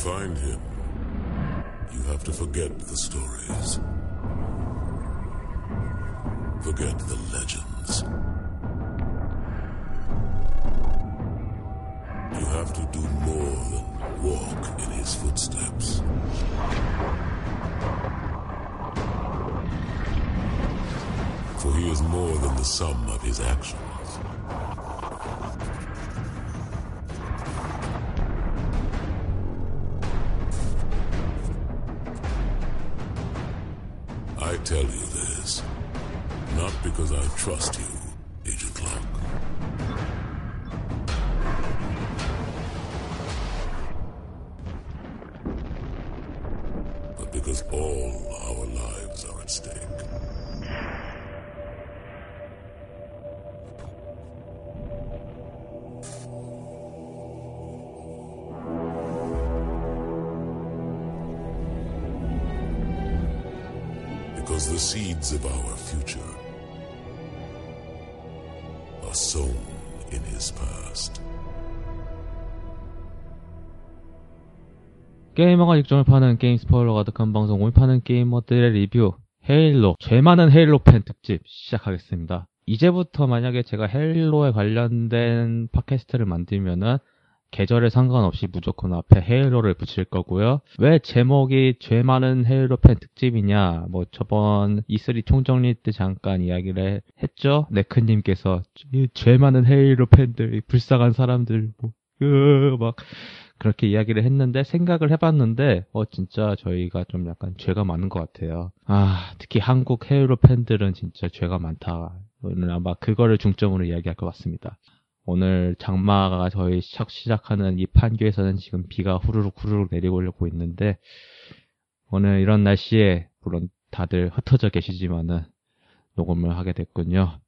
find him, you have to forget the stories. Forget the trust you, Agent Locke. But because all our lives are at stake. Because the seeds of our future 게이머가 직종을 파는 게임 스포일러 가득한 방송 오늘 파는 게이머들의 리뷰 헤일로 죄 많은 헤일로 팬 특집 시작하겠습니다. 이제부터 만약에 제가 헤일로에 관련된 팟캐스트를 만들면은 계절에 상관없이 무조건 앞에 헤일로를 붙일 거고요. 왜 제목이 죄 많은 헤일로 팬 특집이냐? 뭐 저번 E3 총정리 때 잠깐 이야기를 했죠. 네크님께서 이죄 많은 헤일로 팬들, 이 불쌍한 사람들 뭐, 으, 막 그렇게 이야기를 했는데 생각을 해봤는데 어 진짜 저희가 좀 약간 죄가 많은 것 같아요. 아 특히 한국 헤일로 팬들은 진짜 죄가 많다. 오늘 아마 그거를 중점으로 이야기할 것 같습니다. 오늘 장마가 저희 시작, 시작하는 이 판교에서는 지금 비가 후루룩 후루룩 내리고 있는데 오늘 이런 날씨에 물론 다들 흩어져 계시지만은 녹음을 하게 됐군요.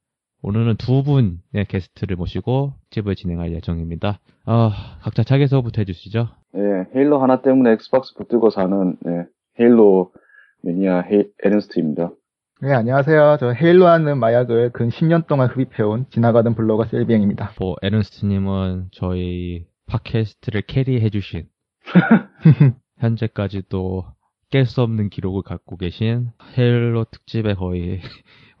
오늘은 두 분의 게스트를 모시고 집을 진행할 예정입니다. 아, 각자 자기소개부터 해주시죠. 예, 헤일로 하나 때문에 엑스박스 붙들고 사는 예, 헤일로 매니아 헤, 에른스트입니다. 네, 안녕하세요. 저 헤일로 하는 마약을 근 10년 동안 흡입해온 지나가던 블로거 셀비행입니다. 뭐 에른스트님은 저희 팟캐스트를 carry해주신 현재까지도 깰 수 없는 기록을 갖고 계신 헤일로 특집에 거의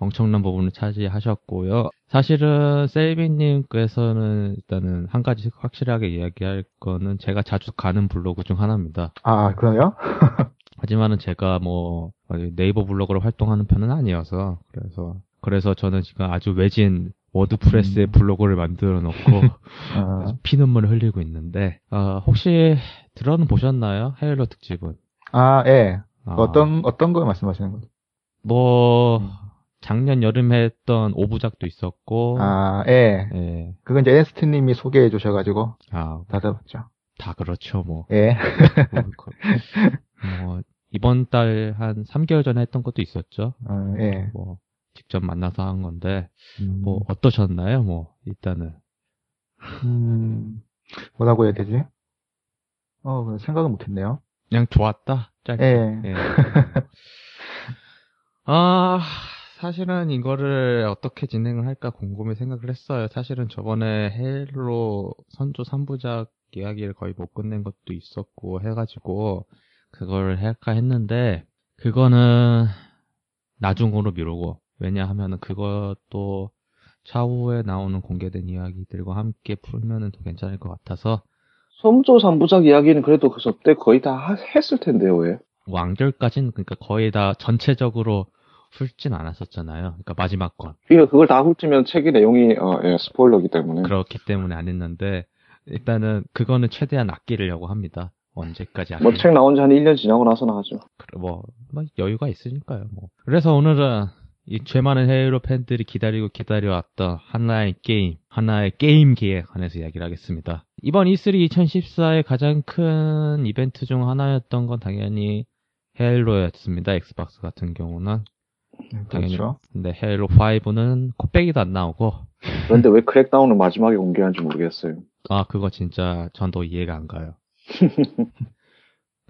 엄청난 부분을 차지하셨고요. 사실은 셀비님께서는 일단은 한 가지 확실하게 이야기할 거는 제가 자주 가는 블로그 중 하나입니다. 아, 그래요? 하지만은 제가 뭐 네이버 블로그로 활동하는 편은 아니어서 그래서 그래서 저는 지금 아주 외진 워드프레스의 음. 블로그를 만들어 놓고 아, 피눈물을 흘리고 있는데 어, 혹시 들어는 보셨나요? 헤일로 특집은 아, 예. 아, 어떤, 어떤 거 말씀하시는 거죠? 뭐 음. 작년 여름에 했던 오부작도 있었고 아, 예. 예. 그건 이제 에스트 님이 소개해 주셔가지고 아, 다 들었죠. 다 그렇죠 뭐. 예. 뭐, 그- 뭐 이번 달 한 3개월 전에 했던 것도 있었죠. 어, 예. 뭐 직접 만나서 한 건데 음, 뭐 어떠셨나요? 뭐 일단은 음, 뭐라고 해야 되지? 어, 생각은 못했네요. 그냥 좋았다. 짧게. 예. 예. 아 사실은 이거를 어떻게 진행을 할까 궁금해 생각을 했어요. 사실은 저번에 헤일로 선조 3부작 이야기를 거의 못 끝낸 것도 있었고 해가지고 그걸 할까 했는데 그거는 나중으로 미루고 왜냐하면은 그것도 차후에 나오는 공개된 이야기들과 함께 풀면은 더 괜찮을 것 같아서 섬조 3부작 이야기는 그래도 그때 거의 다 하- 했을 텐데요, 왜? 완결까지는 그러니까 거의 다 전체적으로 훑진 않았었잖아요. 그러니까 마지막 건 그러니까 그걸 다 훑으면 책의 내용이 어, 예, 스포일러기 때문에. 그렇기 때문에 안 했는데 일단은 그거는 최대한 아끼려고 합니다. 언제까지 아끼? 뭐책 나온 지 한 1년 지나고 나서나 하죠. 그래, 뭐, 뭐 여유가 있으니까요. 뭐. 그래서 오늘은 이 죄 많은 헤일로 팬들이 기다리고 기다려왔던 하나의 게임, 하나의 게임기에 관해서 이야기를 하겠습니다. 이번 E3 2014의 가장 큰 이벤트 중 하나였던 건 당연히 헤일로였습니다. 엑스박스 같은 경우는. 당연히. 그렇죠. 근데 헤일로 5는 코빼기도 안 나오고, 그런데 왜 크랙다운을 마지막에 공개한지 모르겠어요. 아, 그거 진짜 저도 이해가 안 가요.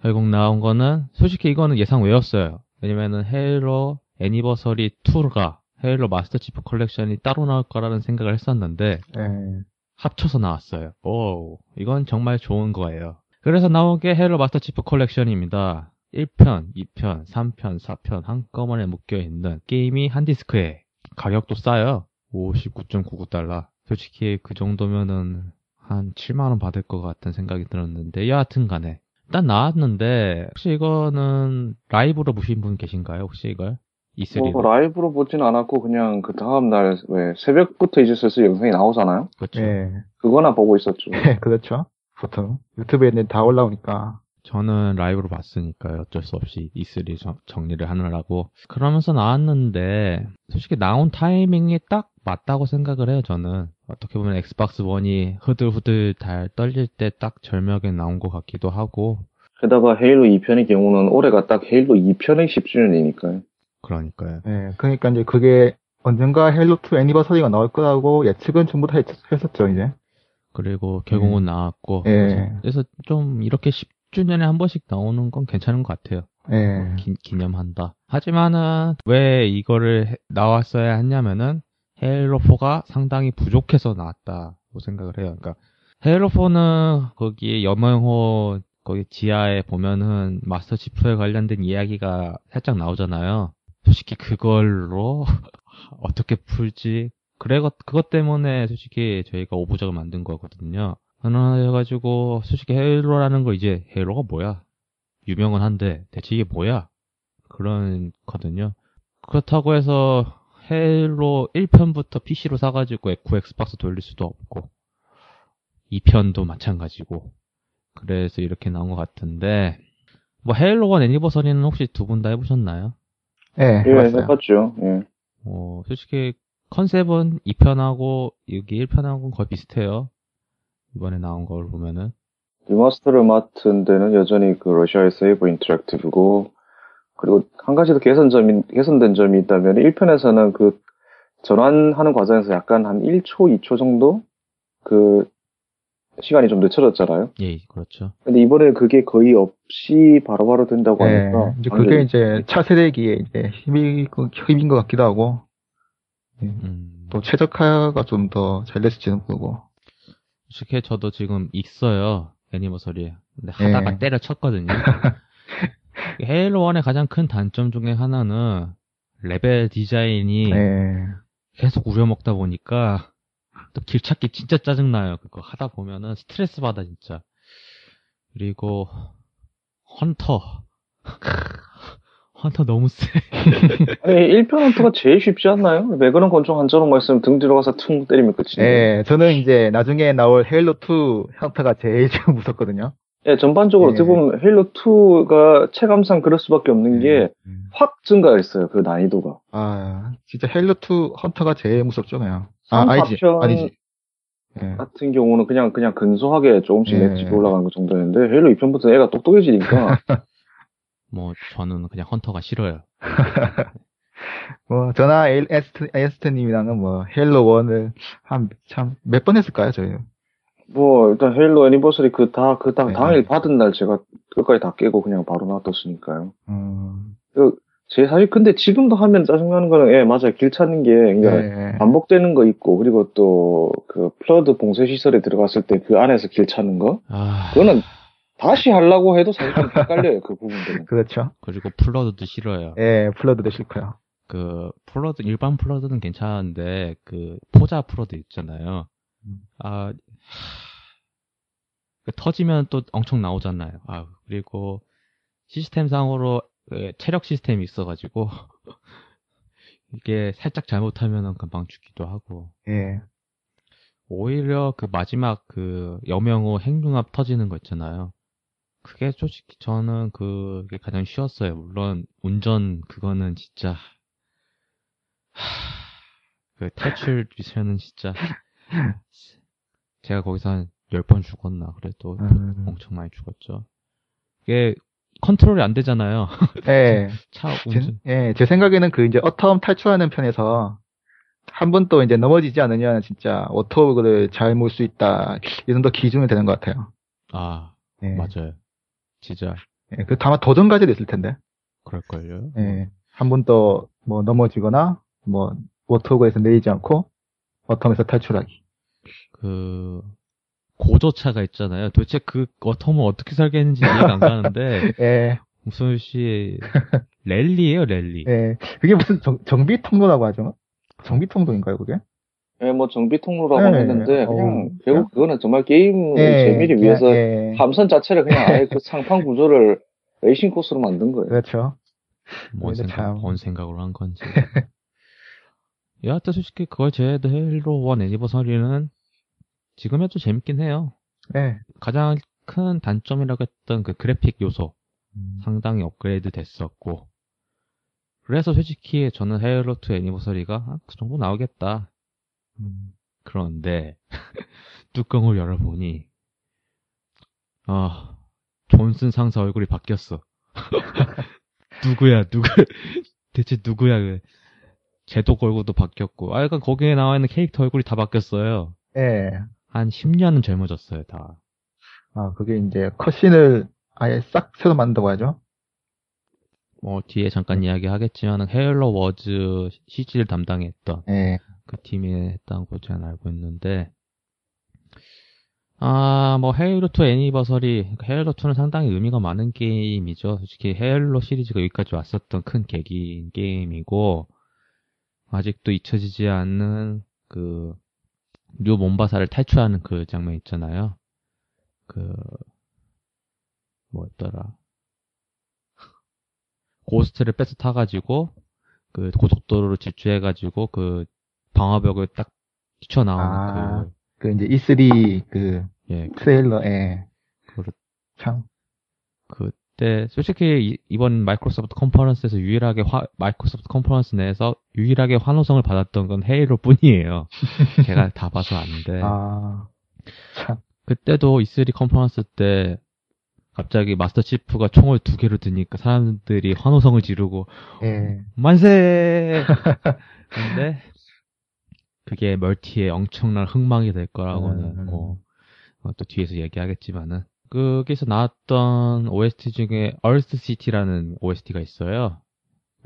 결국 나온 거는, 솔직히 이거는 예상 외였어요. 왜냐면은 헤일로 애니버서리 2가 헤일로 마스터 치프 컬렉션이 따로 나올 거라는 생각을 했었는데, 예. 합쳐서 나왔어요. 오, 이건 정말 좋은 거예요. 그래서 나온 게 헤일로 마스터 치프 컬렉션입니다. 1편, 2편, 3편, 4편 한꺼번에 묶여있는 게임이 한 디스크에 가격도 싸요. 59.99달러. 솔직히 그 정도면은 한 7만원 받을 것 같은 생각이 들었는데 여하튼 간에 일단 나왔는데 혹시 이거는 라이브로 보신 분 계신가요? 혹시 이걸? E3로? 뭐 라이브로 보진 않았고 그냥 그 다음 날 왜 새벽부터 이제 슬슬 영상이 나오잖아요. 그렇죠. 예. 그거나 보고 있었죠. 예, 그렇죠. 보통 유튜브에 있는 다 올라오니까. 저는 라이브로 봤으니까요. 어쩔 수 없이 E3 정- 정리를 하느라고. 그러면서 나왔는데, 솔직히 나온 타이밍이 딱 맞다고 생각을 해요, 저는. 어떻게 보면 엑스박스 원이 후들후들 달 떨릴 때 딱 절벽에 나온 것 같기도 하고, 게다가 헤일로 2편의 경우는 올해가 딱 헤일로 2편의 10주년이니까요. 그러니까요. 예, 그러니까 이제 그게 언젠가 헬로2 애니버서리가 나올 거라고 예측은 전부 다 했, 했었죠, 이제. 그리고 결국은 나왔고, 예. 그래서 좀 이렇게 10주년에 한 번씩 나오는 건 괜찮은 것 같아요. 예. 기, 기념한다. 하지만은 왜 이거를 해- 나왔어야 했냐면은 헤일로 4가 상당히 부족해서 나왔다고 생각을 해요. 그러니까 헤일로 4는 거기 여명호 거기 지하에 보면은 마스터 치프에 관련된 이야기가 살짝 나오잖아요. 솔직히 그걸로 어떻게 풀지? 그래 그것 때문에 솔직히 저희가 오브작을 만든 거거든요. 그래가지고 솔직히 헤일로라는 거 이제 헤일로가 뭐야? 유명은 한데 대체 이게 뭐야? 그런 거든요. 그렇다고 해서 헤일로 1편부터 PC로 사가지고 에코 엑스박스 돌릴 수도 없고 2편도 마찬가지고 그래서 이렇게 나온 것 같은데 뭐 헤일로 1 Anniversary는 혹시 두 분 다 해보셨나요? 예, 예. 해봤죠. 예. 어, 솔직히 컨셉은 2편하고 여기 1편하고는 거의 비슷해요. 이번에 나온 걸 보면은 remaster를 맡은 데는 여전히 그 러시아의 세이버 인터랙티브고, 그리고 한 가지 더 개선점이, 개선된 점이 있다면, 1편에서는 그 전환하는 과정에서 약간 한 1초, 2초 정도? 그, 시간이 좀 늦춰졌잖아요. 예, 그렇죠. 근데 이번에 그게 거의 없이 바로바로 된다고 예, 하니까. 이제 그게 이제 차세대기에 이제 힘이, 그 힘인 것 같기도 하고, 음. 또 최적화가 좀 더 잘 됐을지는 모르고. 솔직히 저도 지금 있어요. 애니버서리에. 근데 하다가 예. 때려쳤거든요. 헤일로 1의 가장 큰 단점 중에 하나는 level design이 예. 계속 우려먹다 보니까 또 길 찾기 진짜 짜증나요. 그거 하다 보면은 스트레스 받아 진짜. 그리고 헌터. 헌터 너무 세. 아니, 1편 헌터가 제일 쉽지 않나요? 매그넘 권총 한 자루만 있으면 등 들어가서 퉁 때리면 끝이에요. 예, 저는 이제 나중에 나올 헤일로2 형태가 제일 좀 무섭거든요. 예, 전반적으로 예. 어떻게 보면 헤일로 2가 체감상 그럴 수밖에 없는 게확 음. 증가했어요. 그 난이도가. 아, 진짜 헤일로2 헌터가 제일 무섭죠, 그냥. 아, 삼, 아니지. 아니지. 예. 같은 경우는 그냥 그냥 근소하게 조금씩 예. 맷집이 올라가는 것 정도였는데 헤일로 2편부터 애가 똑똑해지니까 뭐 저는 그냥 헌터가 싫어요. 뭐, 저나 에스트, 에스트님이랑은 뭐, 헤일로 1을 한, 참, 몇 번 했을까요, 저희는? 뭐 일단 헤일로 애니버서리 그다그당 네. 당일 받은 날 제가 끝까지 다 깨고 그냥 바로 놔뒀으니까요. 음, 제 사실 근데 지금도 하면 짜증나는 거는 예 맞아요 길 찾는 게 그러니까 예. 반복되는 거 있고 그리고 또 그 플러드 봉쇄 시설에 들어갔을 때 그 안에서 길 찾는 거 아, 그거는 다시 하려고 해도 사실 좀 헷갈려요 그 부분들은. 그렇죠. 그리고 플러드도 싫어요. 예, 플러드도 싫고요. 그 플러드 일반 플러드는 괜찮은데 그 포자 플러드 있잖아요. 음. 아그 터지면 또 엄청 나오잖아요. 아 그리고 시스템상으로 그 체력 시스템이 있어가지고 이게 살짝 잘못하면은 금방 죽기도 하고 예. 오히려 그 마지막 그 여명호 행중합 터지는 거 있잖아요. 그게 솔직히 저는 그게 가장 쉬웠어요. 물론 운전 그거는 진짜 하, 그 탈출 미션은 진짜 제가 거기서 한 10번 죽었나 그래도 음. 엄청 많이 죽었죠. 이게 컨트롤이 안 되잖아요. 예. 차 제, 운전 예, 제 생각에는 그 이제 어텀 탈출하는 편에서 한 번 또 이제 넘어지지 않으면 진짜 오토를 잘 몰 수 있다. 이 정도 기준이 되는 것 같아요. 아 예. 맞아요. 진짜 예, 그 다만 도전 과제도 있을 텐데. 그럴걸요. 예. 한번또뭐 넘어지거나 뭐 오토그에서 내리지 않고 어텀에서 탈출하기. 그 고저차가 있잖아요. 도대체 그 어텀을 어떻게 설계했는지 이해가 안 가는데 예, 무슨 씨 랠리예요 랠리. 예. 그게 무슨 정, 정비 통로라고 하죠? 정비 통로인가요, 그게? 예, 뭐 정비 통로라고 네, 했는데 어, 그냥 그냥- 결국 그거는 정말 게임의 예, 재미를 그냥, 위해서 예. 함선 자체를 그냥 아예 그 상판 구조를 레이싱 코스로 만든 거예요. 그렇죠. 뭔 생각, 참. 뭔 생각으로 한 건지. 여하튼 솔직히 그걸 제외도 헤일로 1 애니버서리는 지금 해도 재밌긴 해요. 예. 가장 큰 단점이라고 했던 그 그래픽 요소 상당히 업그레이드 됐었고 그래서 솔직히 저는 헤일로 2 애니버서리가 아, 그 정도 나오겠다. 음. 그런데 뚜껑을 열어보니 아 존슨 상사 얼굴이 바뀌었어. 누구야 누구 대체 누구야 그 제독 얼굴도 바뀌었고 아 약간 거기에 나와 있는 캐릭터 얼굴이 다 바뀌었어요. 예. 한 10년은 젊어졌어요 다. 아, 그게 이제 컷신을 아예 싹 새로 만든다고 하죠? 뭐 뒤에 잠깐 이야기하겠지만 헤일로 워즈 CG를 담당했던 예. 그 팀이 했다고 저는 알고 있는데 아 뭐 헤일로 2 애니버서리 헤일로 2는 상당히 의미가 많은 게임이죠. 솔직히 헤일로 시리즈가 여기까지 왔었던 큰 계기인 게임이고 아직도 잊혀지지 않는 그류 몬바사를 탈출하는 그 장면 있잖아요. 그 뭐였더라. 고스트를 뺏어 타가지고 그 고속도로를 질주해가지고 그 방화벽을 딱 뛰쳐나오는 아. 그 이제 E3 그그 예, 트레일러, 예. 그렇- 참. 그때 솔직히 이- 이번 마이크로소프트 컨퍼런스에서 유일하게 화- 마이크로소프트 컨퍼런스 내에서 유일하게 환호성을 받았던 건 헤일로 뿐이에요. 제가 다 봐서 아는데 아. 참. 그때도 E3 컨퍼런스 때 갑자기 마스터 치프가 총을 두 개로 드니까 사람들이 환호성을 지르고 예. 만세! 근데 그게 멀티에 엄청난 흥망이 될 거라고는 음. 뭐, 어, 또 뒤에서 얘기하겠지만은 거기서 나왔던 OST 중에 얼스 시티라는 OST가 있어요.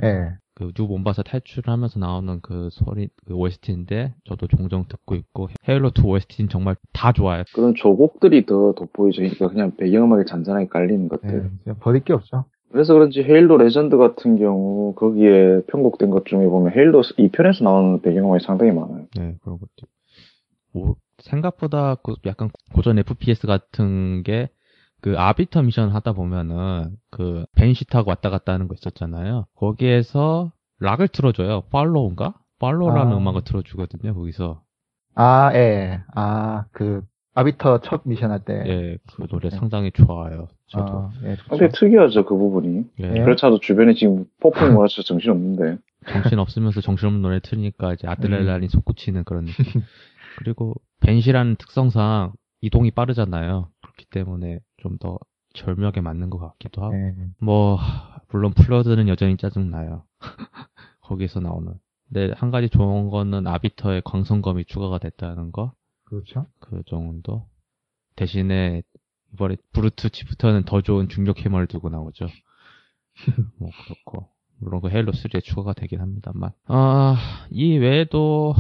예. 그뉴 몬바사 탈출을 하면서 나오는 그 소리 그 OST인데 저도 종종 듣고 있고 헤일로 2 OST는 정말 다 좋아요. 그런 조곡들이 더 돋보이죠. 그러니까 그냥 배경음악이 잔잔하게 깔리는 것들. 예. 진짜 버릴 게 없죠. 그래서 그런지 헤일로 레전드 같은 경우 거기에 편곡된 것 중에 보면 헤일로 2편에서 나오는 배경음악이 상당히 많아요. 네, 그런 것도. 뭐, 생각보다 그 약간 고전 FPS 같은 게, 그 아비터 미션 하다 보면은, 그 밴시 타고 왔다 갔다 하는 거 있었잖아요. 거기에서 락을 틀어줘요. Follow인가? Follow라는 아. 음악을 틀어주거든요, 거기서. 아, 예. 아, 그, 아비터 첫 미션 할 때. 예, 그 노래 네. 상당히 좋아요. 저도. 아, 예. 상당히 특이하죠, 그 부분이. 예, 네. 그렇차도 주변에 지금 폭풍이 몰아쳐서 정신 없는데. 정신 없으면서 정신없는 노래 틀으니까 이제 아드레날린 솟구치는 그런 느낌. 그리고 벤시라는 특성상 이동이 빠르잖아요. 그렇기 때문에 좀 더 절묘하게 맞는 것 같기도 하고. 예. 뭐 물론 플러드는 여전히 짜증나요. 거기서 나오는. 근데 한 가지 좋은 거는 아비터의 광선검이 추가가 됐다는 거. 그렇죠. 그 정도. 대신에 이번에 브루트 치프터는 더 좋은 중력 해머를 두고 나오죠. 뭐 그렇고. 물론 그 헤일로 3에 추가가 되긴 합니다만. 아, 이 외에도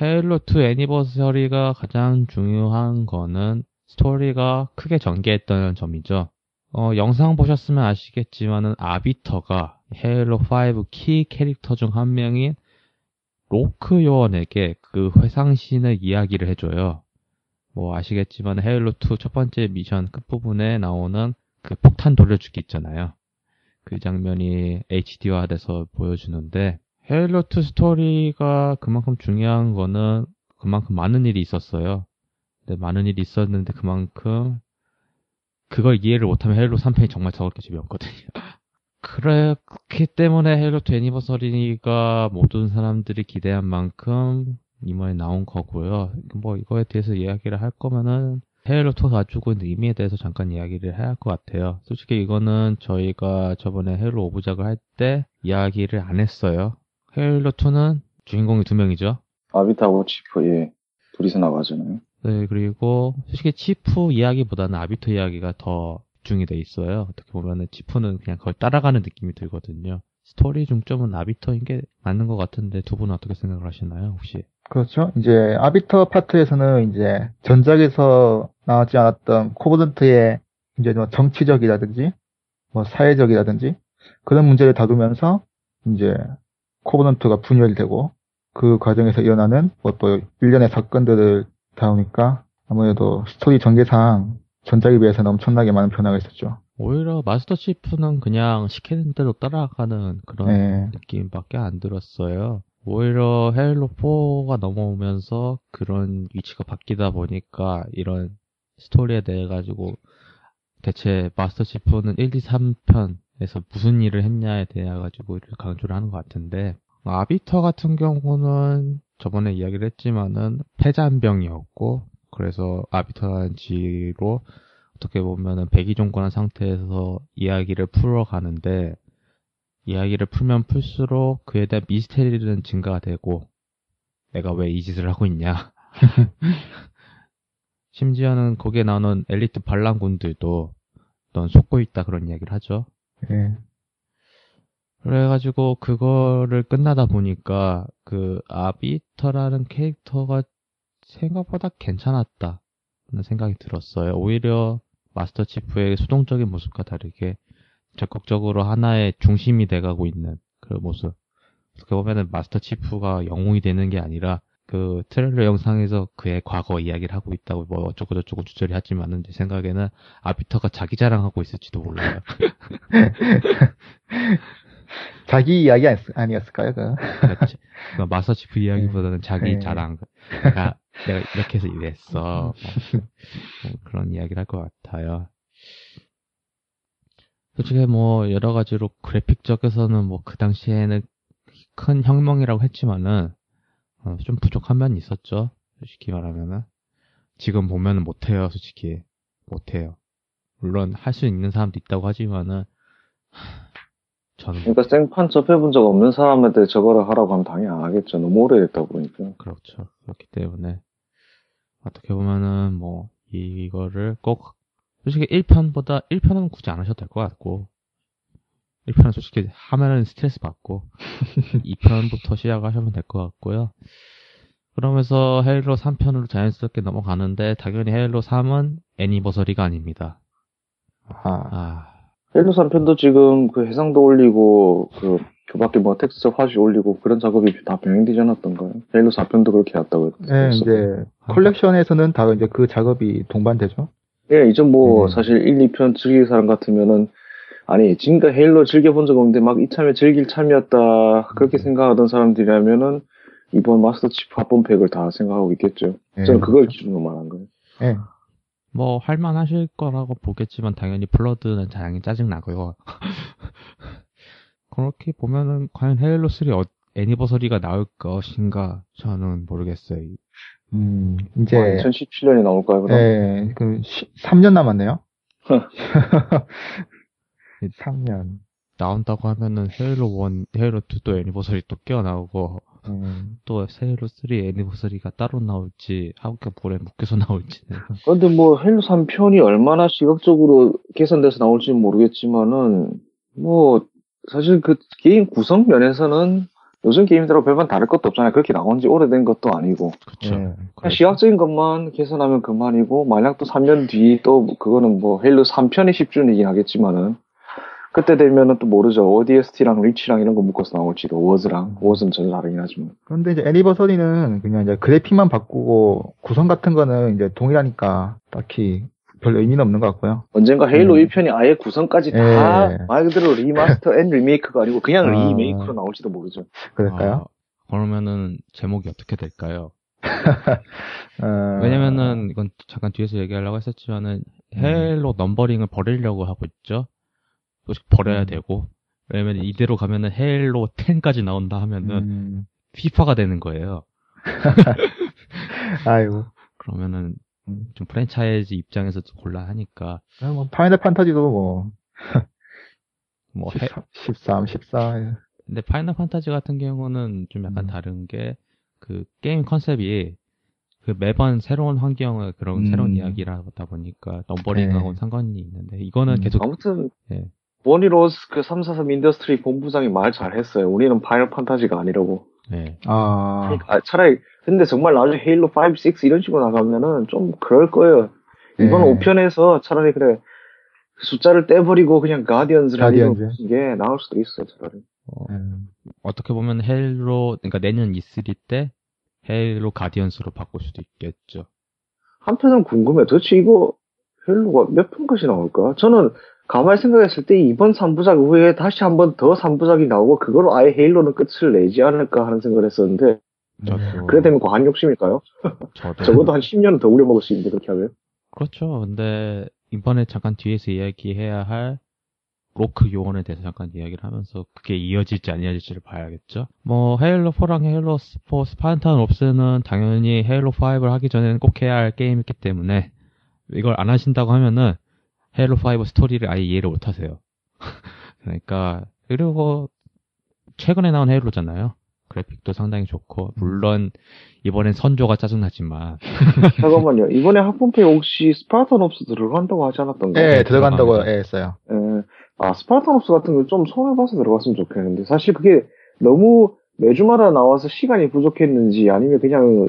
헤일로 2 애니버서리가 가장 중요한 거는 스토리가 크게 전개했던 점이죠. 어, 영상 보셨으면 아시겠지만은 아비터가 헤일로 5 키 캐릭터 중 한 명인 로크 요원에게 그 회상신의 이야기를 해줘요. 뭐 아시겠지만 헤일로 2 첫 번째 미션 끝부분에 나오는 그 폭탄 돌려주기 있잖아요. 그 장면이 HD화돼서 보여주는데 헤일로 2 스토리가 그만큼 중요한 거는 그만큼 많은 일이 있었어요. 근데 많은 일이 있었는데 그만큼 그걸 이해를 못하면 헤일로 3편이 정말 더럽게 재미없거든요. 그렇기 때문에 헤일로 2 애니버서리가 모든 사람들이 기대한 만큼 이번에 나온 거고요. 뭐 이거에 대해서 이야기를 할 거면은 헤일로 2가 가지고 있는 의미에 대해서 잠깐 이야기를 해야 할 것 같아요. 솔직히 이거는 저희가 저번에 헤일로 오브작을 할 때 이야기를 안 했어요. 헤일로 2는 주인공이 두 명이죠. 아비타고 치프, 예. 둘이서 나가잖아요. 네, 그리고 솔직히 치프 이야기보다는 아비토 이야기가 더 집중이 돼 있어요. 어떻게 보면은 치프는 그냥 그걸 따라가는 느낌이 들거든요. 스토리 중점은 아비터인 게 맞는 것 같은데 두 분은 어떻게 생각을 하시나요, 혹시? 그렇죠. 이제 아비터 파트에서는 이제 전작에서 나오지 않았던 코버넌트의 이제 뭐 정치적이라든지 뭐 사회적이라든지 그런 문제를 다루면서 이제 코버넌트가 분열되고 그 과정에서 일어나는 뭐 또 일련의 사건들을 다루니까 아무래도 스토리 전개상 전작에 비해서는 엄청나게 많은 변화가 있었죠. 오히려 마스터 치프는 그냥 시키는 대로 따라가는 그런 네. 느낌밖에 안 들었어요. 오히려 헤일로 4가 넘어오면서 그런 위치가 바뀌다 보니까 이런 스토리에 대해 가지고 대체 마스터 치프는 1, 2, 3편에서 무슨 일을 했냐에 대해 가지고 강조를 하는 것 같은데 아비터 같은 경우는 저번에 이야기를 했지만은 폐잔병이었고 그래서 아비터라는 지로 어떻게 보면은 백이종권한 상태에서 이야기를 풀어가는데 이야기를 풀면 풀수록 그에 대한 미스테리는 증가가 되고 내가 왜 이 짓을 하고 있냐 심지어는 거기에 나오는 엘리트 반란군들도 넌 속고 있다 그런 이야기를 하죠 예. 그래가지고 그거를 끝나다 보니까 그 아비터라는 캐릭터가 생각보다 괜찮았다 는 생각이 들었어요. 오히려 마스터 치프의 수동적인 모습과 다르게 적극적으로 하나의 중심이 돼가고 있는 그 모습. 어떻게 보면은 마스터 치프가 영웅이 되는 게 아니라 그 트레일러 영상에서 그의 과거 이야기를 하고 있다고 뭐 어쩌고 저쩌고 주저리 하지만은 제 생각에는 아비터가 자기 자랑하고 있을지도 몰라요. 자기 이야기 아니- 아니었을까요? 그? 마스터 치프 이야기보다는 자기 네. 자랑. 내가, 내가 이렇게 해서 이랬어. 뭐, 뭐 그런 이야기를 할 것 같아요. 솔직히 뭐 여러 가지로 그래픽적에서는 뭐 그 당시에는 큰 혁명이라고 했지만은 어, 좀 부족한 면이 있었죠. 솔직히 말하면은 지금 보면은 못해요. 솔직히 못해요. 물론 할 수 있는 사람도 있다고 하지만은 하, 저는 그러니까 생판 접해본 적 없는 사람한테 저거를 하라고 하면 당연히 안 하겠죠. 너무 오래됐다 보니까. 그렇죠. 그렇기 때문에 어떻게 보면은 뭐 이거를 꼭 솔직히 1편보다 1편은 굳이 안 하셔도 될 것 같고 1편은 솔직히 하면은 스트레스 받고 2편부터 시작하시면 될 것 같고요. 그러면서 헤일로 3편으로 자연스럽게 넘어가는데 당연히 헤일로 3은 Anniversary가 아닙니다. 아, 아, 헤일로 3편도 지금 그 해상도 올리고 그, 그 밖에 뭐 텍스처 화질 올리고 그런 작업이 다 병행되지 않았던가요? 헤일로 4편도 그렇게 했다고 예, 했어. 이제 컬렉션에서는 다 이제 그 작업이 동반되죠. 예, 이제 뭐 음. 사실 1, 2편 즐길 사람 같으면은 아니 지금까지 헤일로 즐겨본 적 없는데 막 이참에 즐길 참이었다 그렇게 생각하던 사람들이라면은 이번 마스터 치프 합본팩을 다 생각하고 있겠죠. 예. 저는 그걸 기준으로 말한 거예요. 예. 뭐 할만하실 거라고 보겠지만 당연히 블러드는 당연히 짜증 나고요. 그렇게 보면은 과연 헤일로 3 어, 애니버서리가 나올 것인가 저는 모르겠어요. 음, 이제, 2017년에 나올까요, 그럼? 예, 그, 3년 남았네요. 3년. 나온다고 하면은 헤일로 1, 헤일로 2도 Anniversary 또 끼어 나오고 음, 또 헤일로 3 Anniversary가 따로 나올지 한국에 볼에 묶여서 나올지는 근데 뭐 헤일로 3 편이 얼마나 시각적으로 개선돼서 나올지는 모르겠지만은 뭐 사실 그 게임 구성 면에서는 요즘 게임들하고 별반 다를 것도 없잖아요. 그렇게 나온 지 오래된 것도 아니고 그렇죠. 예. 그냥 시각적인 것만 개선하면 그만이고 만약 또 3년 뒤 또 그거는 뭐 헤일로 3편이 10주년이긴 하겠지만은 그때 되면은 또 모르죠. ODST랑 리치랑 이런 거 묶어서 나올지도 워즈랑 워즈는 전혀 다르긴 하지만 그런데 이제 Anniversary는 그냥 이제 그래픽만 바꾸고 구성 같은 거는 이제 동일하니까 딱히 별 의미는 없는 것 같고요. 언젠가 헤일로 음. 1편이 아예 구성까지 다 예. 말 그대로 remaster and remake가 아니고 그냥 아. remake로 나올지도 모르죠. 그럴까요? 아, 그러면은 제목이 어떻게 될까요? 어, 왜냐면은 이건 잠깐 뒤에서 얘기하려고 했었지만은 헤일로 numbering을 버리려고 하고 있죠. 솔직히 버려야 음. 되고 왜냐면 이대로 가면은 헤일로 10까지 나온다 하면은 음, 피파가 되는 거예요. 아이고. 그러면은 음. 좀 프랜차이즈 입장에서도 곤란하니까 아, 뭐 파이널 판타지도 뭐, 뭐 헤, 13, 14. 근데 파이널 판타지 같은 경우는 좀 약간 음. 다른 게 그 게임 컨셉이 그 매번 새로운 환경을 그런 음. 새로운 이야기를 하다 보니까 numbering하고는 네. 상관이 있는데 이거는 음. 계속 아무튼 예. 보니 로스 그 343 인더스트리 본부장이 말 잘했어요. 우리는 파이널 판타지가 아니라고. 예. 아, 아, 차라리 근데 정말 나중에 헤일로 5, 6 이런 식으로 나가면은 좀 그럴 거예요. 이번 예. 5편에서 차라리 그래 숫자를 떼버리고 그냥 가디언즈라는 가디언즈. 이게 나올 수도 있어요 차라리. 어, 음. 어떻게 보면 헤일로 그러니까 내년 E3 때 헤일로 가디언스로 바꿀 수도 있겠죠. 한편은 궁금해. 도대체 이거 헬로가 몇 편까지 나올까? 저는 가만히 생각했을 때 이번 3부작 후에 다시 한번 더 3부작이 나오고 그걸로 아예 헤일로는 끝을 내지 않을까 하는 생각을 했었는데 저도 그래 되면 과한 욕심일까요? 저도 적어도 한 10년은 더 우려먹을 수 있는데 그렇게 하면 그렇죠. 근데 이번에 잠깐 뒤에서 이야기해야 할 로크 요원에 대해서 잠깐 이야기를 하면서 그게 이어질지 안 이어질지를 봐야겠죠. 뭐 헤일로 4랑 헤일로 4 스파르탄 옵스는 당연히 헤일로 5를 하기 전에는 꼭 해야 할 게임이기 때문에 이걸 안 하신다고 하면은 헤일로 5 스토리를 아예 이해를 못 하세요. 그러니까 그리고 최근에 나온 헤일로잖아요. 그래픽도 상당히 좋고 물론 이번엔 선조가 짜증나지만 잠깐만요. 이번에 학분페 혹시 스파르탄 옵스 들어간다고 하지 않았던가요? 예, 들어간다고. 예, 했어요. 예. 아, 스파르탄 옵스 같은 거좀 손해봐서 들어갔으면 좋겠는데, 사실 그게 너무 매주마다 나와서 시간이 부족했는지, 아니면 그냥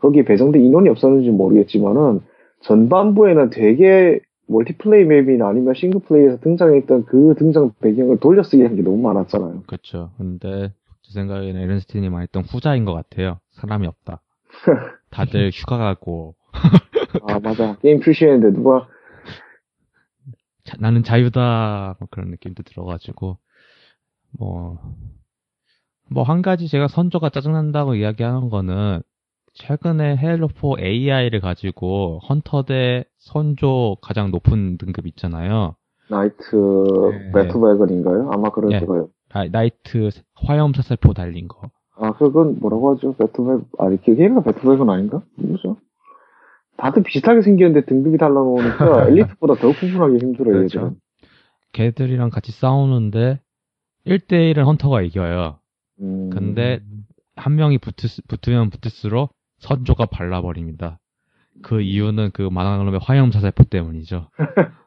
거기에 배정된 인원이 없었는지 모르겠지만은, 전반부에는 되게 멀티플레이 맵이나 아니면 싱글플레이에서 등장했던 그 등장 배경을 돌려쓰기 한게 너무 많았잖아요. 그렇죠. 근데 제 생각에는 에른스틴이 말했던 후자인 것 같아요. 사람이 없다. 다들 휴가 가고 아, 맞아. 게임 출시했는데 누가, 자- 나는 자유다 뭐 그런 느낌도 들어가지고 뭐 뭐 한 가지 제가 선조가 짜증난다고 이야기하는 거는 최근에 헤일로 4 AI를 가지고 헌터 대 선조 가장 높은 등급 있잖아요. 나이트, 네. 배트웨건인가요? 아마 그럴 예. 거예요. 아, 나이트 화염 사살포 달린 거. 아, 그건 뭐라고 하죠? 배트웨건, 아니, 걔가 배트웨건 아닌가? 뭐죠? 다들 비슷하게 생겼는데 등급이 달라놓으니까 엘리트보다 더 구분하기 힘들어요, 그렇죠. 얘들은. 걔들이랑 같이 싸우는데 1대1은 헌터가 이겨요. 음, 근데 한 명이 붙을, 붙으면 붙을수록 선조가 발라버립니다. 그 이유는 그 만화놈의 화염 사살포 때문이죠.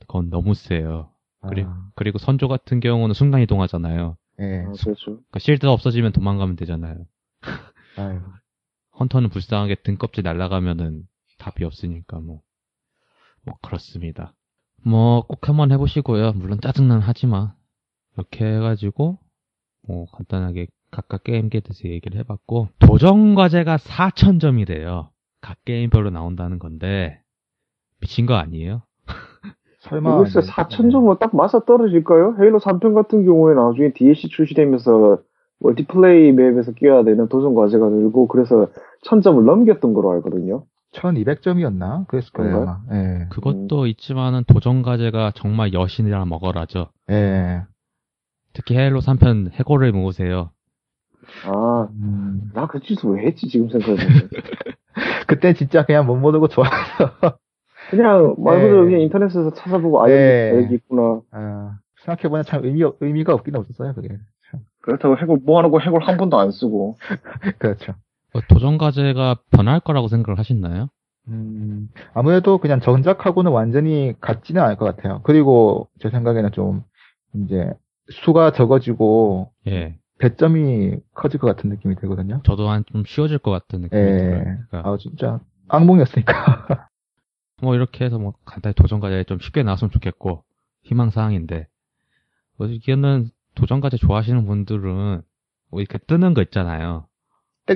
그건 너무 세요. 그리고, 아, 그리고 선조 같은 경우는 순간 이동하잖아요. 예. 아, 그렇죠. 그러니까 실드가 없어지면 도망가면 되잖아요. 아유. 헌터는 불쌍하게 등껍질 날아가면은 답이 없으니까 뭐. 뭐 그렇습니다. 뭐 꼭 한번 해보시고요. 물론 짜증난 하지만 이렇게 해가지고 뭐 간단하게 각각 게임기에 대해서 얘기를 해봤고 도전 과제가 4,000점이래요. 각 게임별로 나온다는 건데 미친 거 아니에요? 설마. 글쎄, 이제- 4,000점은 딱 맞아 떨어질까요? 헤일로 3편 같은 경우에 나중에 DLC 출시되면서 멀티플레이 맵에서 끼워야 되는 도전 과제가 늘고, 그래서 1000점을 넘겼던 걸로 알거든요. 1200점이었나? 그랬을 거예요. 예. 그것도 있지만은 도전 과제가 정말 여신이라 먹어라죠. 예. 특히 헤일로 3편 해골을 모으세요. 아, 음, 나그 짓을 왜 했지, 지금 생각해보면. 그때 진짜 그냥 못 모르고 좋아. 그냥 말 네. 그대로 그냥 인터넷에서 찾아보고, 아, 네. 여기 여기 있구나. 아, 생각해보면 참 의미, 의미가 없긴 없었어요, 그게. 참. 그렇다고 해골 모아놓고 해골 한 번도 안 쓰고. 그렇죠. 어, 도전 과제가 변할 거라고 생각을 하시나요? 음, 아무래도 그냥 정작하고는 완전히 같지는 않을 것 같아요. 그리고 제 생각에는 좀, 이제, 수가 적어지고, 예. 배점이 커질 것 같은 느낌이 들거든요. 저도 한 좀 쉬워질 것 같은 느낌이 예. 들어요. 그러니까 아, 진짜, 악몽이었으니까. 뭐 이렇게 해서 뭐 간단히 도전 과제 좀 쉽게 나왔으면 좋겠고 희망 사항인데 뭐 이게는 도전 과제 좋아하시는 분들은 뭐 이렇게 뜨는 거 있잖아요.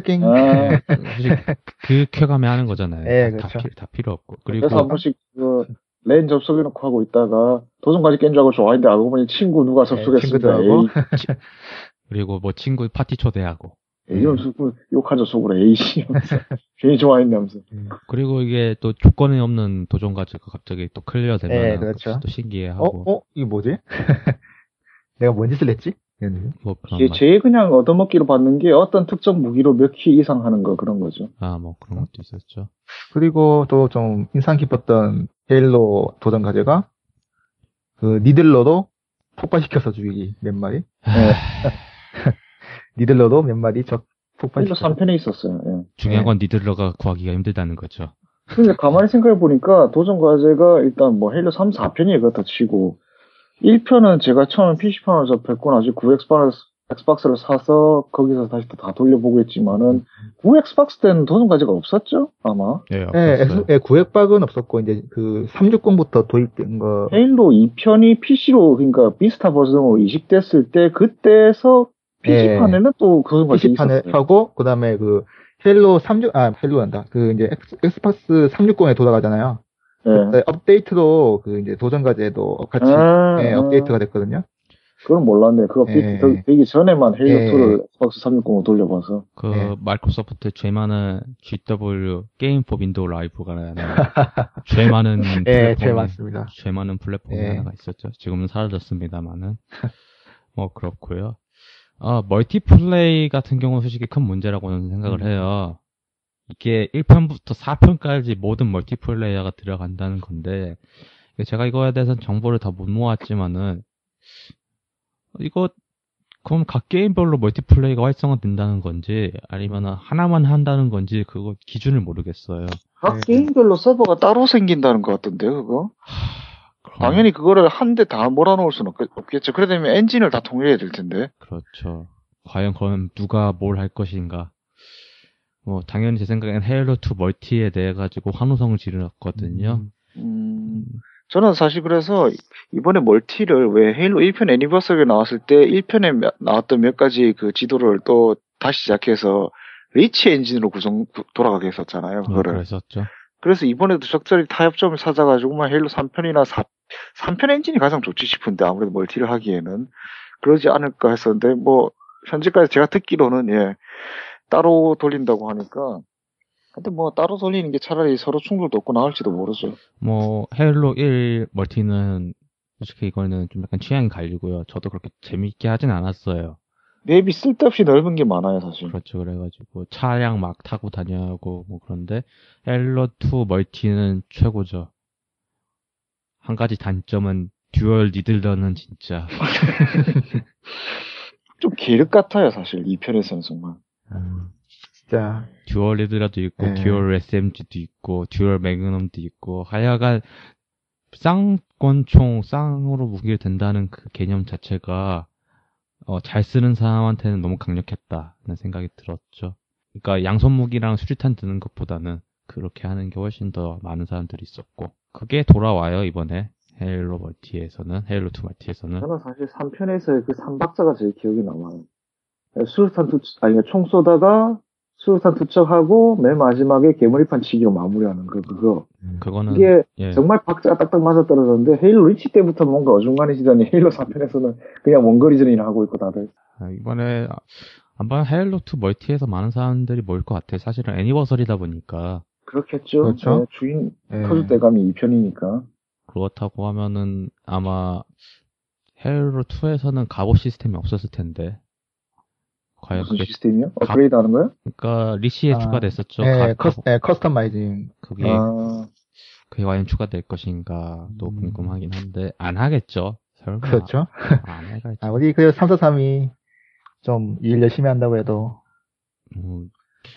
땡. 아, 그 쾌감에 하는 거잖아요. 예, 다, 그렇죠. 필, 다 필요 없고 그래서 한 그리고 번씩 그, 랜 접속해놓고 하고 있다가, 도전 과제 깬 줄 알고 좋아했는데 알고 보니 친구 누가 접속했습니다. 친구들하고. 에이, 그리고 뭐 친구 파티 초대하고 에 이, 이러면서 그 욕하죠, 속으로. 에이씨. 하면서. 괜히 좋아했네 하면서. 그리고 이게 또 조건이 없는 도전 과제가 갑자기 또 clear 되면 예, 그렇죠. 또 신기해하고 어, 어, 이게 뭐지? 내가 뭔 짓을 했지? 뭐 그런 이게 말- 제일 그냥 얻어먹기로 받는 게 어떤 특정 무기로 몇 kill 이상 하는 거, 그런 거죠. 아, 뭐 그런 것도 있었죠. 그리고 또 좀 인상 깊었던 헤일로 도전 과제가 그 Needler로 폭발시켜서 죽이기 몇 마리 네. Needler로 몇 마리 적 헤일로 폭발시켜서 3편에 있었어요. 예. 중요한 네. 건 Needler가 구하기가 힘들다는 거죠. 근데 가만히 생각해 보니까 도전 과제가 일단 뭐 헤일로 3, 4편이 그렇다 치고 1편은 제가 처음 PC판으로 접했고 나중에 구 엑박판을 엑스박스를 사서 거기서 다시 또 다 돌려보고 했지만은 구 엑스박스 때는 도전 과제가 없었죠 아마 예, 예, 없었어요. 예, 구엑박은 없었고 이제 그 360부터 도입된 거 헤일로 2편이 PC로 그러니까 비스타 버전으로 이식됐을 때 그때서 PC판에는 또 도전 과제 PC판에 있었어요 하고 그다음에 그 헬로 36, 아 헬로 한다. 그 이제 엑스, 엑스박스 360에 돌아가잖아요. 예. 네, 업데이트로 그 이제 도전 과제도 같이 아, 예, 아. 업데이트가 됐거든요. 그건 몰랐네 그거 예. 되- 되기 전에만 헤일로 예. 2를 엑스박스 360으로 돌려봐서 그 네. 마이크로소프트 제일 많은 GW 게임 포 윈도우 라이브가 하나 제일 많은 예, 플랫폼이- 제일 많습니다. 제일 많은 플랫폼이 예. 하나가 있었죠. 지금은 사라졌습니다만은 뭐 그렇고요. 아 멀티플레이 같은 경우는 솔직히 큰 문제라고는 생각을 음. 해요. 이게 1편부터 4편까지 모든 멀티플레이어가 들어간다는 건데 제가 이거에 대해서는 정보를 다 못 모았지만은 이거 그럼 각 게임별로 멀티플레이가 활성화된다는 건지 아니면 하나만 한다는 건지 그거 기준을 모르겠어요. 각 네. 게임별로 서버가 따로 생긴다는 것 같던데 그거 당연히 그거를 한 대 다 몰아놓을 수는 없- 없겠죠 그러려면 엔진을 다 통일해야 될 텐데 그렇죠. 과연 그럼 누가 뭘 할 것인가? 뭐 당연히 제 생각엔 헤일로 2 멀티에 대해 가지고 환호성을 지르었거든요. 음, 저는 사실 그래서 이번에 멀티를 왜 헤일로 1편 Anniversary가 나왔을 때 1편에 나왔던 몇 가지 그 지도를 또 다시 시작해서 리치 엔진으로 구성 구- 돌아가게 했었잖아요. 뭐 그거를. 그랬었죠. 그래서 이번에도 적절히 타협점을 찾아가지고만 헤일로 3편이나 4, 3편 엔진이 가장 좋지 싶은데 아무래도 멀티를 하기에는 그러지 않을까 했었는데 뭐 현재까지 제가 듣기로는 예 따로 돌린다고 하니까 근데 뭐 따로 돌리는 게 차라리 서로 충돌도 없고 나을지도 모르죠. 뭐 헤일로 1 멀티는 솔직히 이거는 좀 약간 취향이 갈리고요. 저도 그렇게 재밌게 하진 않았어요. 맵이 쓸데없이 넓은 게 많아요, 사실. 그렇죠. 그래가지고 차량 막 타고 다니고 뭐 그런데 헤일로 2 멀티는 최고죠. 한 가지 단점은 dual Needler는 진짜 좀 계륵 같아요, 사실. 이 편에서는 정말. 진짜 dual Needler도 있고 네. dual SMG도 있고 dual Magnum도 있고 하여간 쌍권총 쌍으로 무기를 든다는 그 개념 자체가 어, 잘 쓰는 사람한테는 너무 강력했다는 생각이 들었죠. 그러니까 양손 무기랑 수류탄 드는 것보다는 그렇게 하는 게 훨씬 더 많은 사람들이 있었고 그게 돌아와요 이번에 헤일로 멀티에서는 헤일로 2 멀티에서는 저는 사실 3편에서의 그 3박자가 제일 기억에 남아요. 수류탄 투, 아니, 총 쏘다가 수류탄 투척하고 맨 마지막에 개머리판 치기로 마무리하는 그, 그거. 그거는 이게 예. 정말 박자가 딱딱 맞아 떨어졌는데 헤일로 리치 때부터 뭔가 어중간해지더니 헤일로 3편에서는 그냥 원거리전이나 하고 있고 다들. 아, 이번에 아마 헤일로 2 멀티에서 많은 사람들이 모일 것 같아요. 사실은 Anniversary다 보니까 그렇겠죠. 그렇죠. 네, 주인 예. 터줏대감이 2편이니까. 그렇다고 하면은 아마 헤일로 2에서는 갑옷 시스템이 없었을 텐데 과연 무슨 그게 시스템이요? 업그레이드 하는 거요? 그러니까 리치에 아, 추가됐었죠. 예, 가- cus, 예, customizing 그게 아, 그게 과연 추가될 것인가도 음. 궁금하긴 한데 안 하겠죠. 설마 그렇죠. 안 해갈지. 아무리 그 343이 좀 일 열심히 한다고 해도 음,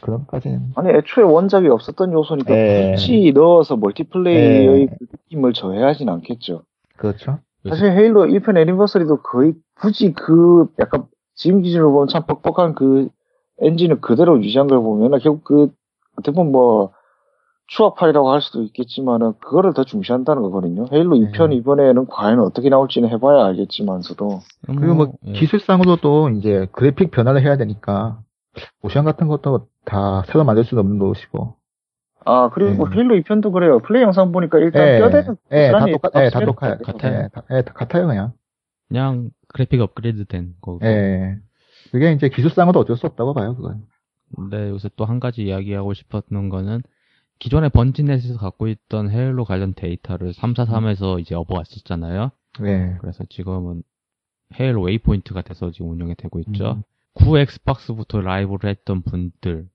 그런 것까지는 아니 애초에 원작이 없었던 요소니까 예. 굳이 넣어서 멀티플레이의 예. 그 느낌을 더해하진 않겠죠. 그렇죠. 사실 헤일로 1편 애니버서리도 거의 굳이 그 약간 지금 기준으로 보면 참 뻑뻑한 그 엔진을 그대로 유지한 걸 보면 결국 그 어떻게 보면 뭐 추합팔이라고 할 수도 있겠지만은 그거를 더 중시한다는 거거든요. 헤일로 네. 2편 이번에는 과연 어떻게 나올지는 해봐야 알겠지만서도 그리고 뭐 예. 기술상으로도 이제 그래픽 변화를 해야 되니까 모션 같은 것도 다 새로 만들 수는 없는 것이고 아 그리고 예. 헤일로 2편도 그래요. 플레이 영상 보니까 일단 예, 뼈대는 예, 다 똑같, 예, 다 똑같아요. 같아요. 예, 다, 예, 다 같아요, 그냥. 그냥 그래픽 업그레이드 된 거고. 예. 그게 이제 기술상으로 어쩔 수 없다고 봐요, 그건. 근데 요새 또 한 가지 이야기하고 싶었던 거는 기존에 번지넷에서 갖고 있던 헤일로 관련 데이터를 343에서 이제 업어왔었잖아요. 예. 그래서 지금은 헤일로 웨이포인트가 돼서 지금 운영이 되고 있죠. 음. 구 엑스박스부터 라이브를 했던 분들,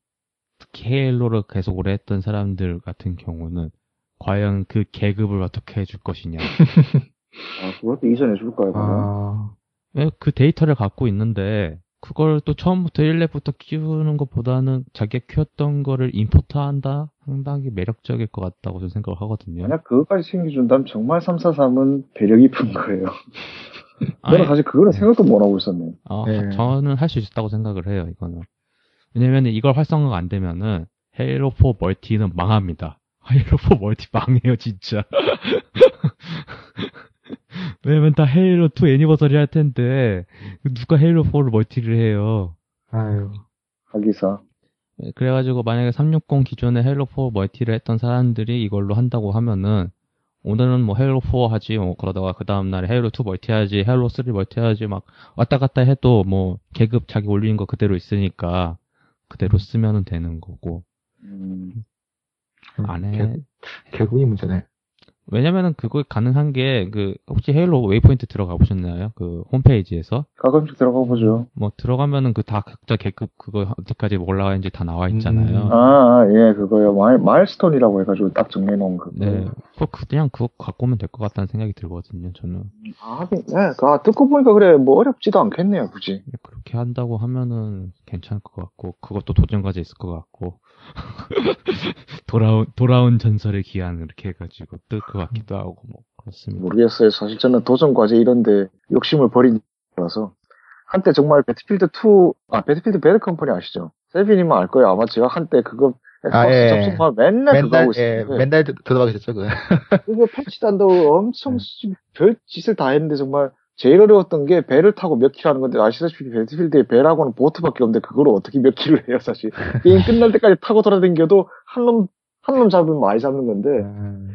특히 헤일로를 계속 오래 했던 사람들 같은 경우는 과연 그 계급을 어떻게 해줄 것이냐. 아, 그것도 이전해 줄까요? 그러면? 아, 왜 그 데이터를 갖고 있는데 그걸 또 처음부터 1렙부터 키우는 것보다는 자기가 키웠던 거를 import한다? 상당히 매력적일 것 같다고 저는 생각을 하거든요. 만약 그것까지 챙겨준다면 정말 343은 배려 깊은 거예요. 저는 사실 그거는 생각도 못 하고 있었네. 어, 네. 저는 할 수 있다고 생각을 해요, 이거는. 왜냐면 이걸 활성화가 안 되면은 헤일로 4 멀티는 망합니다. 헤일로 4 멀티 망해요, 진짜. 왜냐면 다 헤일로 2 Anniversary 할 텐데 누가 헤일로 4를 멀티를 해요. 아유. 하기사. 네, 그래가지고 만약에 360 기존에 헤일로 4 멀티를 했던 사람들이 이걸로 한다고 하면은 오늘은 뭐 헤일로 4 하지 뭐 그러다가 그 다음 날에 헤일로 2 멀티 하지 헤일로 3 멀티 하지 막 왔다 갔다 해도 뭐 계급 자기 올리는 거 그대로 있으니까 그대로 쓰면은 되는 거고 음, 안 해. 개, 개구이 문제네. 왜냐면은 그거 가능한 게 그 혹시 헤일로 웨이포인트 들어가 보셨나요? 그 홈페이지에서 가끔씩 들어가 보죠. 뭐 들어가면은 그 다 각자 계급 그거 어디까지 올라가는지 다 나와 있잖아요. 음. 아, 아, 예, 그거요. 마일, 마일스톤이라고 해가지고 딱 정리해놓은 거. 네, 그거 그냥 그거 갖고 오면 될 것 같다는 생각이 들거든요. 저는 아, 하긴, 네, 아, 듣고 보니까 그래, 뭐 어렵지도 않겠네요, 굳이. 그렇게 한다고 하면은 괜찮을 것 같고 그것도 도전 과제 있을 것 같고 돌아온 돌아온 전설의 기한 이렇게 해가지고 뜰것 같기도 하고 뭐 그렇습니다. 모르겠어요. 사실 저는 도전 과제 이런데 욕심을 버린 거라서. 한때 정말 배틀필드 2, 아, 배틀필드 배드 컴퍼니 아시죠? 세빈님은 알 거예요. 아마 제가 한때 그거 엑스박스 아, 예. 접속하면 맨날 그거 하고 맨날, 예, 있었는데. 맨날 들- 들어가게 됐죠, 그거. 그거 배지 딴다고 엄청 네. 별 짓을 다 했는데 정말 제일 어려웠던 게 배를 타고 몇 kill을 하는 건데 아시다시피 배틀필드에 배라고는 보트밖에 없는데 그걸 어떻게 몇 kill을 해요 사실 게임 끝날 때까지 타고 돌아다녀도 한 놈 한 놈 잡으면 많이 잡는 건데 음,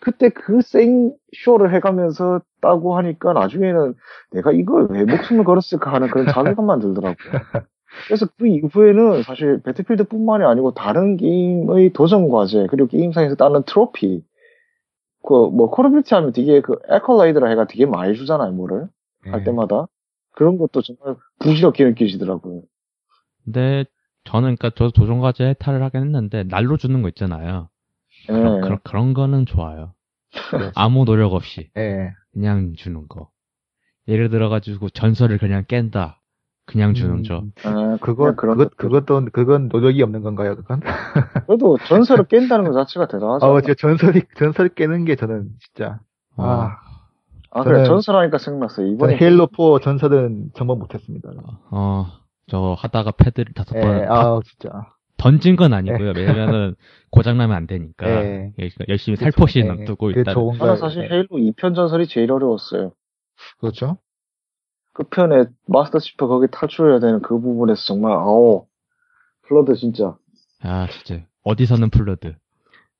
그때 그 생 쇼를 해가면서 따고 하니까 나중에는 내가 이걸 왜 목숨을 걸었을까 하는 그런 자괴감만 들더라고요. 그래서 그 이후에는 사실 배틀필드뿐만이 아니고 다른 게임의 도전 과제 그리고 게임상에서 따는 트로피 그뭐 콜오브듀티 하면 되게 그 에컬라이드라 해가 되게 많이 주잖아요 뭐를 할 예. 때마다 그런 것도 정말 부질없게 느껴지더라고요. 근데 저는 그러니까 저 도전 과제 해탈을 하긴 했는데 날로 주는 거 있잖아요. 예. 그런, 그런, 그런 거는 좋아요. 아무 노력 없이 예. 그냥 주는 거. 예를 들어가지고 전설을 그냥 깬다. 그냥 주는 음, 저. 예, 그거, 그런 그것. 그것도, 그건 노력이 없는 건가요, 그건? 그래도 전설을 깬다는 것 자체가 대단하죠. 어, 진짜 전설이, 전설 깨는 게 저는 진짜, 어, 아, 아 그래 전설하니까 생각났어요. 이번에 저는 헤일로4 전설은 정말 못했습니다. 어, 저 하다가 패드를 다섯 예, 번 아, 진짜. 던진 건 아니고요. 왜냐면은 고장나면 안 되니까. 예. 그러니까 열심히 살포시 예, 놔두고. 좋은 저는. 사실 예. 헤일로 2편 전설이 제일 어려웠어요. 그렇죠. 그 편에 마스터 치프 거기 탈출해야 되는 그 부분에서 정말 아오 플러드 진짜 아, 진짜. 어디서는 플러드.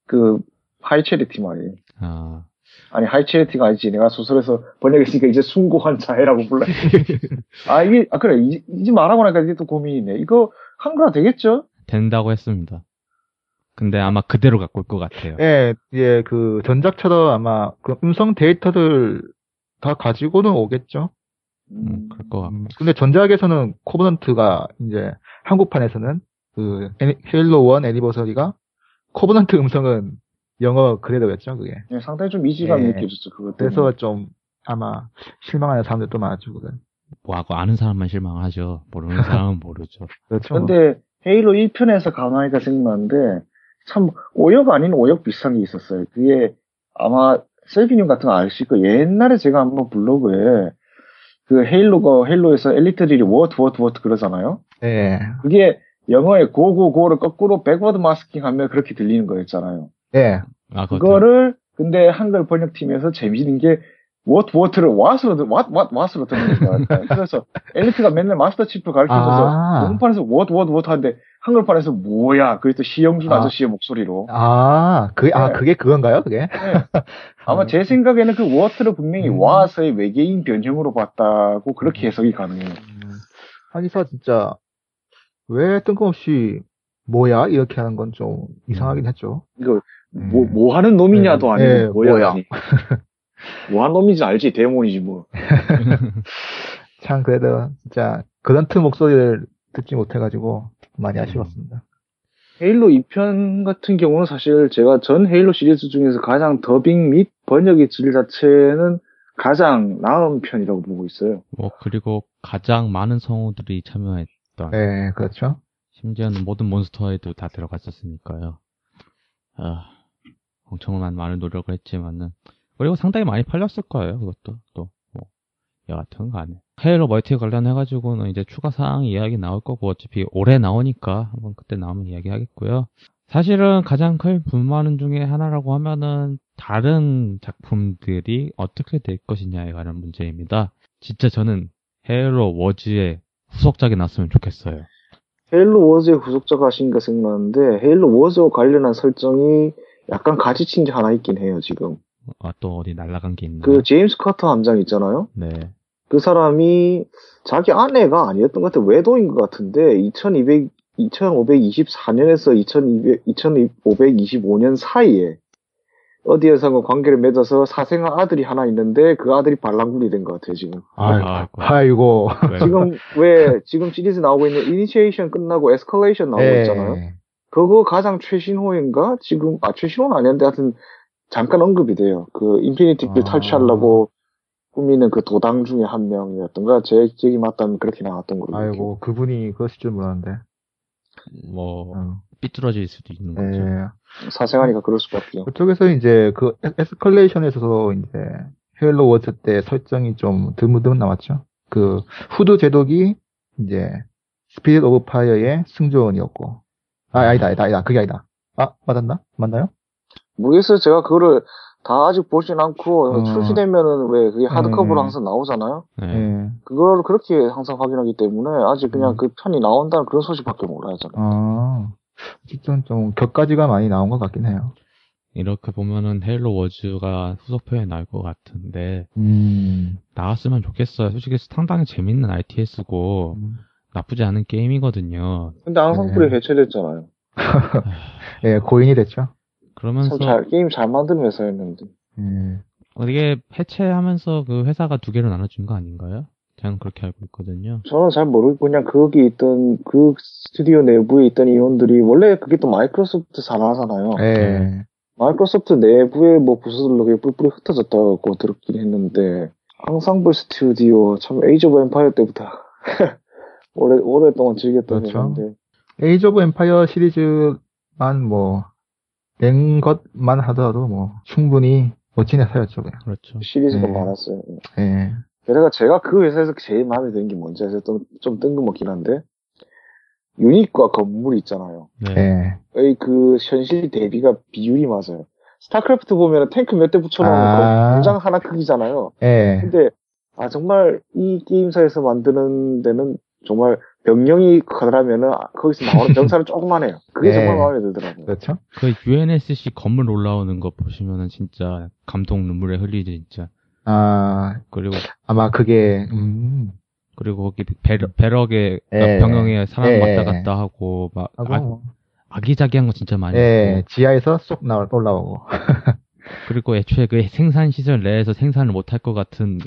그 하이체리티 말이에요. 아, 아니 하이체리티가 아니지 내가 소설에서 번역했으니까 이제 숭고한 자해라고 불러. 아 이게 아 그래 이제, 이제 말하고 나니까 이게 또 고민이네. 이거 한글화 되겠죠? 된다고 했습니다. 근데 아마 그대로 갖고 올 것 같아요. 예, 예, 그 전작처럼 아마 그 음성 데이터를 다 가지고는 오겠죠. 음, 그럴 것 같고. 음, 근데 전작에서는 코버넌트가 이제 한국판에서는 그 애니- 헤일로 1 애니버서리가 코버넌트 음성은 영어 그대로였죠, 그게. 네, 상당히 좀 이질감이 예. 느껴졌죠 그것 때문에. 그래서 좀 아마 실망하는 사람들도 많았죠, 그건. 뭐 하고 아는 사람만 실망하죠. 모르는 사람은 모르죠. 그렇죠. 근데 헤일로 1편에서 가만히가 생각나는데 참 오역 아닌 오역 비슷한 게 있었어요. 그게 아마 셀비님 같은 거 아실 거예요. 옛날에 제가 한번 블로그에 그 헤일로가 헤일로에서 엘리트들이 워트 워트 워트 그러잖아요. 예. 그게 영어의 go go go를 거꾸로 backward masking 하면 그렇게 들리는 거였잖아요. 예. 아, 그거 그거를 근데 한글 번역팀에서 재미있는 게 wort를 왓으로 왓왓 왓으로 듣는 거예요. 그래서 엘리트가 맨날 마스터 치프 가르쳐 줘서 아. 녹음판에서 워트 워트 워트 하는데 한글판에서 뭐야? 그게 또 시영준 아. 아. 저씨의 목소리로. 아, 그, 아, 네. 그게 그건가요, 그게? 네. 아마 제 생각에는 그 워트를 분명히 음. 와서의 외계인 변형으로 봤다고 그렇게 해석이 가능해요. 음, 하기사 진짜, 왜 뜬금없이, 뭐야? 이렇게 하는 건 좀 이상하긴 했죠. 이거 음. 뭐, 뭐 하는 놈이냐도 네. 아니고 네, 뭐야? 뭐야. 뭐 하는 놈인지 알지 데몬이지 뭐. 참, 그래도, 진짜, 그런트 목소리를 듣지 못해가지고, 많이 아쉬웠습니다. 헤일로 2편 같은 경우는 사실 제가 전 헤일로 시리즈 중에서 가장 더빙 및 번역의 질 자체는 가장 나은 편이라고 보고 있어요. 뭐 그리고 가장 많은 성우들이 참여했던 네, 그렇죠. 심지어는 모든 몬스터에도 다 들어갔었으니까요. 아, 엄청난 많은 노력을 했지만은 그리고 상당히 많이 팔렸을 거예요. 그것도 또 뭐, 여하튼 간에. 헤일로 멀티 관련해가지고는 이제 추가 사항 이야기 나올 거고 어차피 올해 나오니까 한번 그때 나오면 이야기 하겠고요. 사실은 가장 큰 불만 중에 하나라고 하면은 다른 작품들이 어떻게 될 것이냐에 관한 문제입니다. 진짜 저는 헤일로 워즈의 후속작이 났으면 좋겠어요. 헤일로 워즈의 후속자가 하신가 생각나는데 헤일로 워즈와 관련한 설정이 약간 가지친 게 하나 있긴 해요 지금. 아, 또 어디 날라간 게 있나요? 그 제임스 카터 함장 있잖아요. 네. 그 사람이 자기 아내가 아니었던 것 같아 외도인 것 같은데 2200 2524년에서 2200, 2525년 사이에 어디에선가 관계를 맺어서 사생아 아들이 하나 있는데 그 아들이 반란군이 된 것 같아요 지금. 아이고. 왜? 지금 왜 지금 시리즈 나오고 있는 이니시에이션 끝나고 에스컬레이션 나오고 예. 있잖아요. 그거 가장 최신호인가? 지금 아 최신호는 아니었는데 하여튼 잠깐 언급이 돼요. 그 인피니티 길 아. 탈취하려고 꾸미는 그 도당 중에 한 명이었던가 제 기억이 맞다면 그렇게 나왔던 걸로. 아이고, 그분이 그러실 줄 몰랐는데. 뭐 어. 삐뚤어질 수도 있는 거죠. 예. 사생아니까 그럴 수밖에요. 그쪽에서 이제 그 에- 에스컬레이션에서도 이제 헤일로 워즈 때 설정이 좀 드문드문 나왔죠. 그 후드 제독이 이제 스피릿 오브 파이어의 승조원이었고. 아, 아니다, 아니다, 아니다. 그게 아니다. 아, 맞았나? 맞나요? 모르겠어요. 제가 그거를 다 아직 보진 않고 어. 출시되면은 왜 그게 hardcover로 음. 항상 나오잖아요. 네. 예. 그거를 그렇게 항상 확인하기 때문에 아직 그냥 음. 그 편이 나온다는 그런 소식밖에 몰라요. 저는. 아, 어쨌든 좀 격가지가 많이 나온 것 같긴 해요. 이렇게 보면은 헤일로 워즈가 후속편에 나올 것 같은데 음. 나왔으면 좋겠어요. 솔직히 상당히 재밌는 RTS고 나쁘지 않은 게임이거든요. 근데 앙상블이 네. 해체됐잖아요. 예, 고인이 됐죠. 그러면서 참 잘, 게임 잘 만드는 회사였는데. 예. 어, 이게 해체하면서 그 회사가 두 개로 나눠준 거 아닌가요? 저는 그렇게 알고 있거든요. 저는 잘 모르고 그냥 거기 있던 그 스튜디오 내부에 있던 인원들이 원래 그게 또 마이크로소프트 산하잖아요. 예. 마이크로소프트 내부의 뭐 부서들로 그게 뿔뿔이 흩어졌다고 들었긴 했는데 앙상블 스튜디오 참 에이지 오브 엠파이어 때부터 오래 오랫동안 즐겼던 그렇죠. 회사인데 에이지 오브 엠파이어 시리즈만 뭐, 낸 것만 하더라도 뭐, 충분히 멋진 회사였죠, 그냥. 그렇죠. 시리즈가 네. 많았어요. 예. 게다가 제가 그 회사에서 제일 마음에 드는 게 뭔지 아세요? 좀, 좀 뜬금없긴 한데 유닛과 건물 있잖아요. 네. 예. 의그 현실 대비가 비율이 맞아요. 스타크래프트 보면은 탱크 몇 대 붙여놓은 아. 거 공장 하나 크기잖아요. 예. 근데 아 정말 이 게임사에서 만드는 데는 정말 커다라면은 아, 거기서 나오는 병사는 조그만해요. 그게 네. 정말 마음에 들더라고요. 그렇죠. 그 UNSC 건물 올라오는 거 보시면은 진짜 감동 눈물에 흘리지 진짜. 아, 그리고 아마 그게, 음, 그리고 거기 배럭에 예. 병영에 사람 예. 왔다 갔다 하고 막 하고, 아, 뭐, 아기자기한 거 진짜 많이 예, 있고 지하에서 쏙 나올, 올라오고. 그리고 애초에 그 생산 시설 내에서 생산을 못할 것 같은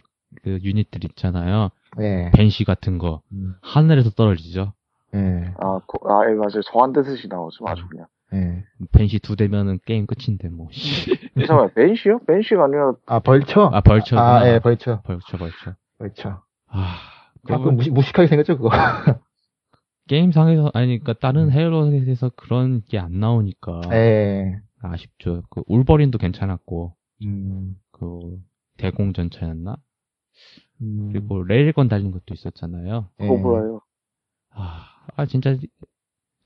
그 유닛들 있잖아요. 예. 벤시 같은 거 음, 하늘에서 떨어지죠. 예, 아, 고- 아, 예, 맞아요. 소환 듯이 나오죠. 아주 그냥. 예. 벤시 두 대면은 게임 끝인데 뭐. 씨. 잠깐만, 벤시요? 벤시가 아니라 아, 벌처? 아 벌처. 아, 예, 벌처. 벌처 벌처. 벌처. 아 아, 그 그리고 무시, 무식하게 생겼죠, 그거. 게임상에서 아니 그러니까 다른 헤일로에서 그런 게 안 나오니까 예. 아쉽죠. 그 울버린도 괜찮았고 음, 그 대공 전차였나? 음, 그리고 레일건 달린 것도 있었잖아요. 예. 호불호예요. 아, 아 진짜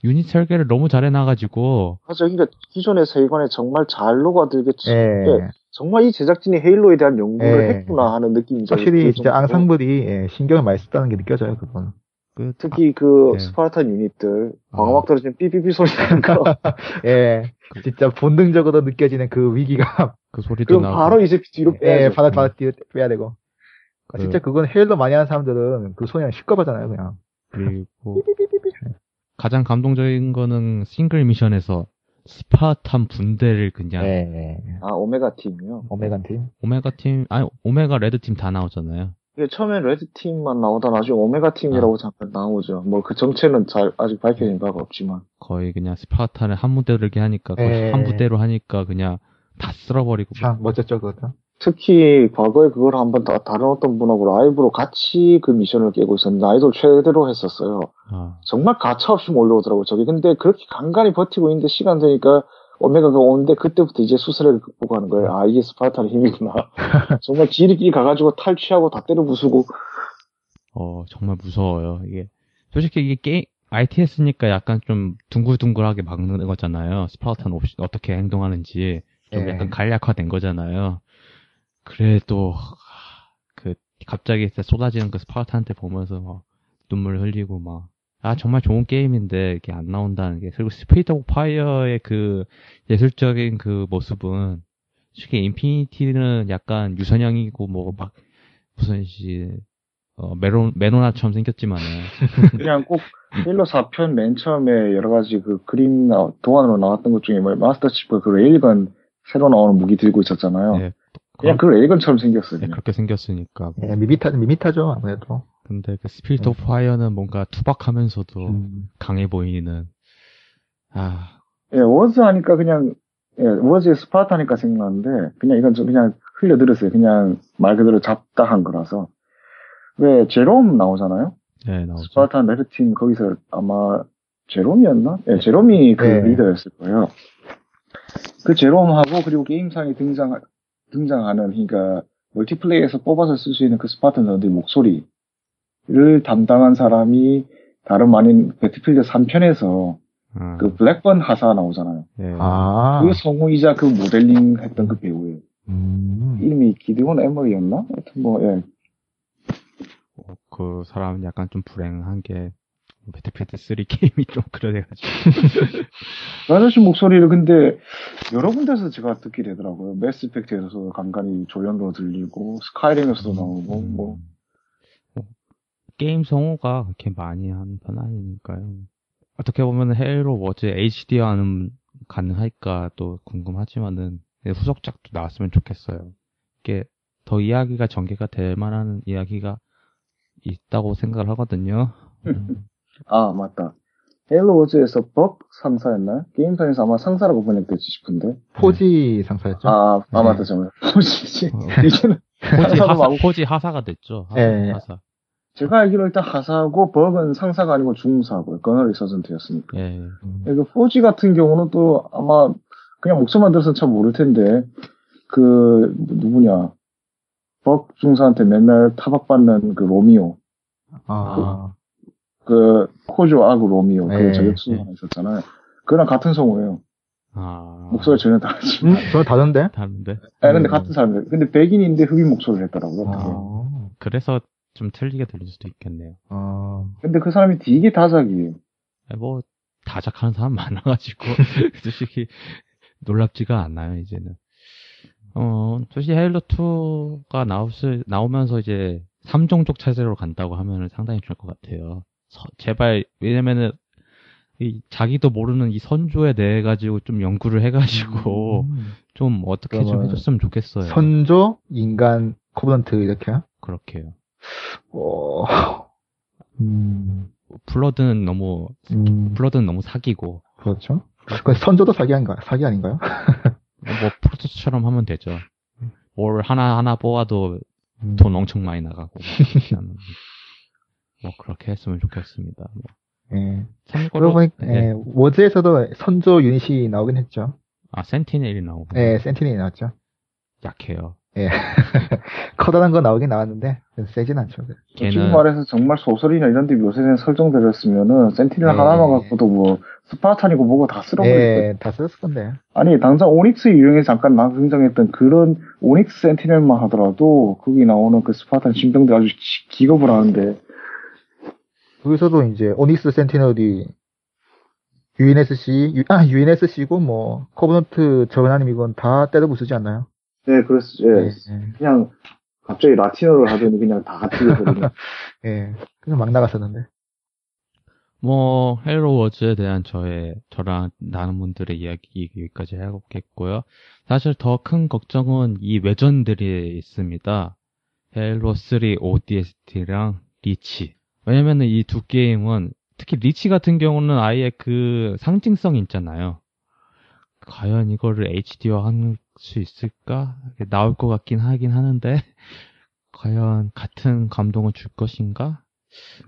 유닛 설계를 너무 잘해놔가지고 맞아, 그러니까 기존의 세계관에 정말 잘 녹아들게 치- 예. 예, 정말 이 제작진이 헤일로에 대한 연구를 예. 했구나 하는 느낌이 좀 확실히 들 진짜. 앙상블이 예, 신경을 많이 썼다는 게 느껴져요, 그건. 그 특히 그 예. 스파르탄 유닛들 아. 방어막 떨어지면 삐삐삐 소리 나는 거 예. 진짜 본능적으로 느껴지는 그 위기감. 그 소리도 그럼 나고 바로 이제 뒤로 예, 빼야죠. 바다, 바다 뒤로 빼야 되고. 아, 그- 진짜 그건 헤일로 많이 하는 사람들은 그 소리 시끄럽잖아요, 그냥. 그리고 가장 감동적인 거는 싱글 미션에서 스파탄 분대를 그냥 예. 아 오메가 팀이요. 오메가 팀. 오메가 팀 아니 오메가 레드 팀 다 나오잖아요. 이게 처음엔 레드 팀만 나오다 나중에 오메가 팀이라고 잠깐 나오죠. 뭐 그 정체는 잘 아직 밝혀진 바가 없지만 거의 그냥 스파탄을 한 무대로 이렇게 하니까 예. 한 부대로 하니까 그냥 다 쓸어버리고 참 멋졌죠, 그것도. 특히 과거에 그걸 한번 다, 다른 어떤 분하고 라이브로 같이 그 미션을 깨고 있었는데 난이도 최대로 했었어요. 아, 정말 가차없이 몰려오더라고요. 저게 근데 그렇게 간간히 버티고 있는데 시간 되니까 오메가가 오는데 그때부터 이제 수스레를 극복하는 거예요. 아 이게 스파르타의 힘이구나. 정말 지리끼리 가가지고 탈취하고 다 때려 부수고 어, 정말 무서워요. 이게, 솔직히 이게 게임, ITS니까 약간 좀 둥글둥글하게 막는 거잖아요. 스파르타는 없이 어떻게 행동하는지 좀 예. 약간 간략화된 거잖아요. 그래도, 하, 그, 갑자기 쏟아지는 그 스파르탄한테 보면서 막 눈물 흘리고 막, 아, 정말 좋은 게임인데 이게 안 나온다는 게. 그리고 스피릿 오브 파이어의 그 예술적인 그 모습은, 솔직히 인피니티는 약간 유선형이고 뭐 막, 무슨 시, 어, 메로, 메로나처럼 생겼지만은, 그냥 꼭 헤일로 4편 맨 처음에 여러 가지 그 그림 나, 도안으로 나왔던 것 중에 뭐 마스터 치프가 그 레일건 새로 나오는 무기 들고 있었잖아요. 예, 그냥 그 레일건처럼 생겼어요. 네. 그렇게 생겼으니까. 예, 밋밋하, 밋밋하죠, 아무래도. 근데 그 스피릿 오브 파이어는 뭔가 투박하면서도 음. 강해 보이는, 아, 예, 워즈 하니까 그냥 예, 워즈의 스파르타니까 생각나는데 그냥 이건 좀 그냥 흘려들었어요. 그냥 말 그대로 잡다한 거라서. 왜 제롬 나오잖아요. 네, 나오죠. 스파르탄 레드팀 거기서 아마 제롬이었나? 예, 제롬이 그 네. 리더였을 거예요. 그 제롬하고 그리고 게임상에 등장 등장하는 그러니까 멀티플레이에서 뽑아서 쓸 수 있는 그 스파르탄 선수의 목소리를 담당한 사람이 다름 아닌 배틀필드 3편에서 아, 그 블랙번 하사 나오잖아요. 예. 아. 그 성우이자 그 모델링 했던 그 배우예요. 음. 이름이 기드온 에머리였나? 하여튼 뭐, 예. 어, 그 사람은 약간 좀 불행한 게, 배틀필드 3 게임이 좀 그래가지고. 그 아저씨 목소리를 근데 여러 군데서 제가 듣게 되더라고요. 매스 이펙트에서도 간간히 조연도 들리고, 스카이림에서도 나오고, 음. 뭐. 뭐, 게임 성우가 그렇게 많이 하는 편 아니니까요. 어떻게 보면 헤일로 워즈 HD화는 가능할까 또 궁금하지만은 후속작도 나왔으면 좋겠어요. 이게 더 이야기가 전개가 될 만한 이야기가 있다고 생각을 하거든요. 음, 아, 맞다. 헤일로 워즈에서 벅 상사였나요? 게임상에서 아마 상사라고 번역됐지 싶은데. 포지 상사였죠? 아, 아, 네. 맞다, 정말. 뭐지? 어. 이제는. 포지 하사. 포지 하사가 됐죠. 하사, 예. 하사. 제가 알기로 일단 하사고, 벅은 상사가 아니고 중사고요. 거널리 서전트였으니까. 예. 음. 그 포지 같은 경우는 또 아마 그냥 목소리만 들어서 잘 모를 텐데 그 누구냐 벅 중사한테 맨날 타박받는 그 로미오 아. 그 코조 아그 로미오 네, 그 저격수 하나 있었잖아요 그랑 같은 성우예요 아. 목소리 전혀 다르지 음, 저는 다른데? 다른데? 아 근데 음. 같은 사람들 근데 백인인데 흑인 목소리를 했더라고요. 아. 그래서 좀 틀리게 들릴 수도 있겠네요. 아. 근데 그 사람이 되게 다작이에요 아니, 뭐 다작하는 사람 많아가지고 솔직히 놀랍지가 않아요 이제는. 어 솔직히 헤일로 2가 나오스 나오면서 이제 3종족 체제로 간다고 하면은 상당히 좋을 것 같아요. 서- 제발 왜냐면은 이 자기도 모르는 이 선조에 대해 가지고 좀 연구를 해가지고 음. 좀 어떻게 좀 해줬으면 좋겠어요. 선조, 인간, 코브넌트 이렇게요? 그렇게요. 어. 음. 블러드는 너무 음. 블러드는 너무 사기고 그렇죠. 그 선조도 사기 아닌가요? 사기 아닌가요? 뭐 프로토스처럼 하면 되죠. 뭘 하나 하나 뽑아도 음. 돈 엄청 많이 나가고 뭐 그렇게 했으면 좋겠습니다. 뭐. 예. 참고로 그러고 보니 네. 예, 워즈에서도 선조 유닛이 나오긴 했죠. 아 센티넬이 나오고 예, 센티넬이 나왔죠. 약해요. 예. 커다란 거 나오긴 나왔는데 세진 않죠. 지금 걔는 말해서 정말 소설이나 이런 데 묘사된 설정들이었으면은 센티넬 네. 하나만 갖고도 뭐 스파르탄이고 뭐고 다 쓸어버릴 거예요 예, 다 썼을 건데. 아니 당장 오닉스 유령에 잠깐 나 등장했던 그런 오닉스 센티넬만 하더라도 거기 나오는 그 스파르탄 신병들 아주 기- 기겁을 하는데 여기서도 이제 오닉스 센티널이 UNSC, 유- 아, UNSC고 뭐 코버넌트 저변아님 이건 다 때려 부수지 않나요? 네 그랬어 예. 예. 그냥 갑자기 라틴어를 하더니 그냥 다 쓸어버리네 예. 그냥 막 나갔었는데. 뭐 헤일로 워즈에 대한 저의 저랑 나는 분들의 이야기 여기까지 해보겠고요. 사실 더 큰 걱정은 이 외전들이 있습니다. 헤일로 3 ODST랑 리치. 왜냐면은 이 두 게임은 특히 리치 같은 경우는 아예 그 상징성이 있잖아요. 과연 이거를 HD화 할 수 있을까? 나올 것 같긴 하긴 하는데 과연 같은 감동을 줄 것인가?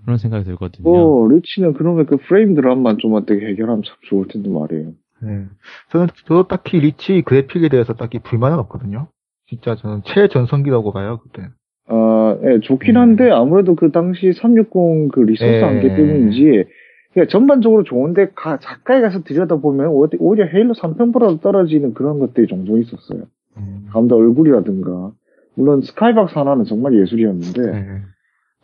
그런 생각이 들거든요. 뭐 리치는 그러면 그 프레임 drop만 좀 어떻게 해결하면 참 좋을 텐데 말이에요 네. 저는 저도 딱히 리치 그래픽에 대해서 딱히 불만은 없거든요. 진짜 저는 최전성기라고 봐요 그때. 아, 예, 좋긴 음. 한데 아무래도 그 당시 360 그 리소스 예. 한계 때문인지 그냥 전반적으로 좋은데 가, 작가에 가서 들여다보면 오히- 오히려 헤일로 3편보다도 떨어지는 그런 것들이 종종 있었어요. 음. 가운데 얼굴이라든가 물론 스카이박스 하나는 정말 예술이었는데 네.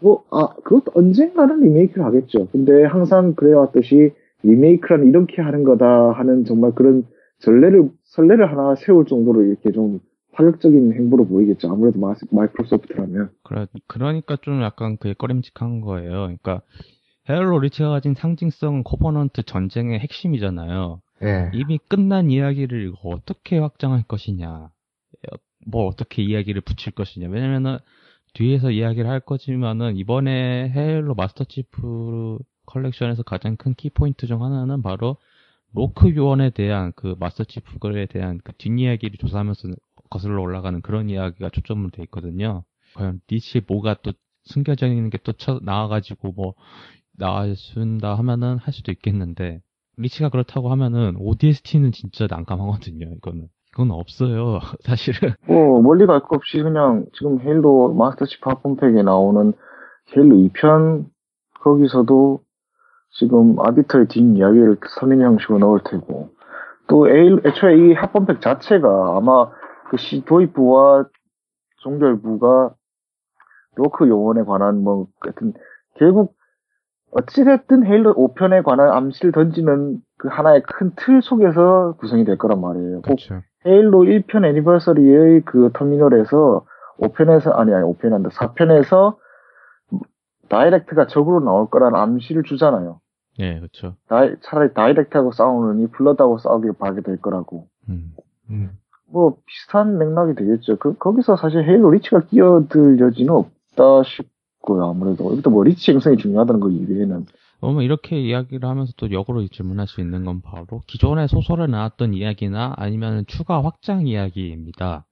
뭐, 아, 그것도 언젠가는 리메이크를 하겠죠. 근데 항상 그래왔듯이 리메이크란 이렇게 하는 거다 하는 정말 그런 전례를, 선례를 하나 세울 정도로 이렇게 좀 파격적인 행보로 보이겠죠. 아무래도 마, 마이크로소프트라면. 그러, 그러니까 좀 약간 그게 꺼림직한 거예요. 그러니까 헤일로 리치가 가진 상징성 코버넌트 전쟁의 핵심이잖아요. 네. 이미 끝난 이야기를 이거 어떻게 확장할 것이냐, 뭐 어떻게 이야기를 붙일 것이냐. 왜냐면은 뒤에서 이야기를 할 거지만은 이번에 헤일로 마스터 치프 컬렉션에서 가장 큰 키포인트 중 하나는 바로 로크 요원에 대한 그 마스터 치프들에 대한 그 뒷이야기를 조사하면서 거슬러 올라가는 그런 이야기가 초점으로 돼 있거든요. 과연 니치에 뭐가 또 숨겨져 있는 게 또 나와가지고 뭐 나와준다 하면은 할 수도 있겠는데 리치가 그렇다고 하면은 ODST는 진짜 난감하거든요. 이거는 그건 없어요. 사실은 뭐, 멀리 갈 거 없이 그냥 지금 헤일로 마스터치프 합본팩에 나오는 헤일로 2편 거기서도 지금 아비터의 뒷이야기를 서민 형식으로 넣을 테고 또 애초에 이 합본팩 자체가 아마 그 시, 도입부와 종결부가 로크 요원에 관한 뭐 같은 결국 어찌됐든 헤일로 5편에 관한 암시를 던지는 그 하나의 큰 틀 속에서 구성이 될 거란 말이에요. 꼭 그렇죠. 헤일로 1편 애니버서리의 그 터미널에서 5편에서 아니 아니 5편이 아니라 4편에서 다이댁트가 적으로 나올 거라는 암시를 주잖아요. 예, 그렇죠. 다이, 차라리 다이댁트하고 싸우느니 플러드하고 싸우길 바라게 될 거라고. 음. 음. 뭐 비슷한 맥락이 되겠죠. 그 거기서 사실 헤일로 리치가 끼어들 여지는 없다 싶고요. 아무래도 여기도 뭐 리치 행성이 중요하다는 거 이외에는 그러면 이렇게 이야기를 하면서 또 역으로 질문할 수 있는 건 바로 기존의 소설에 나왔던 이야기나 아니면 추가 확장 이야기입니다.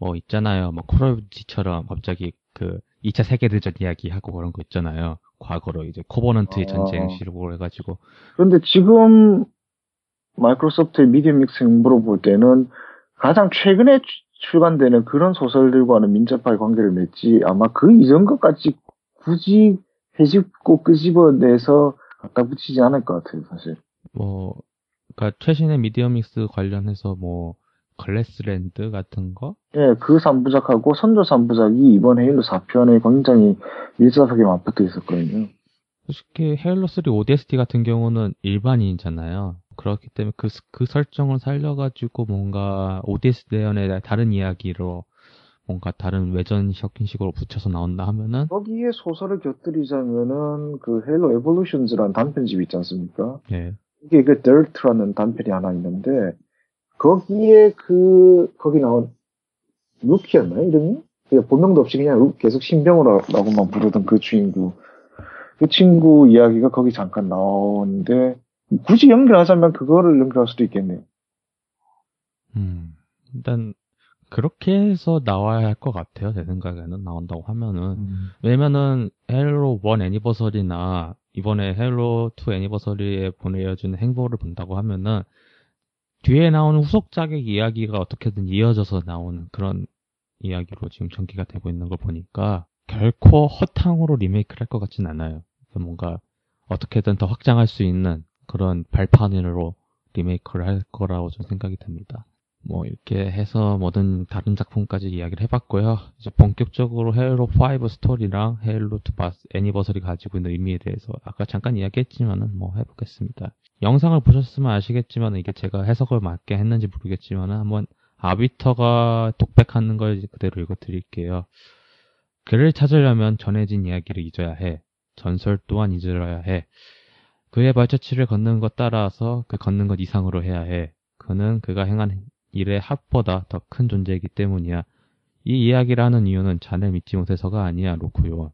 뭐 있잖아요. 뭐 콜오브디처럼 갑자기 그 2차 세계대전 이야기하고 그런 거 있잖아요. 과거로 이제 코버넌트의 아. 전쟁 시로 해가지고 그런데 지금 마이크로소프트의 미디어 믹스 행보로 볼 때는 가장 최근에 추- 출간되는 그런 소설들과는 민첩하게 관계를 맺지 아마 그 이전 것까지 굳이 해집고 끄집어내서 갖다 붙이지 않을 것 같아요, 사실. 뭐 그러니까 최신의 미디어 믹스 관련해서 뭐 글래스랜드 같은 거 예, 그 3부작하고 선조 3부작이 이번 헤일로 4편에 굉장히 밀접하게 맞붙어 있었거든요. 솔직히 헤일로 3 ODST 같은 경우는 일반인이잖아요. 그렇기 때문에 그, 그 설정을 살려가지고 뭔가 ODST 대연의 다른 이야기로 뭔가 다른 외전 셔킨식으로 붙여서 나온다 하면은 거기에 소설을 곁들이자면은 그 헤일로 에볼루션즈라는 단편집 있지 않습니까? 예 이게 그 Dirt라는 단편이 하나 있는데 거기에 그 거기 나온 루키였나요 이름이? 그냥 본명도 없이 그냥 루- 계속 신병으로라고만 부르던 그 친구 그 친구 이야기가 거기 잠깐 나오는데 굳이 연결하자면 그거를 연결할 수도 있겠네요. 음, 일단 그렇게 해서 나와야 할 것 같아요. 제 생각에는 나온다고 하면은 음. 왜냐면은 헤일로 1 애니버서리나 이번에 헤일로 2 애니버서리에 보여주는 행보를 본다고 하면은 뒤에 나오는 후속작의 이야기가 어떻게든 이어져서 나오는 그런 이야기로 지금 전개가 되고 있는 걸 보니까 결코 허탕으로 리메이크를 할 것 같진 않아요. 뭔가 어떻게든 더 확장할 수 있는 그런 발판으로 리메이크를 할 거라고 좀 생각이 듭니다. 뭐 이렇게 해서 모든 다른 작품까지 이야기를 해봤고요. 이제 본격적으로 헤일로 5 스토리랑 헤일로 2 바스 애니버서리 가지고 있는 의미에 대해서 아까 잠깐 이야기했지만은 뭐 해보겠습니다. 영상을 보셨으면 아시겠지만 이게 제가 해석을 맞게 했는지 모르겠지만은 한번 아비터가 독백하는 걸 그대로 읽어드릴게요. 그를 찾으려면 전해진 이야기를 잊어야 해. 전설 또한 잊어야 해. 그의 발자취를 걷는 것 따라서 그 걷는 것 이상으로 해야 해. 그는 그가 행한 일의 합보다 더 큰 존재이기 때문이야. 이 이야기를 하는 이유는 자네 믿지 못해서가 아니야, 로크 요원.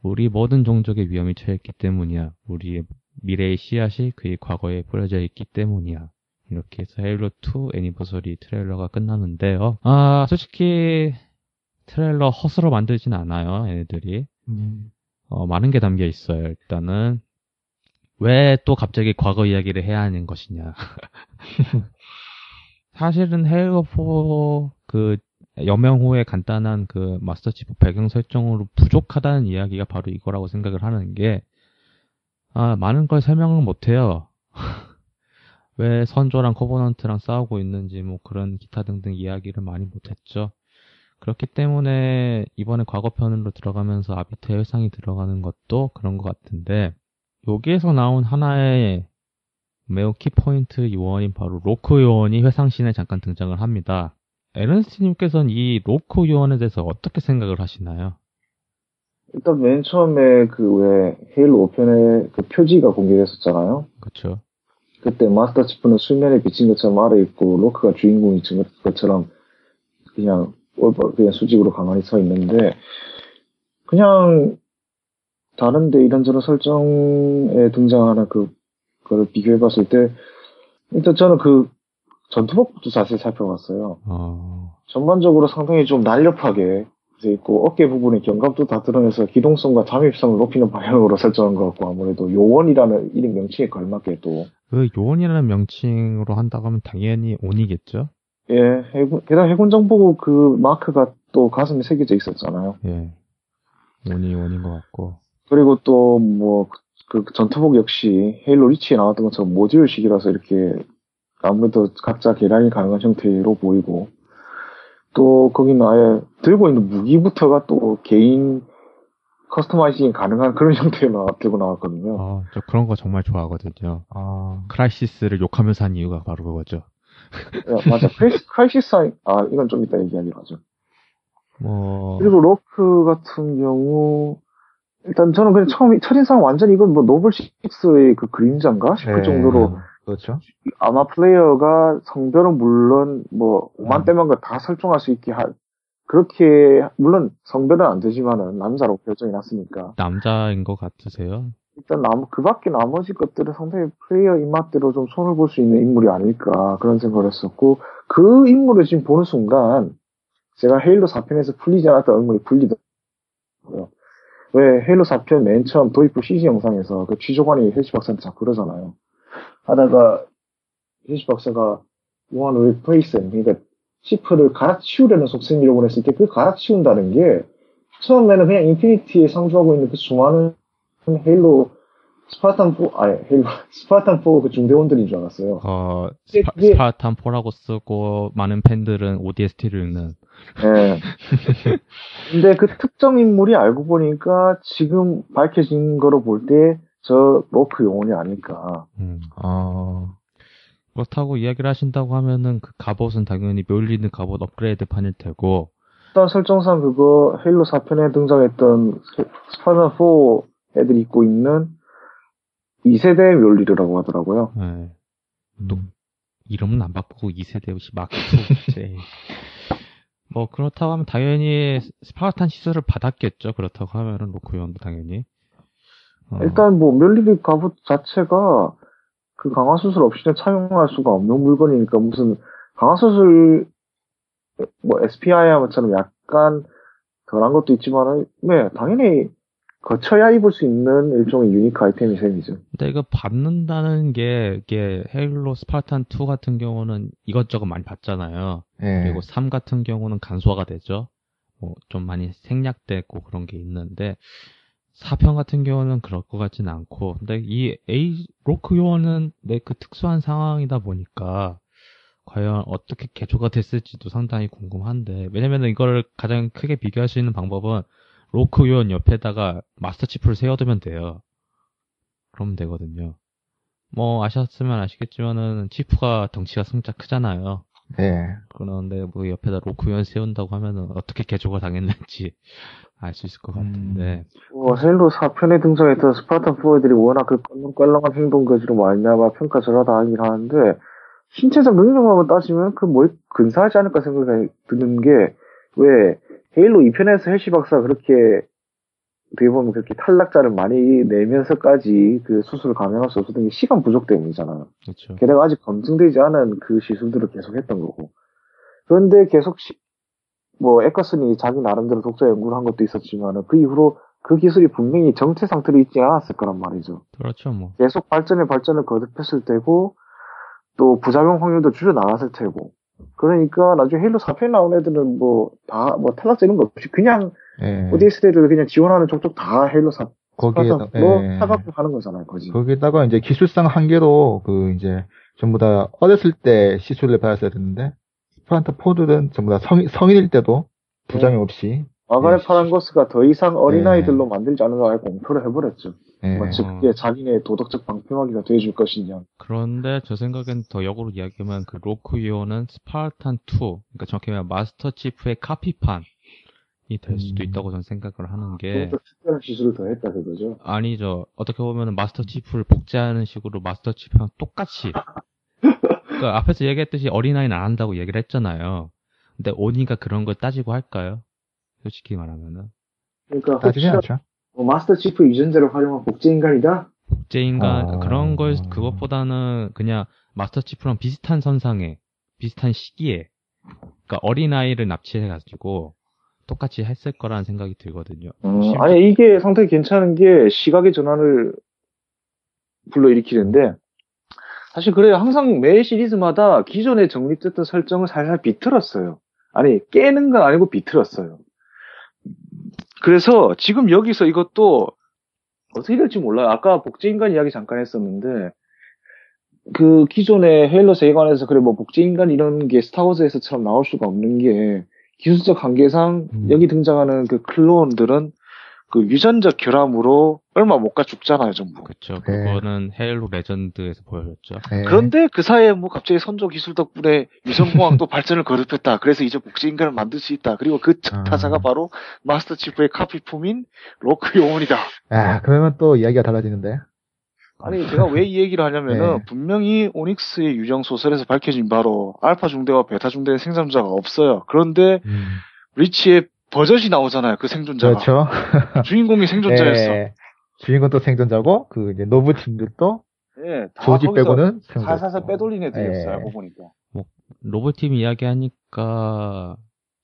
우리 모든 종족의 위험이 처했기 때문이야. 우리의 미래의 씨앗이 그의 과거에 뿌려져 있기 때문이야. 이렇게 해서 헤일로 2 애니버서리 트레일러가 끝나는데요. 아, 솔직히 트레일러 허스로 만들진 않아요, 얘네들이. 음. 어, 많은 게 담겨 있어요. 일단은 왜 또 갑자기 과거 이야기를 해야 하는 것이냐. 사실은 헤일로4 그 여명 후에 간단한 그 마스터 치프 배경 설정으로 부족하다는 이야기가 바로 이거라고 생각을 하는 게, 아, 많은 걸 설명을 못해요. 왜 선조랑 코버넌트랑 싸우고 있는지 뭐 그런 기타 등등 이야기를 많이 못했죠. 그렇기 때문에 이번에 과거편으로 들어가면서 아비터 회상이 들어가는 것도 그런 것 같은데, 여기에서 나온 하나의 매우 키포인트 요원인 바로 로크 요원이 회상신에 잠깐 등장을 합니다. 에른스트님께서는 이 로크 요원에 대해서 어떻게 생각을 하시나요? 일단 맨 처음에 그왜 헤일로 5편에 그 표지가 공개됐었잖아요. 그렇죠. 그때 마스터 치프는 수면에 비친 것처럼 아래 있고 로크가 주인공인 것처럼 그냥 그냥 수직으로 가만히 서 있는데 그냥 다른데 이런저런 설정에 등장하는 그 그걸 비교해 봤을 때 일단 저는 그 전투복부터 자세히 살펴봤어요. 어, 전반적으로 상당히 좀 날렵하게 돼 있고 어깨 부분에 견갑도 다 드러내서 기동성과 잠입성을 높이는 방향으로 설정한 것 같고 아무래도 요원이라는 이름 명칭에 걸맞게 또 그 요원이라는 명칭으로 한다고 하면 당연히 온이겠죠? 예, 해군, 게다가 해군 정보국 그 마크가 또 가슴에 새겨져 있었잖아요. 예. 온이 온인 것 같고. 그리고 또 뭐 그 전투복 역시 헤일로 리치에 나왔던 것처럼 모듈식이라서 이렇게 아무래도 각자 개량이 가능한 형태로 보이고 또 거기는 아예 들고 있는 무기부터가 또 개인 customizing이 가능한 그런 형태로 나, 들고 나왔거든요. 아, 저 그런 거 정말 좋아하거든요. 아, 크라이시스를 욕하면서 한 이유가 바로 그거죠. 야, 맞아. 크라이시, 크라이시스, 아, 이건 좀 이따 얘기하기로 하죠. 뭐, 그리고 로크 같은 경우, 일단 저는 그냥 처음, 첫인상 완전 이건 뭐 노블식스의 그 그림자인가 싶을 네. 정도로 그렇죠. 아마 플레이어가 성별은 물론 뭐 오만 음. 때만 다 설정할 수 있게 할 그렇게 물론 성별은 안 되지만은 남자로 결정이 났으니까 남자인 것 같으세요? 일단 남, 그 밖에 나머지 것들은 상당히 플레이어 입맛대로 좀 손을 볼 수 있는 인물이 아닐까 그런 생각을 했었고 그 인물을 지금 보는 순간 제가 헤일로 4편에서 풀리지 않았던 인물이 풀리더라고요. 왜 헤일로 4편 맨 처음 도입부 CG 영상에서 그 취조관이 핼시 박사한테 자꾸 그러잖아요. 하다가 핼시 박사가 to replace. 그러니까 치프를 갈아치우려는 속셈이라고 했을 때 그 갈아치운다는 게 처음에는 그냥 인피니티에 상주하고 있는 그 수많은 헤일로 스파르탄 4, 아니 헤일로 스파르탄 4그 중대원들인 줄 알았어요. 어, 스파, 그게- 스파르탄 4라고 쓰고 많은 팬들은 ODST로 읽는 예. 근데 그 특정 인물이 알고 보니까 지금 밝혀진 거로 볼 때 저 로크 요원이 아닐까. 음. 아, 그렇다고 이야기를 하신다고 하면은 그 갑옷은 당연히 묠니르 갑옷 업그레이드 판일 테고 일단 설정상 그거 헤일로 4편에 등장했던 스파르탄 4 애들이 입고 있는 2세대 멸리르라고 하더라고요. 예. 또, 이름은 안 바꾸고 2세대 역시 마크2 뭐 그렇다고 하면 당연히 스파르탄 시술을 받았겠죠. 그렇다고 하면은 로크 요원도 당연히. 어, 일단 뭐 멸리르 갑옷 자체가 그 강화 수술 없이는 착용할 수가 없는 물건이니까 무슨 강화 수술 뭐 SPI처럼 약간 덜한 것도 있지만은 네 당연히 거쳐야 입을 수 있는 일종의 유니크 아이템이 셈이죠. 근데 이거 받는다는 게 이게 헤일로 스파르탄 2 같은 경우는 이것저것 많이 받잖아요. 예. 그리고 3 같은 경우는 간소화가 되죠. 뭐 좀 많이 생략되고 그런 게 있는데 4편 같은 경우는 그럴 것 같지는 않고 근데 이 A 로크 요원은 내 그 특수한 상황이다 보니까 과연 어떻게 개조가 됐을지도 상당히 궁금한데 왜냐면은 이걸 가장 크게 비교할 수 있는 방법은 로크 요원 옆에다가 마스터 치프를 세워두면 돼요. 그러면 되거든요. 뭐 아셨으면 아시겠지만은 치프가 덩치가 승짝 크잖아요. 예. 그런데 뭐 옆에다 로크 요원 세운다고 하면은 어떻게 개조가 당했는지 알 수 있을 것 같은데 뭐 헤일로 4편에 등장했던 스파르탄 4애들이 워낙 그 껄렁껄렁한 행동 거지로 말미암아 평가절하다 하긴 하는데 신체적 능력만 따지면 그 뭐 근사하지 않을까 생각이 드는 게 왜 헤일로 2편에서 헬시 박사가 그렇게 어떻게 보면 그렇게 탈락자를 많이 내면서까지 그 수술을 감행할 수 없었던 게 시간 부족 때문이잖아요. 그렇죠. 게다가 아직 검증되지 않은 그 시술들을 계속 했던 거고. 그런데 계속 시- 뭐 에커슨이 자기 나름대로 독자 연구를 한 것도 있었지만 그 이후로 그 기술이 분명히 정체 상태로 있지 않았을 거란 말이죠. 그렇죠, 뭐. 계속 발전에 발전을 거듭했을 때고 또 부작용 확률도 줄여 나갔을 테고. 그러니까 나중에 헤일로 4편 나온 애들은 뭐 다 뭐 탈락자 이런 거 없이 그냥 예. ODST를 그냥 지원하는 족족 다 헤일로 4 거기에다 로 예. 타격을 하는 거잖아요, 거지. 거기다가 이제 기술상 한계로 그 이제 전부 다 어렸을 때 시술을 받았어야 됐는데 스파르타 포들은 전부 다 성, 성인일 때도 부작용 없이 마가렛 예. 파란거스가 더 이상 어린아이들로 네. 만들지 않으려고 아예 공표를 해버렸죠. 예. 마치 그게 자기네 도덕적 방패막이가 돼줄 것이냐. 그런데 저 생각엔 더 역으로 이야기하면 그 로크요는 스파르탄 2, 그러니까 정확히 말하면 마스터 치프의 카피판 이 될 수도 음. 있다고 저는 생각을 하는 게 좀더 특별한 기술을 더 했다 그거죠. 아니죠. 어떻게 보면 마스터 치프를 복제하는 식으로 마스터 치프랑 똑같이. 그러니까 앞에서 얘기했듯이 어린아이는 안 한다고 얘기를 했잖아요. 근데 오니가 그런 걸 따지고 할까요? 솔직히 말하면은. 그러니까 혹시 않죠. 뭐 마스터 치프 유전자를 활용한 복제 인간이다? 복제인간, 아. 그런 걸, 그것보다는 그냥 마스터 치프랑 비슷한 선상에, 비슷한 시기에, 그러니까 어린아이를 납치해가지고 똑같이 했을 거라는 생각이 들거든요. 음, 아니 이게 상당히 괜찮은 게 시각의 전환을 불러일으키는데 사실 그래요. 항상 매 시리즈마다 기존에 정립됐던 설정을 살살 비틀었어요. 아니 깨는 건 아니고 비틀었어요. 그래서 지금 여기서 이것도 어떻게 될지 몰라요. 아까 복제인간 이야기 잠깐 했었는데 그 기존의 헤일로 세계관에서 그래 뭐 복제인간 이런 게 스타워즈에서처럼 나올 수가 없는 게 기술적 한계상 음. 여기 등장하는 그 클론들은 그 유전적 결함으로 얼마 못 가 죽잖아요, 전부. 그쵸. 네. 그거는 헤일로 레전드에서 보여줬죠. 예. 그런데 그 사이에 뭐 갑자기 선조 기술 덕분에 유전공학 또 발전을 거듭했다. 그래서 이제 복제 인간을 만들 수 있다. 그리고 그 아. 타자가 바로 마스터 치프의 카피품인 로크 요원이다. 아, 그러면 또 이야기가 달라지는데. 아니 제가 왜 이 얘기를 하냐면은 네. 분명히 오닉스의 유령 소설에서 밝혀진 바로 알파 중대와 베타 중대의 생존자가 없어요. 그런데 음. 리치에 버젓이 나오잖아요. 그 생존자가 그렇죠. 주인공이 생존자였어. 예. 주인공 또 생존자고 그 이제 노블 팀들도 예, 다 조지 빼고는 살살살. 빼돌린 애들이었어요. 예. 알고 보니까. 로봇 팀 이야기 하니까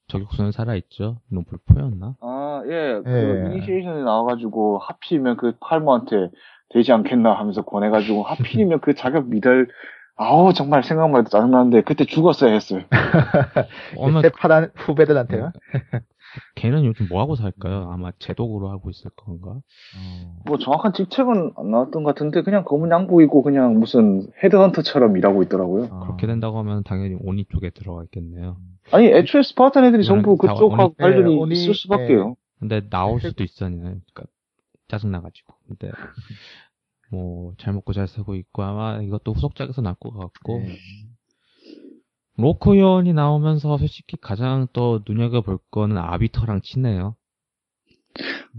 저격수는 살아있죠. 노블포였나? 아, 예, 그 예. 이니시에이션에 나와가지고 하필이면 그 팔모한테 되지 않겠나 하면서 권해가지고 하필이면 그 자격 미달 아우 정말 생각만 해도 짜증나는데 그때 죽었어야 했어요. 어머, 세파란 후배들한테요. 걔는 요즘 뭐 하고 살까요? 아마 제독으로 하고 있을 건가? 뭐 정확한 직책은 안 나왔던 것 같은데 그냥 검은 양복 입고 그냥 무슨 헤드헌터처럼 일하고 있더라고요. 어. 그렇게 된다고 하면 당연히 오니 쪽에 들어가 있겠네요. 아니 애초에 스파르탄 애들이 전부 다 그쪽하고 관련이 예, 오니- 있을 수밖에요. 근데 나올 수도 있었냐. 그러니까 짜증나가지고. 근데 뭐 잘 먹고 잘 살고 있고 아마 이것도 후속작에서 나올 것 같고 예. 로크연이 나오면서 솔직히 가장 또 눈여겨볼 거는 아비터랑 친해요.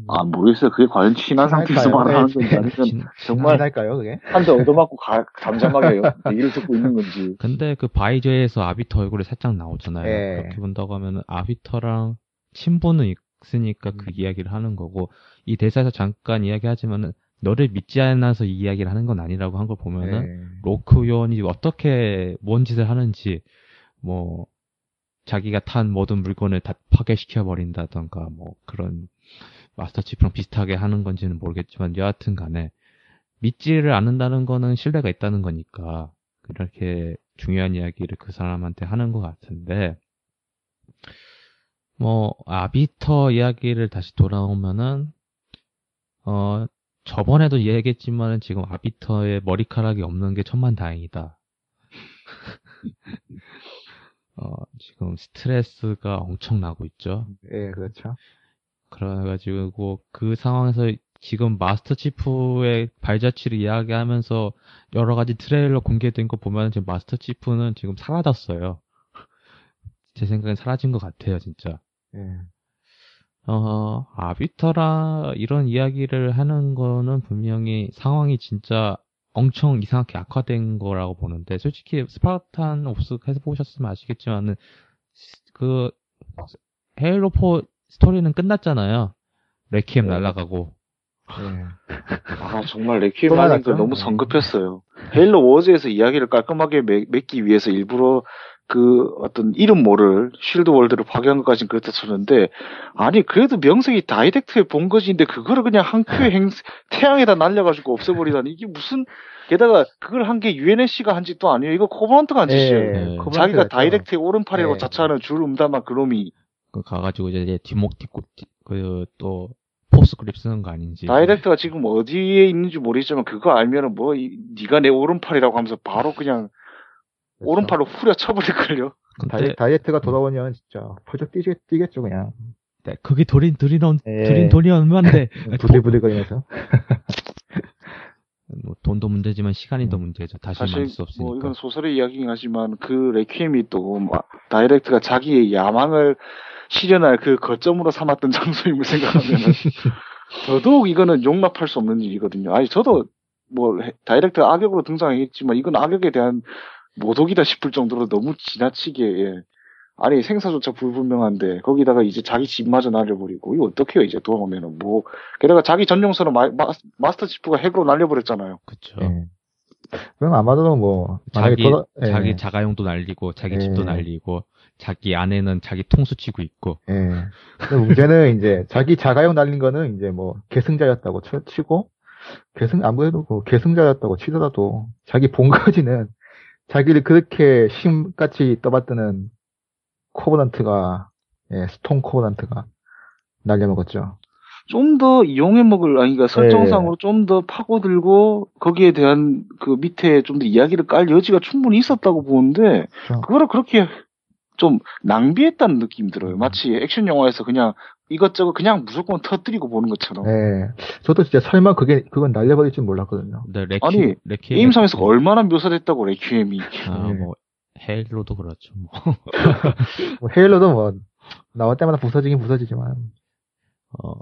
아 모르겠어요. 그게 과연 친한 상태에서 친할까요? 말하는 네. 건지 아니면 친- 정말 할까요 그게? 한 대 얻어맞고 가, 잠잠하게 얘기를 듣고 있는 건지. 근데 그 바이저에서 아비터 얼굴이 살짝 나오잖아요. 예. 그렇게 본다고 하면 아비터랑 친분은 있으니까 그 음. 이야기를 하는 거고 이 대사에서 잠깐 이야기하지만은 너를 믿지 않아서 이 이야기를 하는 건 아니라고 한 걸 보면은 예. 로크 요원이 어떻게 뭔 짓을 하는지 뭐 자기가 탄 모든 물건을 다 파괴시켜 버린다던가 뭐 그런 마스터 치프랑 비슷하게 하는 건지는 모르겠지만 여하튼 간에 믿지를 않는다는 거는 신뢰가 있다는 거니까 그렇게 중요한 이야기를 그 사람한테 하는 것 같은데 뭐 아비터 이야기를 다시 돌아오면은 어 저번에도 얘기했지만 지금 아비터의 머리카락이 없는 게 천만다행이다. 어, 지금 스트레스가 엄청 나고 있죠. 예, 그렇죠. 그래가지고 그 상황에서 지금 마스터 치프의 발자취를 이야기하면서 여러 가지 트레일러 공개된 거 보면 지금 마스터 치프는 지금 사라졌어요. 제 생각엔 사라진 것 같아요, 진짜. 예. 어, 아비터라 이런 이야기를 하는 거는 분명히 상황이 진짜 엄청 이상하게 악화된 거라고 보는데, 솔직히 스파르탄 옵스 해서 보셨으면 아시겠지만은, 그, 헤일로 4 스토리는 끝났잖아요. 레키엠 네. 날아가고. 예. 아 정말 레퀴엠 또 하는 거 나갔죠? 너무 네. 성급했어요. 헤일로 워즈에서 이야기를 깔끔하게 맺, 기 위해서 일부러 그 어떤 이름 모를 shield world를 파괴한 것까지는 그렇다 쳤는데 아니 그래도 명색이 다이댁트의 본거진데 그거를 그냥 한 큐에 행 태양에다 날려가지고 없애버리다니 이게 무슨 게다가 그걸 한 게 UNSC가 한 짓도 아니에요 이거 코버넌트가 한 짓이에요 예, 네. 자기가. 다이댁트의 오른팔이라고 예. 자처하는 줄 음다마 그놈이 그 가가지고 이제 뒷목 뒷목 그 또 force grip 쓰는 거 아닌지. 다이댁트가 지금 어디에 있는지 모르겠지만 그거 알면은 뭐 이, 네가 내 오른팔이라고 하면서 바로 그냥 그렇죠. 오른팔로 후려 쳐버릴걸요 다이, 다이댁트가 돌아오면 진짜 펄쩍 뛰겠, 뛰겠죠 그냥 네, 그게 돈 예. 들인 돈이 얼마인데 부들부들거리면서 뭐 돈도 문제지만 시간이 더 문제죠. 다시 사실 만들 수 없으니까. 뭐 이건 소설의 이야기긴 하지만 그 레퀴엠이 또 마- 다이렉트가 자기의 야망을 실현할 그 거점으로 삼았던 장소임을 생각하면은 더더욱 이거는 용납할 수 없는 일이거든요. 아니 저도 뭐 해- 다이렉트가 악역으로 등장했지만 이건 악역에 대한 모독이다 싶을 정도로 너무 지나치게 예. 아니 생사조차 불분명한데 거기다가 이제 자기 집마저 날려버리고 이거 어떡해요 이제 돌아오면은 뭐 게다가 자기 전용선을 마, 마, 스터 치프가 핵으로 날려버렸잖아요. 그쵸. 예. 그럼 아마도 뭐 자기 돌아- 예. 자기 자가용도 날리고 자기 예. 집도 날리고 자기 아내는 자기 통수 치고 있고 예. 근데 문제는 이제 자기 자가용 날린 거는 이제 뭐 계승자였다고 쳐- 치고 계승 아무래도 그 계승자였다고 치더라도 자기 본거지는 자기를 그렇게 신같이 떠받드는 코버넌트가 예, 스톰 코버넌트가 날려먹었죠. 좀 더 이용해 먹을 아니 그러니까 네. 설정상으로 좀더 파고들고 거기에 대한 그 밑에 좀 더 이야기를 깔 여지가 충분히 있었다고 보는데 그렇죠. 그거를 그렇게 좀 낭비했다는 느낌이 음. 들어요. 마치 액션 영화에서 그냥 이것저것 그냥 무조건 터뜨리고 보는 것처럼. 예. 저도 진짜 설마 그게 그건 날려버릴 줄 몰랐거든요. 근데 레키 아니, 레키 게임상에서 얼마나 묘사됐다고 레퀴엠이. 아, 예. 뭐 헤일로도 그렇죠. 뭐. 뭐 헤일로도 뭐 나올 때마다 부서지긴 부서지지만 어,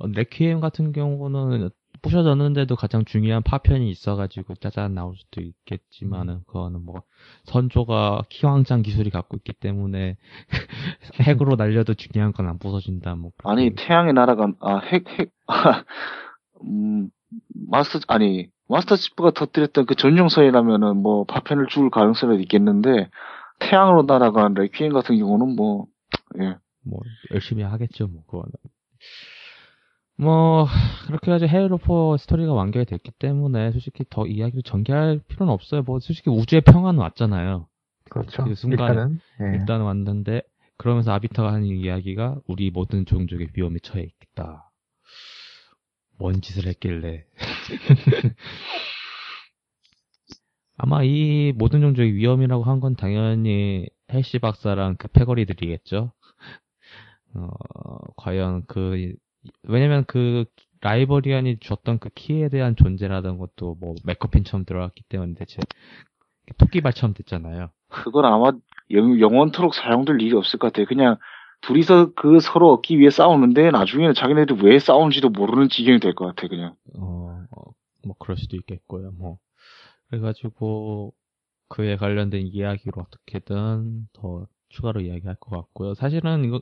레퀴엠 같은 경우는 부셔졌는데도 가장 중요한 파편이 있어가지고 짜잔 나올 수도 있겠지만은 그거는 뭐 선조가 키왕장 기술이 갖고 있기 때문에 핵으로 날려도 중요한 건 안 부서진다 뭐 아니. 태양의 나라가 아핵 핵. 음 마스터 아니 마스터 치프가 터뜨렸던 그 전용선이라면은 뭐 파편을 줄 가능성이 있겠는데 태양으로 날아간 레퀴엠 같은 경우는 뭐 예. 뭐 열심히 하겠죠 뭐 그거는 뭐 그렇게 해가지고 헤일로4 스토리가 완결이 됐기 때문에 솔직히 더 이야기를 전개할 필요는 없어요 뭐 솔직히 우주의 평화는 왔잖아요 그렇죠. 그 순간에 일단은 예. 일단 왔는데 그러면서 아비타가 하는 이야기가 우리 모든 종족의 위험에 처해 있다. 뭔 짓을 했길래? 아마 이 모든 종족의 위험이라고 한 건 당연히 헬시 박사랑 그 패거리들이겠죠. 어, 과연 그 왜냐면 그 라이버리안이 줬던 그 키에 대한 존재라던 것도 뭐 맥커핀처럼 들어갔기 때문에 대체 토끼발처럼 됐잖아요. 그건 아마 영, 영원토록 사용될 일이 없을 것 같아요. 그냥 둘이서 그 서로 얻기 위해 싸우는데 나중에는 자기네들이 왜 싸우는지도 모르는 지경이 될 것 같아 그냥. 어, 어, 뭐 그럴 수도 있겠고요. 뭐 그래가지고 그에 관련된 이야기로 어떻게든 더 추가로 이야기할 것 같고요. 사실은 이거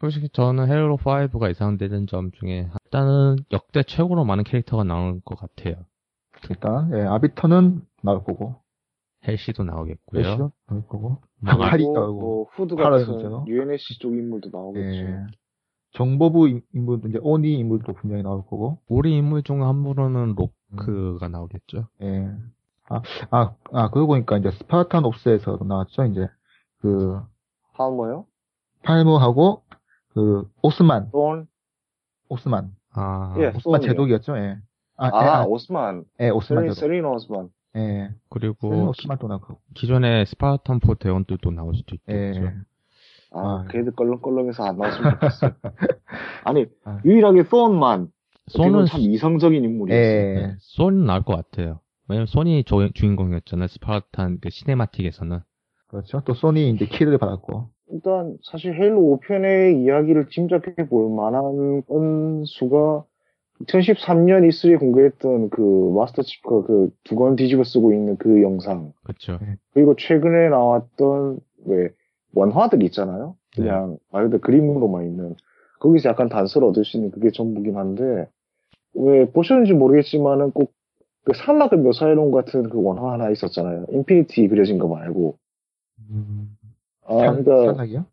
솔직히 저는 헤일로 5가 예상되는 점 중에 일단은 역대 최고로 많은 캐릭터가 나올 것 같아요. 일단 예, 아비터는 나올 거고 헬시도 나오겠고요. 래스키도 나올 거고 그리고 나오고 뭐 후드 같은? UNSC 쪽 인물도 나오겠죠. 예. 정보부 인- 인물 이제 ONI 인물도 분명히 나올 거고 우리 인물 중 한 분은 로크가 나오겠죠. 예. 아, 아, 아, 그러고 보니까 이제 스파르탄 옵스에서도 나왔죠. 이제 그 팔머요? 팔머하고 그 오스만, 돈? 오스만, 아, 예. 오스만. 제독이었죠. 예. 아, 아, 예, 아, 오스만. 예, 오스만 세린, 제독. 세린 오스만. 예. 그리고 오스만 또 나고. 기존의 스파르탄 four 대원들도 나올 수도 있겠죠. 예. 아, 아, 걔들 껄렁껄렁해서 안 나왔으면 좋겠어. 아니, 아. 유일하게 손만. 손은 참 이성적인 인물이었어. 예. 네, 손 나올 것 같아요. 왜냐면 손이 조- 주인공이었잖아요. 스파르탄 그 cinematic에서는. 그렇죠. 또 손이 이제 키를 받았고. 일단 사실 헤일로 5편의 이야기를 짐작해 볼 만한 건수가 2013년 E3에 공개했던 그 마스터 치프가 그 두건 뒤집어 쓰고 있는 그 영상. 그렇죠. 그리고 최근에 나왔던 왜 원화들 있잖아요. 그냥 말 그대로 그림으로만 있는. 거기서 약간 단서를 얻을 수 있는 그게 전부긴 한데 왜 보셨는지 모르겠지만은 꼭 그 사막을 묘사해놓은 것 같은 그 원화 하나 있었잖아요. 인피니티 그려진 거 말고. 음, 아, 산, 그러니까 산악이요?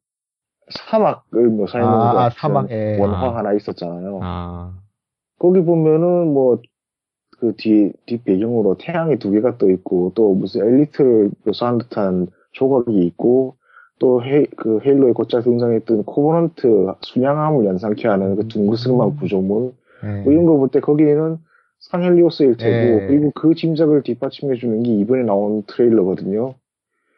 사막을 묘사해 놓은 아, 것 아, 같은 사막에. 원화 아. 하나 있었잖아요. 아, 거기 보면은 뭐 그 뒤, 뒷 배경으로 태양이 두 개가 떠 있고 또 무슨 엘리트를 묘사한 듯한 조각이 있고 또 헤, 그 헤일로에 곧잘 등장했던 코버넌트 순양함을 연상케 하는 그 둥그스름한 음. 구조물 네. 뭐 이런 거 볼 때 거기에는 상헬리오스일 테고 네. 그리고 그 짐작을 뒷받침해 주는 게 이번에 나온 트레일러거든요.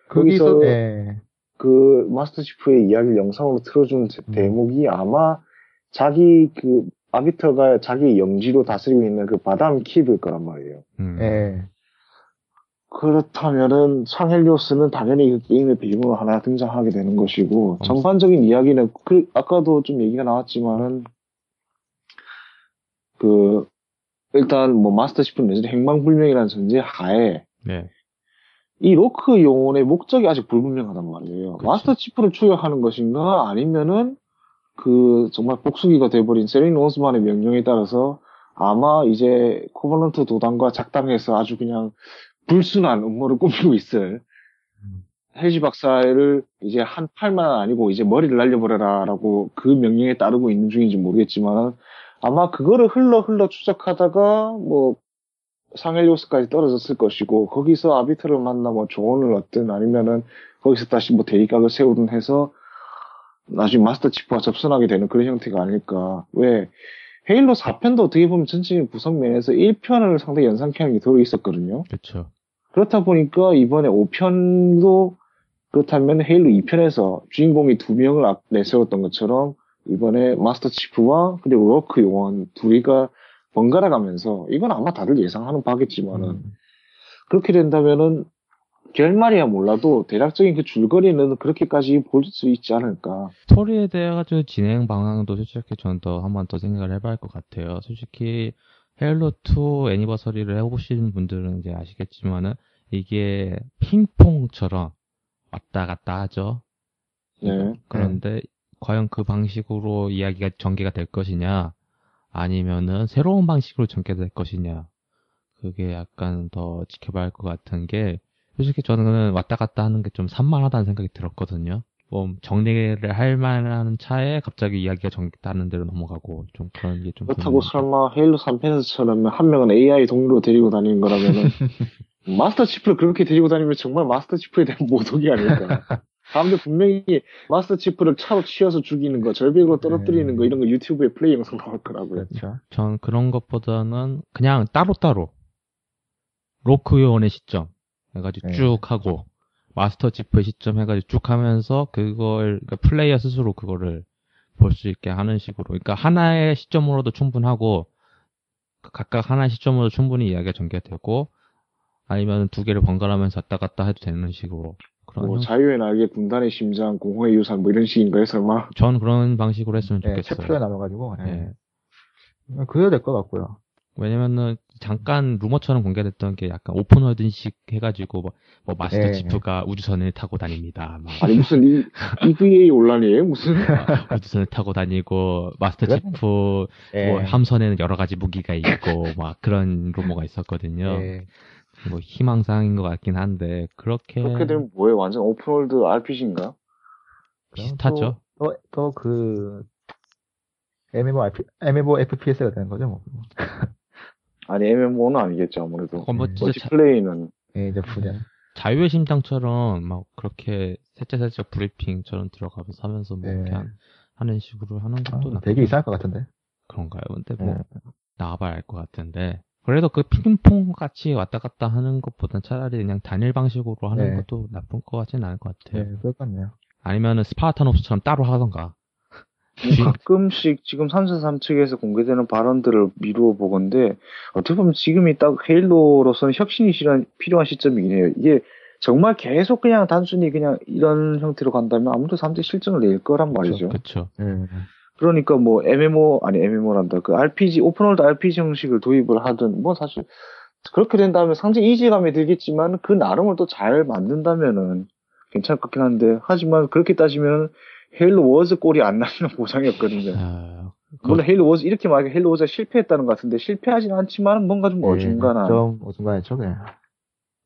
거기서, 거기서 예. 그 마스터 치프의 이야기를 영상으로 틀어준 대- 음. 대목이 아마 자기 그 아비터가 자기 영지로 다스리고 있는 그 바담 킵일 거란 말이에요. 음. 예. 그렇다면은 상헬리오스는 당연히 그 게임의 배경으로 하나 등장하게 되는 것이고 음. 전반적인 이야기는 그 아까도 좀 얘기가 나왔지만은 그 일단 뭐 마스터 치프는 여전히 행방불명이라는 전제 하에 네. 이 로크 요원의 목적이 아직 불분명하단 말이에요. 그치. 마스터 치프를 추격하는 것인가 아니면은 그 정말 복수기가 돼버린 세린 오스만의 명령에 따라서 아마 이제 코버넌트 도당과 작당해서 아주 그냥 불순한 음모를 꾸미고 있을 음. 헬시 박사를 이제 한 팔만 아니고 이제 머리를 날려버려라라고 그 명령에 따르고 있는 중인지 모르겠지만 아마 그거를 흘러 흘러 추적하다가 뭐 상헬리오스까지 떨어졌을 것이고 거기서 아비터를 만나 뭐 조언을 얻든 아니면은 거기서 다시 뭐 대립각을 세우든 해서 나중에 마스터 치프와 접선하게 되는 그런 형태가 아닐까. 왜 헤일로 4편도 어떻게 보면 전체적인 구성 면에서 1편을 상당히 연상케 하는 게 들어 있었거든요. 그쵸. 그렇다 보니까 이번에 5편도 그렇다면 헤일로 2편에서 주인공이 두 명을 앞- 내세웠던 것처럼 이번에 마스터 치프와 그리고 로크 요원 둘이가 번갈아 가면서 이건 아마 다들 예상하는 바겠지만은 음. 그렇게 된다면은 결말이야 몰라도 대략적인 그 줄거리는 그렇게까지 볼 수 있지 않을까. 스토리에 대해 가지고 진행 방향도 솔직히 저는 더 한 번 더 생각을 해봐야 할 것 같아요. 솔직히 헤일로 2 애니버서리를 해보시는 분들은 이제 아시겠지만은 이게 핑퐁처럼 왔다 갔다 하죠. 네. 그런데 과연 그 방식으로 이야기가 전개가 될 것이냐, 아니면은 새로운 방식으로 전개될 것이냐, 그게 약간 더 지켜봐야 할 것 같은 게, 솔직히 저는 왔다 갔다 하는 게 좀 산만하다는 생각이 들었거든요. 뭐 정리를 할 만한 차에 갑자기 이야기가 전개다는 데로 넘어가고 좀 그런 게 좀 그렇다고. 설마 헤일로 3편에서처럼 한 명은 AI 동료로 데리고 다니는 거라면은 마스터 치프를 그렇게 데리고 다니면 정말 마스터 치프에 대한 모독이 아닐까. 사람들 분명히 마스터 치프를 차로 치여서 죽이는 거, 절벽으로 떨어뜨리는 거 이런 거 유튜브에 플레이 영상 나올 거라고요. 그렇죠. 전 그런 것보다는 그냥 따로따로 로크 요원의 시점 해가지고 네. 쭉 하고 마스터 지프의 시점 해가지고 쭉 하면서 그걸 그러니까 플레이어 스스로 그거를 볼 수 있게 하는 식으로 그러니까 하나의 시점으로도 충분하고 그 각각 하나의 시점으로 충분히 이야기가 전개되고 아니면 두 개를 번갈아면서 왔다 갔다 해도 되는 식으로 그런 뭐 형- 자유의 날개, 군단의 심장, 공허의 유산 뭐 이런 식인가요, 설마? 전 그런 방식으로 했으면 네, 좋겠어요. 챕터에 나눠가지고. 예. 예. 그래야 될 것 같고요. 왜냐면은 잠깐 루머처럼 공개됐던 게 약간 오픈월드식 해가지고 뭐, 뭐 마스터 예. 치프가 우주선을 타고 다닙니다. 막 아니 무슨 이, EVA 온란이에요? 무슨? 우주선을 타고 다니고 마스터 그래? 치프 예. 뭐 함선에는 여러 가지 무기가 있고 막 그런 루머가 있었거든요. 예. 뭐 희망사항인 것 같긴 한데 그렇게 그렇게 되면 뭐예요? 완전 open world RPG인가? 비슷하죠. 또, 또 그, MMORP, MMO FPS가 되는 거죠, 뭐. 아니 MMO는 아니겠죠 아무래도. 그건 뭐 음, multiplay는 예, 이제 분야. 자유의 심장처럼 막 그렇게 살짝살짝 브리핑처럼 들어가면서 하면서 뭐 네. 이렇게 한- 하는 식으로 하는 아, 것도 되게 나쁘지 이상할 것 같은데. 그런가요? 근데 뭐 예. 나와봐야 알 것 같은데 그래도 그 핑퐁 같이 왔다 갔다 하는 것보단 차라리 그냥 단일 방식으로 하는 네. 것도 나쁜 것 같진 않을 것 같아요. 예, 그럴 것 같네요. 아니면은 스파르타노스처럼 따로 하던가. 뭐 가끔씩 지금 343 측에서 공개되는 발언들을 미루어 보건데 어떻게 보면 지금이 딱 헤일로로서는 혁신이 필요한 시점이긴 해요. 이게 정말 계속 그냥 단순히 그냥 이런 형태로 간다면 아무도 사람들이 실증을 낼 거란 말이죠. 예. 그러니까 뭐 MMO 아니 MMO란다. 그 RPG open world RPG 형식을 도입을 하든 뭐 사실 그렇게 된다면 상당히 이질감이 들겠지만 그 나름을 또 잘 만든다면은 괜찮을 것 같긴 한데 하지만 그렇게 따지면 헤일로 워즈 꼴이 안 나면 보상이었거든요. 아, 물론 헤일로 워즈 이렇게 말하니 헤일로 워즈가 실패했다는 것 같은데 실패하진 않지만 뭔가 좀 예, 어중간한 좀 어중간했죠, 그냥.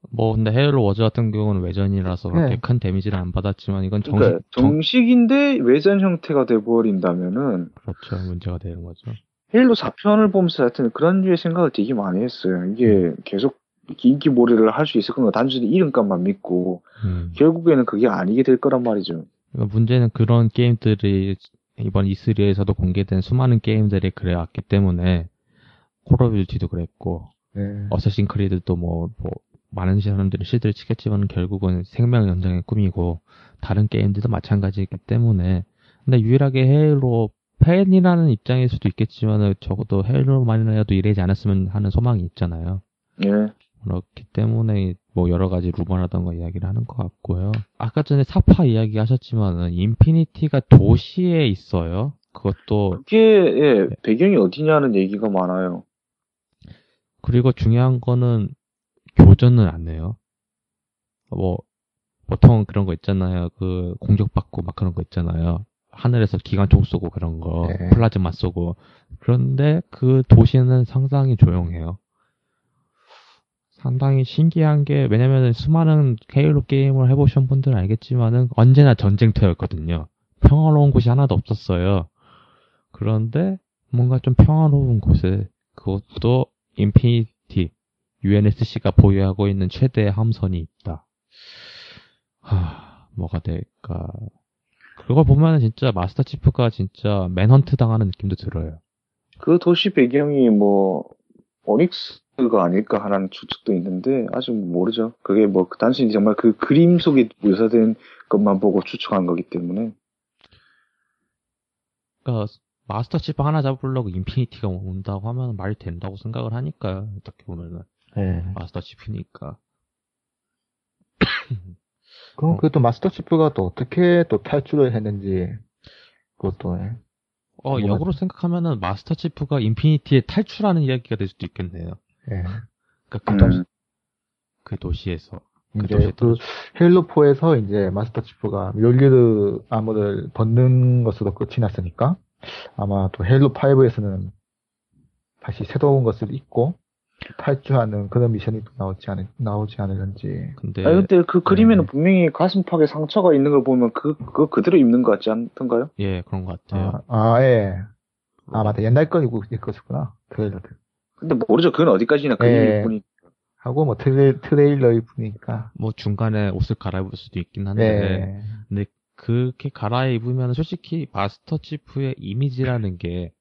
뭐 근데 헤일로 워즈 같은 경우는 외전이라서 그렇게 네. 큰 데미지를 안 받았지만 이건 정식 그러니까 정- 정식인데 외전 형태가 돼버린다면은 그렇죠 문제가 되는 거죠. 헤일로 4편을 보면서 하여튼 그런 류의 생각을 되게 많이 했어요. 이게 계속 이렇게 인기몰이를 할 수 있을 건가 단순히 이름값만 믿고 음. 결국에는 그게 아니게 될 거란 말이죠. 그러니까 문제는 그런 게임들이 이번 E3에서도 공개된 수많은 게임들이 그래왔기 때문에 콜 오브 듀티도 그랬고 네. 어쌔신 크리드도 뭐, 뭐 많은 사람들이 시들을 치겠지만 결국은 생명 연장의 꿈이고 다른 게임들도 마찬가지이기 때문에 근데 유일하게 헤일로 팬이라는 입장일 수도 있겠지만 적어도 헤일로만이라도 이래지 않았으면 하는 소망이 있잖아요. 예. 그렇기 때문에 뭐 여러 가지 루머라던가 이야기를 하는 것 같고요. 아까 전에 사파 이야기 하셨지만은 인피니티가 도시에 있어요. 그것도 그게 예, 배경이 어디냐는 얘기가 많아요. 그리고 중요한 거는 교전은 안 해요. 뭐 보통 그런 거 있잖아요. 그 공격받고 막 그런 거 있잖아요. 하늘에서 기관총 쏘고 그런 거, 네. 플라즈마 쏘고. 그런데 그 도시는 상당히 조용해요. 상당히 신기한 게 왜냐면은 수많은 헤일로 게임을 해보신 분들은 알겠지만은 언제나 전쟁터였거든요. 평화로운 곳이 하나도 없었어요. 그런데 뭔가 좀 평화로운 곳에 그것도 인피니티 UNSC가 보유하고 있는 최대의 함선이 있다. 하, 뭐가 될까? 그걸 보면은 진짜 마스터 치프가 진짜 manhunt 당하는 느낌도 들어요. 그 도시 배경이 뭐 오닉스가 아닐까 하는 추측도 있는데 아직 모르죠. 그게 뭐 단순히 정말 그 그림 속에 묘사된 것만 보고 추측한 거기 때문에 그러니까 마스터 치프 하나 잡으려고 인피니티가 온다고 하면 말이 된다고 생각을 하니까요. 어떻게 보면은 네. 마스터 치프니까. 그럼 어. 그것도 마스터 치프가 또 어떻게 또 탈출을 했는지 그것도 예. 어, 역으로 생각하면은 마스터 치프가 인피니티에 탈출하는 이야기가 될 수도 있겠네요. 예. 그러니까 그, 음. 도시, 그 도시에서. 그 이제 도시에 그. 헤일로 4에서 이제 마스터 치프가 멸리드 아머를 벗는 것으로 끝이 났으니까 아마 또 헤일로 5에서는 다시 새로운 것을 입고 탈주하는 그런 미션이 또 나오지 않 나오지 않을런지. 근데 아니 근데 그 그림에는 네. 분명히 가슴팍에 상처가 있는 걸 보면 그 그거 그대로 입는 것 같지 않던가요? 예 그런 것 같아요. 아, 아, 예. 아, 맞다. 옛날 거이고 있었구나. 트레일러들. 근데 모르죠. 그건 어디까지나 그림일 예. 뿐이. 하고 뭐 트레, 트레일러일 뿐이니까. 뭐 중간에 옷을 갈아입을 수도 있긴 한데 예. 근데 그렇게 갈아입으면 솔직히 마스터 치프의 이미지라는 게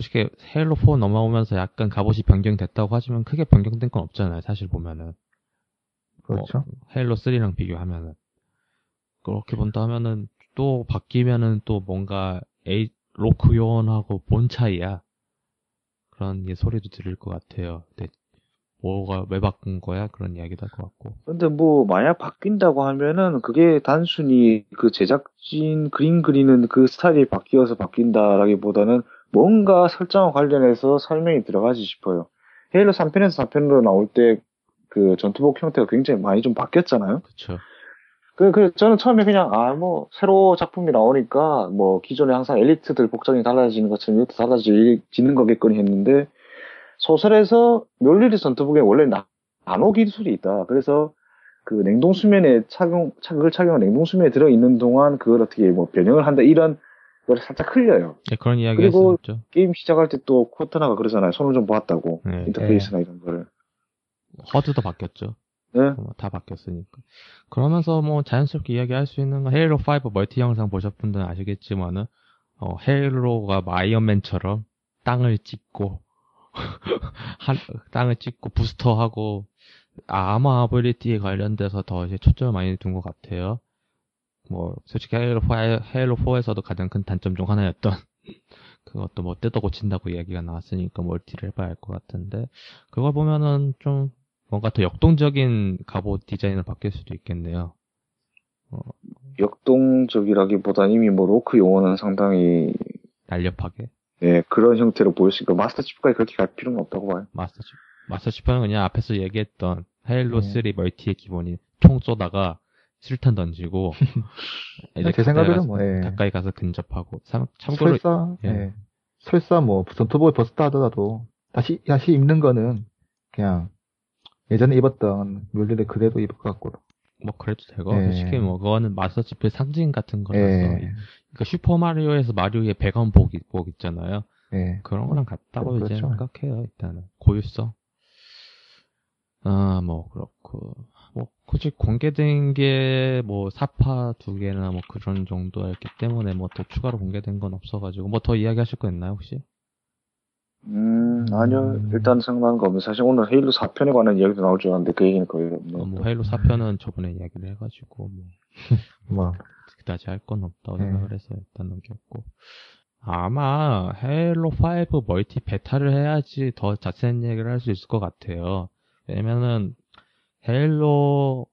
솔직히 헤일로 4 넘어오면서 약간 갑옷이 변경됐다고 하지만 크게 변경된 건 없잖아요. 사실 보면은 그렇죠. 헤일로 3랑 비교하면은 그렇게 본다 하면은 또 바뀌면은 또 뭔가 에이 로크 요원하고 뭔 차이야 그런 예, 소리도 들릴 것 같아요. 근데 뭐가 왜 바꾼 거야 그런 이야기도 할 것 같고 근데 뭐 만약 바뀐다고 하면은 그게 단순히 그 제작진 그림 그리는 그 스타일이 바뀌어서 바뀐다라기보다는 뭔가 설정과 관련해서 설명이 들어가지 싶어요. 헤일로 3편에서 4편으로 나올 때 그 전투복 형태가 굉장히 많이 좀 바뀌었잖아요. 그쵸 그, 그, 저는 처음에 그냥, 아, 뭐, 새로 작품이 나오니까, 뭐, 기존에 항상 엘리트들 복장이 달라지는 것처럼 이것도 달라지는 거겠거니 했는데, 소설에서 멸리리 전투복에 원래 나, 나노 기술이 있다. 그래서, 그 냉동 수면에 착용, 착을 착용한 냉동 수면에 들어있는 동안 그걸 어떻게 뭐 변형을 한다, 이런 걸 살짝 흘려요. 예, 그런 이야기 그리고- 했었죠. 게임 시작할 때 또 코트나가 그러잖아요. 손을 좀 보았다고. 네. 인터페이스나 이런 거를. HUD도 바뀌었죠. 네. 뭐 다 바뀌었으니까. 그러면서 뭐 자연스럽게 이야기할 수 있는 건 헤일로 5 멀티 영상 보셨 분들은 아시겠지만은 어, 헤일로가 아이언맨처럼 땅을 찍고 한, 땅을 찍고 부스터하고 아마 ability에 관련돼서 더 이제 초점을 많이 둔 것 같아요. 뭐 솔직히 헤일로 4, 헤일로 4에서도 가장 큰 단점 중 하나였던 그것도 뭐 뜯어 고친다고 이야기가 나왔으니까 멀티를 해봐야 할 것 같은데 그걸 보면은 좀 뭔가 더 역동적인 갑옷 디자인으로 바뀔 수도 있겠네요. 역동적이라기보다는 이미 뭐, 로크 용어는 상당히, 날렵하게. 네, 그런 형태로 보였으니까, 마스터 치프까지 그렇게 갈 필요는 없다고 봐요. 마스터 치 마스터 치퍼는 그냥 앞에서 얘기했던 헤일로 네. 3 멀티의 기본이 총 쏘다가 실탄 던지고 이제 제 생각에는 뭐, 예. 가까이 가서 근접하고 참, 참고로 설사, 예. 예. 설사 뭐, 전투복을 벗었다 하더라도, 다시, 다시 입는 거는, 그냥, 예전에 입었던 뮬리를 그대로 입을 것 같고. 뭐 그래도 되고 예. 솔직히 뭐 그거는 마스터 치프의 상징 같은 거라서 예. 그러니까 슈퍼 마리오에서 마리오의 이- 복 있잖아요. 예. 그런 거랑 같다고 그렇죠. 이제 생각해요. 일단은 고유성. 아뭐 그렇고 뭐 굳이 공개된 게 뭐 사파 두 개나 뭐 그런 정도였기 때문에 뭐 더 추가로 공개된 건 없어가지고 뭐 더 이야기하실 거 있나요 혹시? 음, 아니요. 일단 생각나는 거 없는데, 사실 오늘 헤일로 4편에 관한 이야기도 나올 줄 알았는데, 그 얘기는 거의 없네요. 어, 뭐 헤일로 4편은 저번에 이야기를 해가지고 뭐 뭐, 그다지 할 건 없다고 네. 생각을 해서 일단 넘겼고 아마 헤일로 5 멀티 베타를 해야지 더 자세한 얘기를 할 수 있을 것 같아요. 왜냐면은 헤일로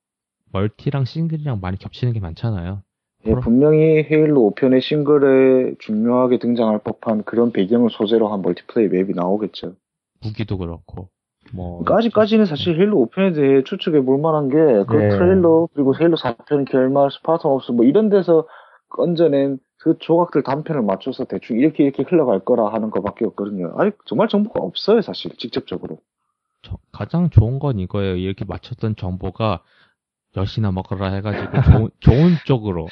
멀티랑 싱글이랑 많이 겹치는 게 많잖아요. 예, 분명히 헤일로 5편의 싱글에 중요하게 등장할 법한 그런 배경을 소재로 한 멀티플레이 맵이 나오겠죠. 무기도 그렇고 뭐 아직까지는 사실 헤일로 5편에 대해 추측해 볼 만한 게, 그 네. 트레일러, 그리고 헤일로 4편 결말, 스파르탄 옵스, 뭐 이런 데서 건져낸 그 조각들 단편을 맞춰서 대충 이렇게 이렇게 흘러갈 거라 하는 것밖에 없거든요. 아직 정말 정보가 없어요, 사실, 직접적으로. 저- 가장 좋은 건 이거예요. 이렇게 맞췄던 정보가 여시나 먹으라 해가지고 좋은, 좋은 쪽으로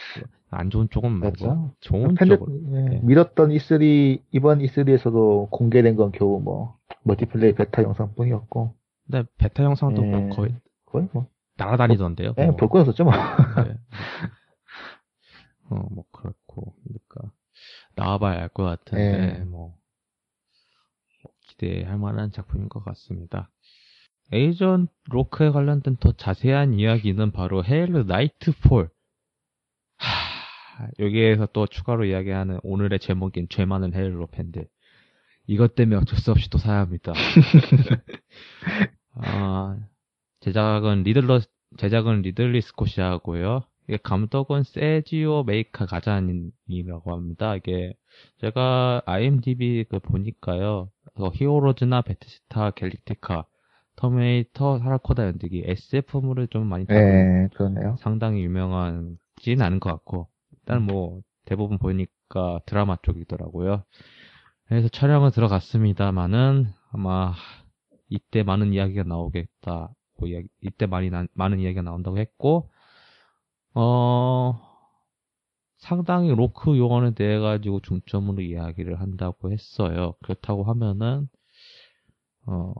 안 좋은 쪽은 말고 그렇죠. 좋은 팬들, 쪽으로 예, 네. 믿었던 E3, 이번 E3에서도 공개된 건 겨우 뭐, 멀티플레이 베타 영상 뿐이었고, 근데 베타 영상도 뭐 예. 거의 거의 뭐, 날아다니던데요. 예, 뭐. 볼 거였었죠, 뭐. 네. 어, 뭐, 그렇고, 그러니까, 나와봐야 알 것 같은데, 예. 뭐, 뭐 기대할 만한 작품인 것 같습니다. 에이전 로크에 관련된 더 자세한 이야기는 바로 헤일로 나이트폴. 하, 여기에서 또 추가로 이야기하는 오늘의 제목인 죄 많은 헤일로 팬들. 이것 때문에 어쩔 수 없이 또 사야 합니다. 아, 제작은 리들리, 제작은 리들리 스콧이고요. 이게 감독은 세르지오 미미카 게잔이라고 합니다. 이게 제가 IMDb 그 보니까요. 어, 히어로즈나 배틀스타 갤럭티카, 터미네이터, 사라 코너 연대기 SF물을 좀 많이 다룬 예, 그러네요. 상당히 유명한 지는 않은 것 같고 일단 뭐 대부분 보니까 드라마 쪽이더라고요. 그래서 촬영을 들어갔습니다만은 아마 이때 많은 이야기가 나오겠다. 뭐 이야기- 이때 많이 나- 많은 이야기가 나온다고 했고 어 상당히 로크 요원에 대해 가지고 중점으로 이야기를 한다고 했어요. 그렇다고 하면은 어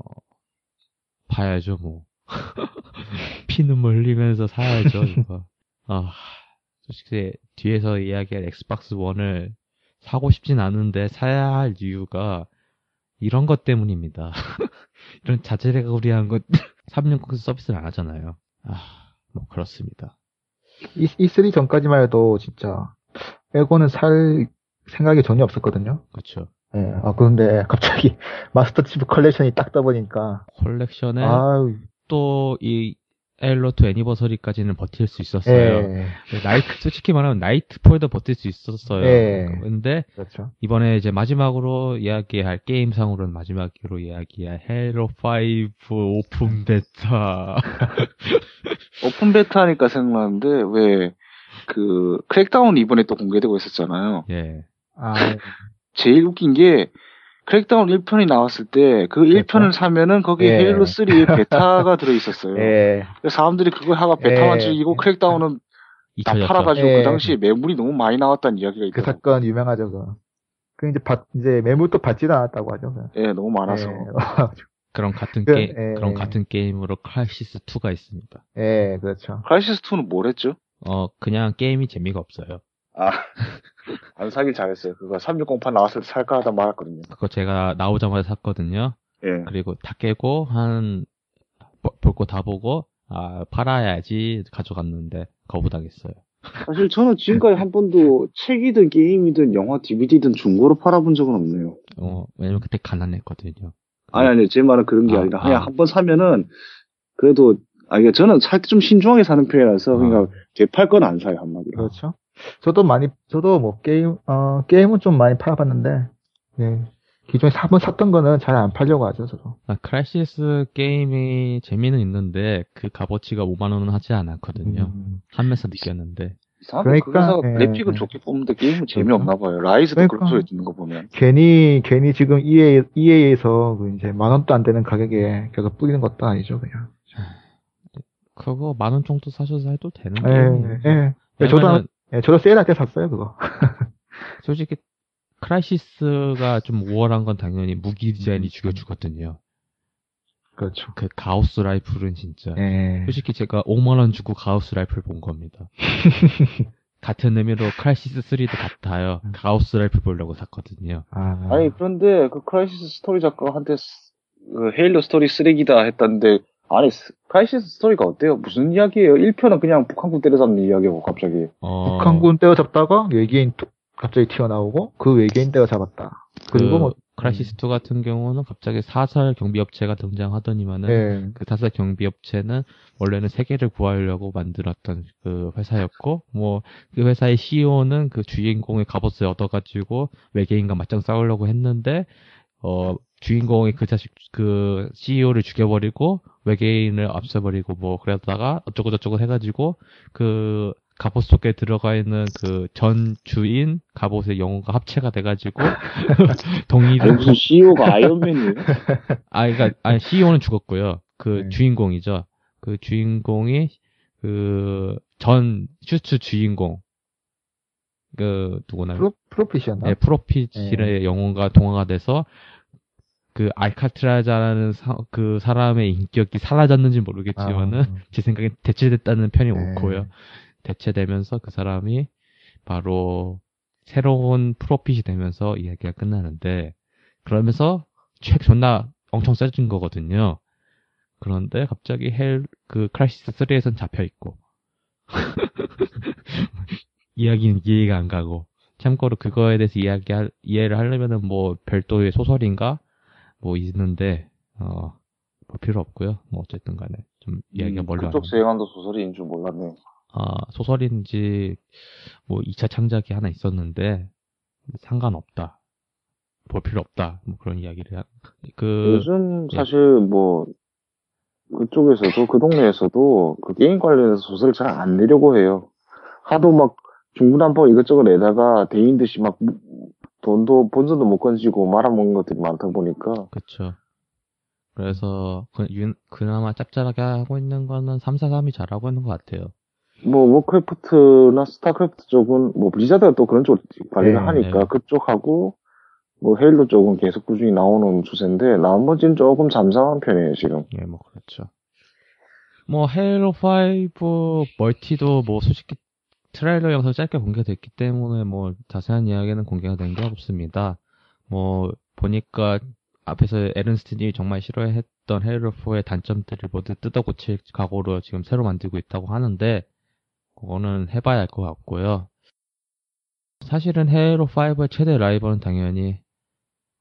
봐야죠 뭐. 피눈물 흘리면서 사야죠, 이거. 아, 솔직히 뒤에서 이야기할 엑스박스 1을 사고 싶진 않은데 사야 할 이유가 이런 것 때문입니다. 이런 자질구리한 것 360으론 서비스를 안 하잖아요. 아, 뭐 그렇습니다. E, E3 전까지만 해도 진짜, 엑원은 살 생각이 전혀 없었거든요. 그렇죠. 예, 아, 그런데 갑자기 마스터 치프 컬렉션이 딱 떠보니까, 컬렉션에 아유, 또 이 헤일로 2 애니버서리까지는 버틸 수 있었어요. 예, 나이트 솔직히 말하면 나이트 폴도 버틸 수 있었어요. 예. 근데 그렇죠. 이번에 이제 마지막으로 이야기할 게임상으로는 마지막으로 이야기할 헤일로 5 오픈 베타. 오픈 베타니까 생각나는데, 왜, 그, 크랙다운 이번에 또 공개되고 있었잖아요. 예. 아, 제일 웃긴 게, 크랙다운 1편이 나왔을 때, 그 1편을 사면은 거기에 예. 헤일로 3의 베타가 들어있었어요. 예, 사람들이 그거 사가 베타만 예. 즐기고 크랙다운은 다 2000였죠. 팔아가지고 예. 그 당시에 매물이 너무 많이 나왔다는 이야기가 그 있더라고요. 사건 유명하죠, 그. 그 이제 받, 이제 매물도 받지도 않았다고 하죠. 그. 예, 너무 많아서. 예, 그런 같은 그, 게임, 예. 그런 같은 게임으로 크라이시스 2가 있습니다. 예, 그렇죠. 크라이시스 2는 뭘 했죠? 어, 그냥 게임이 재미가 없어요. 아, 안 사길 잘했어요. 그거 360판 나왔을 때 살까 하다 말았거든요. 그거 제가 나오자마자 샀거든요. 예. 그리고 다 깨고 한 볼 거 다 보고 아 팔아야지 가져갔는데 거부당했어요. 사실 저는 지금까지 한 번도 책이든 게임이든 영화 DVD든 중고로 팔아본 적은 없네요. 어 왜냐면 그때 가난했거든요. 아니, 아니, 제 말은 그런 게 아, 아, 니라 그냥 아. 한번 사면은, 그래도, 아, 이게 저는 살때좀 신중하게 사는 편이라서, 그러니까, 되팔 건 안 사요, 한마디로. 그렇죠. 저도 많이, 저도 뭐 게임, 어, 게임은 좀 많이 팔아봤는데, 예. 기존에 한번 샀던 거는 잘 안 팔려고 하죠, 저도. 아, 크라이시스 게임이 재미는 있는데 그 값어치가 5만 원은 하지 않았거든요. 음, 하면서 느꼈는데 그러니까, 그래서 예, 그래픽은 예. 좋게 뽑는데 게임은 재미없나 봐요. 라이즈도 그런 그러니까. 소리 듣는 거 보면. 괜히, 괜히 지금 EA, EA에서 그 이제 만 원도 안 되는 가격에 계속 뿌리는 것도 아니죠, 그냥. 아, 그거 만 원 정도 사셔서 해도 되는 예, 게임이에요. 예. 예, 저도, 예, 저도 세일할 때 샀어요, 그거. 솔직히 크라이시스가 좀 우월한 건 당연히 무기 디자인이 죽여주거든요. 그렇죠. 그 가우스 라이플은 진짜 예. 솔직히 제가 5만 원 주고 가우스 라이플 본 겁니다. 같은 의미로 크라이시스 3도 같아요. 가우스 라이플 보려고 샀거든요. 아, 아니 그런데 그 크라이시스 스토리 작가가 한테 스- 그 헤일로 스토리 쓰레기다 했다는데 아니 스- 크라이시스 스토리가 어때요? 무슨 이야기예요? 1편은 그냥 북한군 때려잡는 이야기고 갑자기 어, 북한군 때려잡다가 외계인 툭 갑자기 튀어나오고 그 외계인 때려잡았다. 그리고 그 뭐 크라이시스 2 같은 경우는 갑자기 사설 경비 업체가 등장하더니만은 예. 그 사설 경비 업체는 원래는 세계를 구하려고 만들었던 그 회사였고 뭐 그 회사의 CEO는 그 주인공의 갑옷을 얻어가지고 외계인과 맞짱 싸우려고 했는데 어 주인공이 그 자식 그 CEO를 죽여버리고 외계인을 없애버리고 뭐 그러다가 어쩌고 저쩌고 해가지고 그 갑옷 속에 들어가 있는 그 전 주인 갑옷의 영혼과 합체가 돼가지고 동일한 아니 무슨 CEO가 아이언맨이에요? 아, 그니까, 아니, CEO는 죽었고요. 그 네. 주인공이죠. 그 주인공이, 그, 전 슈츠 주인공. 그, 누구나. 프로, 프로핏이었나? 네, 프로피실의 영혼과 동화가 돼서, 그, 알카트라자라는 사, 그 사람의 인격이 사라졌는지 모르겠지만은, 아, 제 생각엔 대체됐다는 편이 네. 옳고요. 대체되면서 그 사람이 바로 새로운 프로핏이 되면서 이야기가 끝나는데 그러면서 책 존나 엄청 세진 거거든요. 그런데 갑자기 헬 그 크라시스 3에선 잡혀 있고 이야기는 이해가 안 가고 참고로 그거에 대해서 이야기 이해를 하려면은 뭐 별도의 소설인가 뭐 있는데 어 뭐 필요 없고요. 뭐 어쨌든 간에 좀 이야기가 음, 멀리 그쪽 세계관도 소설인 줄 몰랐네. 아, 소설인지, 뭐, 2차 창작이 하나 있었는데, 상관없다. 볼 필요 없다. 뭐 그런 이야기를, 하, 그, 요즘 예. 사실 뭐 그쪽에서도 그 동네에서도 그 게임 관련해서 소설을 잘 안 내려고 해요. 하도 막 중구난방 이것저것 내다가 대인 듯이 막 무- 돈도 본전도 못 건지고 말아먹는 것들이 많다 보니까 그쵸. 그래서, 그, 윤- 그나마 짭짤하게 하고 있는 거는 343이 잘하고 있는 것 같아요. 뭐 워크래프트나 스타크래프트 쪽은 뭐 블리자드가 또 그런 쪽 관리를 네, 하니까 네. 그쪽하고 뭐 헤일로 쪽은 계속 꾸준히 나오는 추세인데 나머지는 조금 잠잠한 편이에요 지금. 예, 뭐, 그렇죠. 뭐, 헤일로 5 멀티도 뭐, 솔직히 트레일러 영상 짧게 공개됐기 때문에 뭐, 자세한 이야기는 공개가 된 게 없습니다. 뭐, 보니까 앞에서 에른스트님이 정말 싫어했던 헤일로4의 단점들을 모두 뜯어 고칠 각오로 지금 새로 만들고 있다고 하는데, 그거는 해봐야 할 것 같고요. 사실은 헤일로 5의 최대 라이벌은 당연히,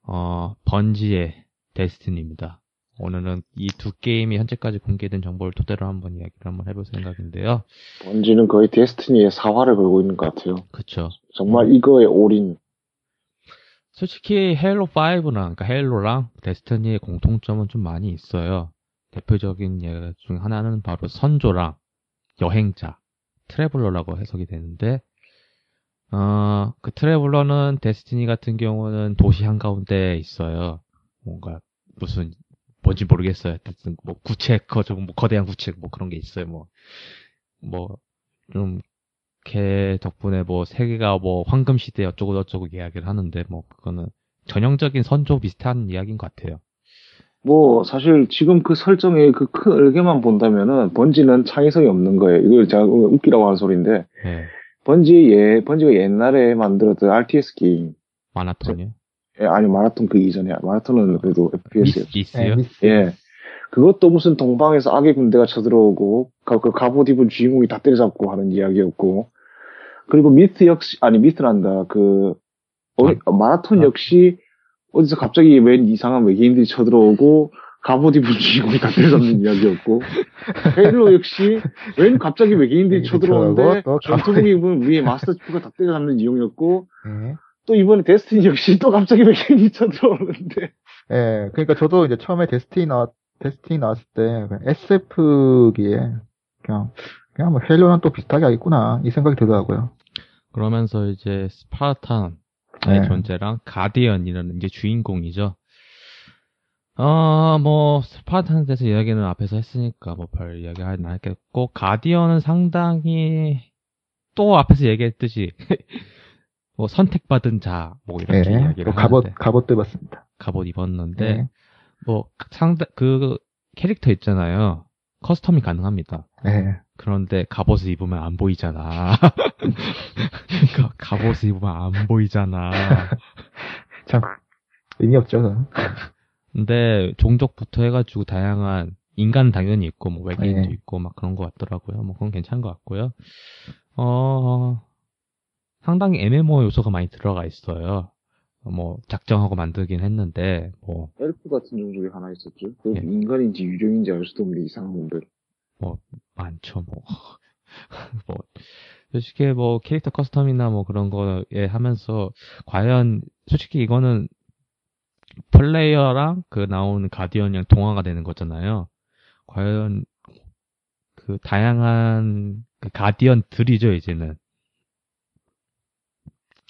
어, 번지의 데스티니입니다. 오늘은 이 두 게임이 현재까지 공개된 정보를 토대로 한번 이야기를 한번 해볼 생각인데요. 번지는 거의 데스티니의 사활을 걸고 있는 것 같아요. 그쵸. 정말 이거에 올인. 솔직히 헤일로 5랑 그러니까 헤일로랑 데스티니의 공통점은 좀 많이 있어요. 대표적인 예중 하나는 바로 선조랑 여행자, 트래블러라고 해석이 되는데 어, 그 트래블러는 데스티니 같은 경우는 도시 한가운데에 있어요. 뭔가 무슨 뭔지 모르겠어요. 뭐 구책, 거저 뭐 거대한 구책 뭐 그런 게 있어요. 뭐 뭐 좀 걔 덕분에 뭐 세계가 뭐 황금 시대 어쩌고 저쩌고 이야기를 하는데 뭐 그거는 전형적인 선조 비슷한 이야기인 것 같아요. 뭐 사실 지금 그 설정의 그 큰 얼개만 본다면은 번지는 창의성이 없는 거예요. 이걸 제가 웃기라고 하는 소리인데 예. 번지 예 번지가 옛날에 만들었던 RTS 게임 마나톤이요. 예, 아니 마라톤 그 이전에 마라톤은 그래도 FPS였죠. 미스, 예? 미스. 예. 그것도 무슨 동방에서 악의 군대가 쳐들어오고, 그, 그 갑옷 입은 주인공이 다 때려잡고 하는 이야기였고, 그리고 미트 역시, 아니, 미트란다. 그, 어, 마라톤 역시, 어디서 갑자기 웬 이상한 외계인들이 쳐들어오고, 갑옷 입은 주인공이 다 때려잡는 이야기였고, 헤일로 역시, 웬 갑자기 외계인들이 외계인들이 쳐들어오는데, 또 전투복 입은 위에 마스터 치프가 다 때려잡는 이용이었고, 예. 또 이번에 데스티니 역시 또 갑자기 외계인이 쳐들어오는데, 예, 그러니까 저도 이제 처음에 데스티니 나왔, 데스티니 나왔을 때 SF기에 그냥 그냥 뭐 헤일로는 또 비슷하게 하겠구나 이 생각이 들더라고요. 그러면서 이제 스파르탄의 네. 존재랑 가디언이라는 이제 주인공이죠. 어, 뭐, 스파르타는 데서 이야기는 앞에서 했으니까, 뭐, 별 이야기 하진 않겠고, 가디언은 상당히, 또 앞에서 얘기했듯이, 뭐, 선택받은 자, 뭐, 이렇게 네. 이야기를 또 갑옷, 하는데, 갑옷도 입었습니다. 갑옷 입었는데, 네. 뭐, 상당, 그, 캐릭터 있잖아요. custom이 가능합니다. 네. 그런데 갑옷을 입으면 안 보이잖아. 갑옷을 입으면 안 보이잖아. 참, 의미 없죠, 그건. 근데 종족부터 해가지고 다양한 인간 당연히 있고 뭐 외계인도 네. 있고 막 그런 것 같더라고요. 뭐 그건 괜찮은 것 같고요. 어 상당히 MMO 요소가 많이 들어가 있어요. 뭐 작정하고 만들긴 했는데 뭐 엘프 같은 종족이 하나 있었죠. 그 예. 인간인지 유령인지 알 수도 없는 이상한 놈들. 많죠 뭐. 뭐 솔직히 뭐 캐릭터 custom이나 뭐 그런 거에 하면서 과연 솔직히 이거는 플레이어랑 그 나오는 가디언이랑 동화가 되는 거잖아요. 과연 그 다양한 그 가디언들이죠 이제는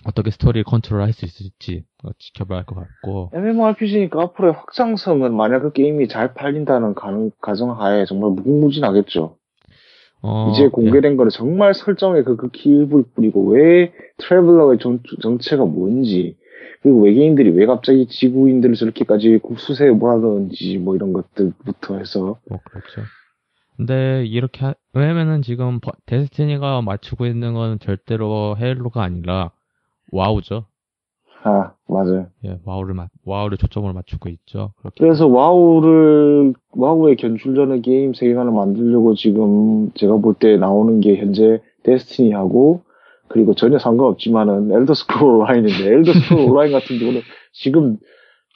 어떻게 스토리를 컨트롤할 수 있을지 어, 지켜봐야 할 것 같고 MMORPG니까 앞으로의 확장성은 만약 그 게임이 잘 팔린다는 가능, 가정하에 정말 무궁무진하겠죠. 어, 이제 공개된 거는 정말 설정에 그, 그 키를 뿌리고 왜 트래블러의 정, 정체가 뭔지 그리고 외계인들이 왜 갑자기 지구인들을 저렇게까지 국수세에 몰아넣은지 뭐 이런 것들부터 해서 뭐 그렇죠. 근데 이렇게 하- 왜냐면은 지금 버- 데스티니가 맞추고 있는 건 절대로 헤일로가 아니라 와우죠. 아 맞아요. 예, 와우를 맞 와우를 초점을 맞추고 있죠. 그렇게 그래서 와우를 와우의 견출되는 게임 세계관을 만들려고 지금 제가 볼 때 나오는 게 현재 데스티니하고 그리고 전혀 상관없지만은 엘더 스크롤 온라인인데 엘더 스크롤 온라인 같은 경우는 지금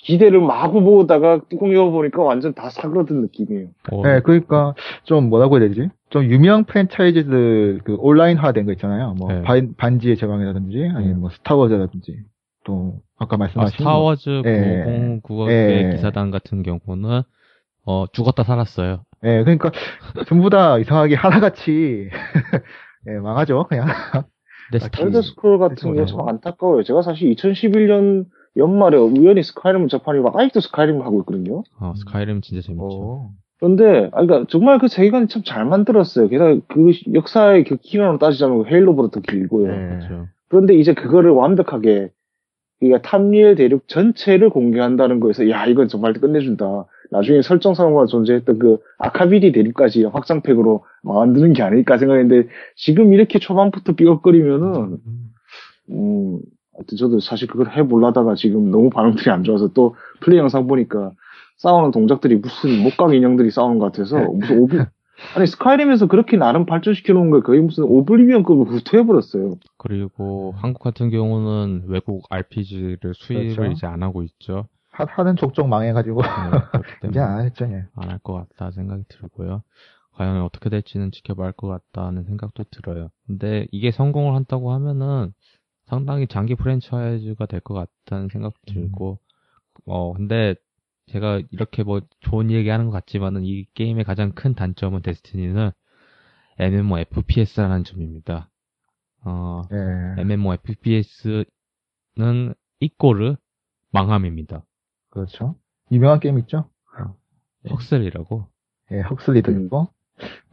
기대를 마구 모으다가 뚜껑 열어보니까 완전 다 사그러든 느낌이에요. 어, 네, 그러니까 좀 뭐라고 해야 되지? 좀 유명 프랜차이즈들 그 온라인화 된 거 있잖아요. 뭐 네. 반, 반지의 제왕이라든지 아니면 뭐 스타워즈라든지 또 아까 아, 말씀하신 뭐 스타워즈 예. 009의 예. 기사단 같은 경우는 어 죽었다 살았어요. 예, 그러니까 전부 다 이상하게 하나같이 예, 망하죠, 그냥. 근데 아, 스타 엘더 스크롤 같은. 경우 참 안타까워요. 제가 사실 2011년 연말에 우연히 스카이림을 접하니까 아직도 스카이림을 하고 있거든요. 어, 스카이림 진짜 재밌죠. 오. 그런데, 아, 그러니까 정말 그 세계관이 참 잘 만들었어요. 게다가 그 역사의 그 기간으로 따지자면 헤일로보다 더 길고요. 네. 그렇죠. 그런데 이제 그거를 완벽하게, 그러니까 탐리엘 대륙 전체를 공개한다는 거에서, 야, 이건 정말 끝내준다. 나중에 설정상으로 존재했던 그 아카비리 대륙까지 확장팩으로 만드는 게 아닐까 생각했는데, 지금 이렇게 초반부터 삐걱거리면은, 음, 저도 사실 그걸 해보려다가 지금 너무 반응들이 안 좋아서 또 플레이 영상 보니까 싸우는 동작들이 무슨 목각 인형들이 싸우는 것 같아서 무슨 오브, 아니 스카이림에서 그렇게 나름 발전시켜 놓은 걸 거의 무슨 오블리비언급으로 후퇴해버렸어요. 그리고 한국 같은 경우는 외국 RPG를 수입을 그렇죠. 이제 안 하고 있죠. 하, 하는 족족 망해가지고 네, 그렇기 이제 때문에 안 했죠, 예. 안할 것 같다 생각이 들고요. 과연 어떻게 될지는 지켜봐야 할 것 같다는 생각도 들어요. 근데 이게 성공을 한다고 하면은 상당히 장기 프랜차이즈가 될 것 같다는 생각도 들고, 어, 근데 제가 이렇게 뭐 좋은 얘기 하는 것 같지만은 이 게임의 가장 큰 단점은 데스티니는 MMO FPS라는 점입니다. 어, 예, MMO FPS는 이꼬르 망함입니다. 그렇죠. 유명한 게임 있죠? 헉셀이라고. 예, 헉슬리도 음. 있고,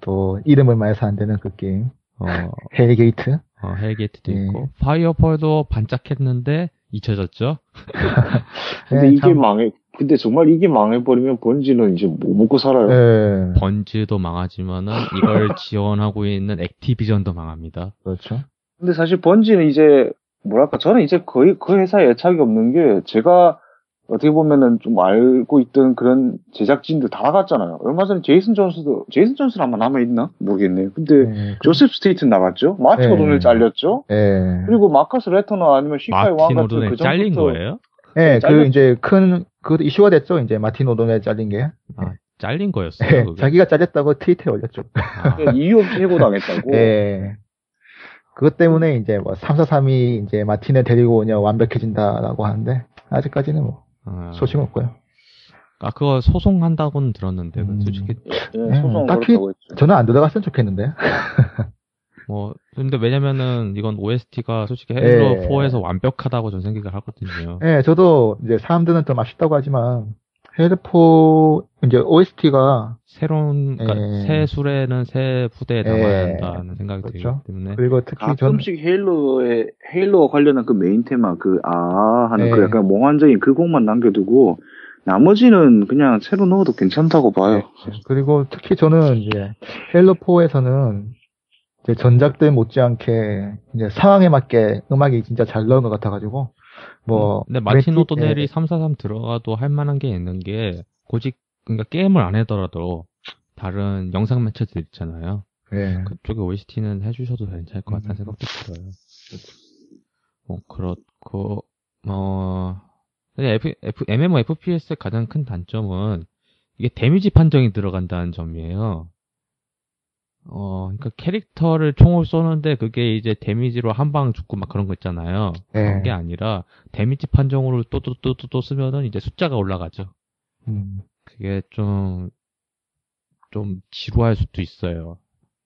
또 이름을 말해서 안 되는 그 게임, 어, 헬게이트. 어, 헬게이트도 예. 있고 파이어폴도 반짝했는데 잊혀졌죠. 근데 예, 이게 참, 망해, 근데 정말 이게 망해버리면 번지는 이제 뭐 먹고 살아요. 예, 번지도 망하지만은 이걸 지원하고 있는 액티비전도 망합니다. 그렇죠. 근데 사실 번지는 이제 뭐랄까 저는 이제 거의 그 회사에 애착이 없는 게 제가 어떻게 보면은 좀 알고 있던 그런 제작진들 다 나갔잖아요. 얼마 전에 제이슨 존스도 제이슨 존스는 아마 남아 있나 모르겠네요. 근데 예, 그- 조셉 스테이튼 나갔죠. 마티 네. 오도넬 잘렸죠. 예, 그리고 마커스 레토나 아니면 시 카이 왕 같은 그 잘린 전부터 거예요? 예, 그 이제 큰, 그 이슈가 됐죠. 이제 마틴 오도넬 잘린 게. 아, 잘린 거였어요. 예? 자기가 잘렸다고 트위터에 올렸죠. 아, 이유 없이 해고당했다고. 예. 그것 때문에 이제 뭐 343이 이제 마틴을 데리고 오냐 완벽해진다라고 하는데 아직까지는 뭐 아, 소식 없고요. 아 그거 소송한다고는 들었는데 그 음. 솔직히 예, 소송 딱히-. 저는 안 들어갔으면 좋겠는데. 뭐 근데 왜냐면은 이건 OST가 솔직히 헤일로 예. 4에서 완벽하다고 전 생각을 하거든요. 예, 저도 이제 사람들은 좀 아쉽다고 하지만 헤일로 4 이제 OST가 새로운 그러니까 예. 새 수레는 새 부대에 예. 담아야 한다는 생각이 그렇죠. 들기 때문에 그리고 특히 전 가끔씩 헤일로의 헤일로와 관련한 그 메인 테마 그 아 하는 그 네. 약간 몽환적인 그 곡만 남겨두고 나머지는 그냥 새로 넣어도 괜찮다고 봐요. 그리고 특히 저는 이제 헤일로4에서는 이제 전작들 못지않게 이제 상황에 맞게 음악이 진짜 잘 넣은 것 같아가지고 뭐 근데 마틴 멘티- 오도넬이 예, 343 들어가도 할 만한 게 있는 게 고직 그러니까 게임을 안 하더라도 다른 영상 매체들 있잖아요. 예. 그쪽에 OST는 해주셔도 괜찮을 것 같다는 음. 생각도 들어요. 뭐 그렇고 어 근데 F, F, MMO FPS의 가장 큰 단점은 이게 damage 판정이 들어간다는 점이에요. 어, 그러니까 캐릭터를 총을 쏘는데 그게 이제 damage로 한 방 죽고 막 그런 거 있잖아요. 그런 예. 게 아니라 damage 판정으로 또또 또 또 쓰면은 이제 숫자가 올라가죠. 음. 그게 좀, 좀 지루할 수도 있어요.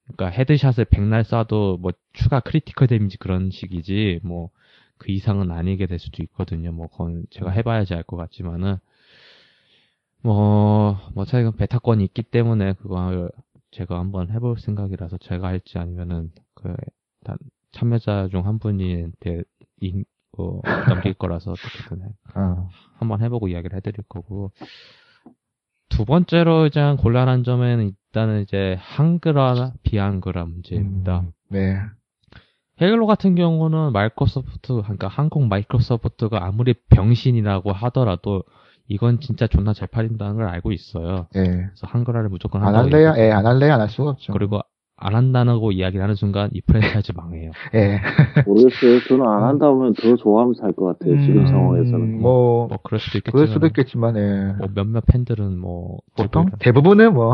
그러니까 headshot을 백날 쏴도 뭐 추가 critical damage 그런 식이지 뭐 그 이상은 아니게 될 수도 있거든요. 뭐 그건 제가 해봐야지 알 것 같지만은 뭐, 뭐 제가 베타권이 있기 때문에 그걸 제가 한번 해볼 생각이라서 제가 할지 아니면은 그 단- 참여자 중 한 분이한테 인, 어, 넘길 거라서 어떻게든 해- 아, 한번 해보고 이야기를 해드릴 거고 두 번째로 이제 곤란한 점에는 일단은 이제 한글화 비한글화 문제입니다. 음, 네. 헤일로 같은 경우는 마이크로소프트 그러니까 한국 마이크로소프트가 아무리 병신이라고 하더라도 이건 진짜 존나 잘 팔린다는 걸 알고 있어요. 예. 그래서 한글화를 무조건 안 얘기해요. 예, 안 할래야 안할 수가 없죠. 그리고 안 한다고 이야기를 하는 순간 이 프랜차이즈 망해요. 예. 모르겠어요. 저는 안 한다 하면 더 좋아하면서 할 것 같아요. 지금 음, 상황에서는. 뭐, 뭐 그럴 수도 그럴 있겠지만 수도 있겠지만, 예. 뭐 몇몇 팬들은 뭐 보통 지금 대부분은 뭐,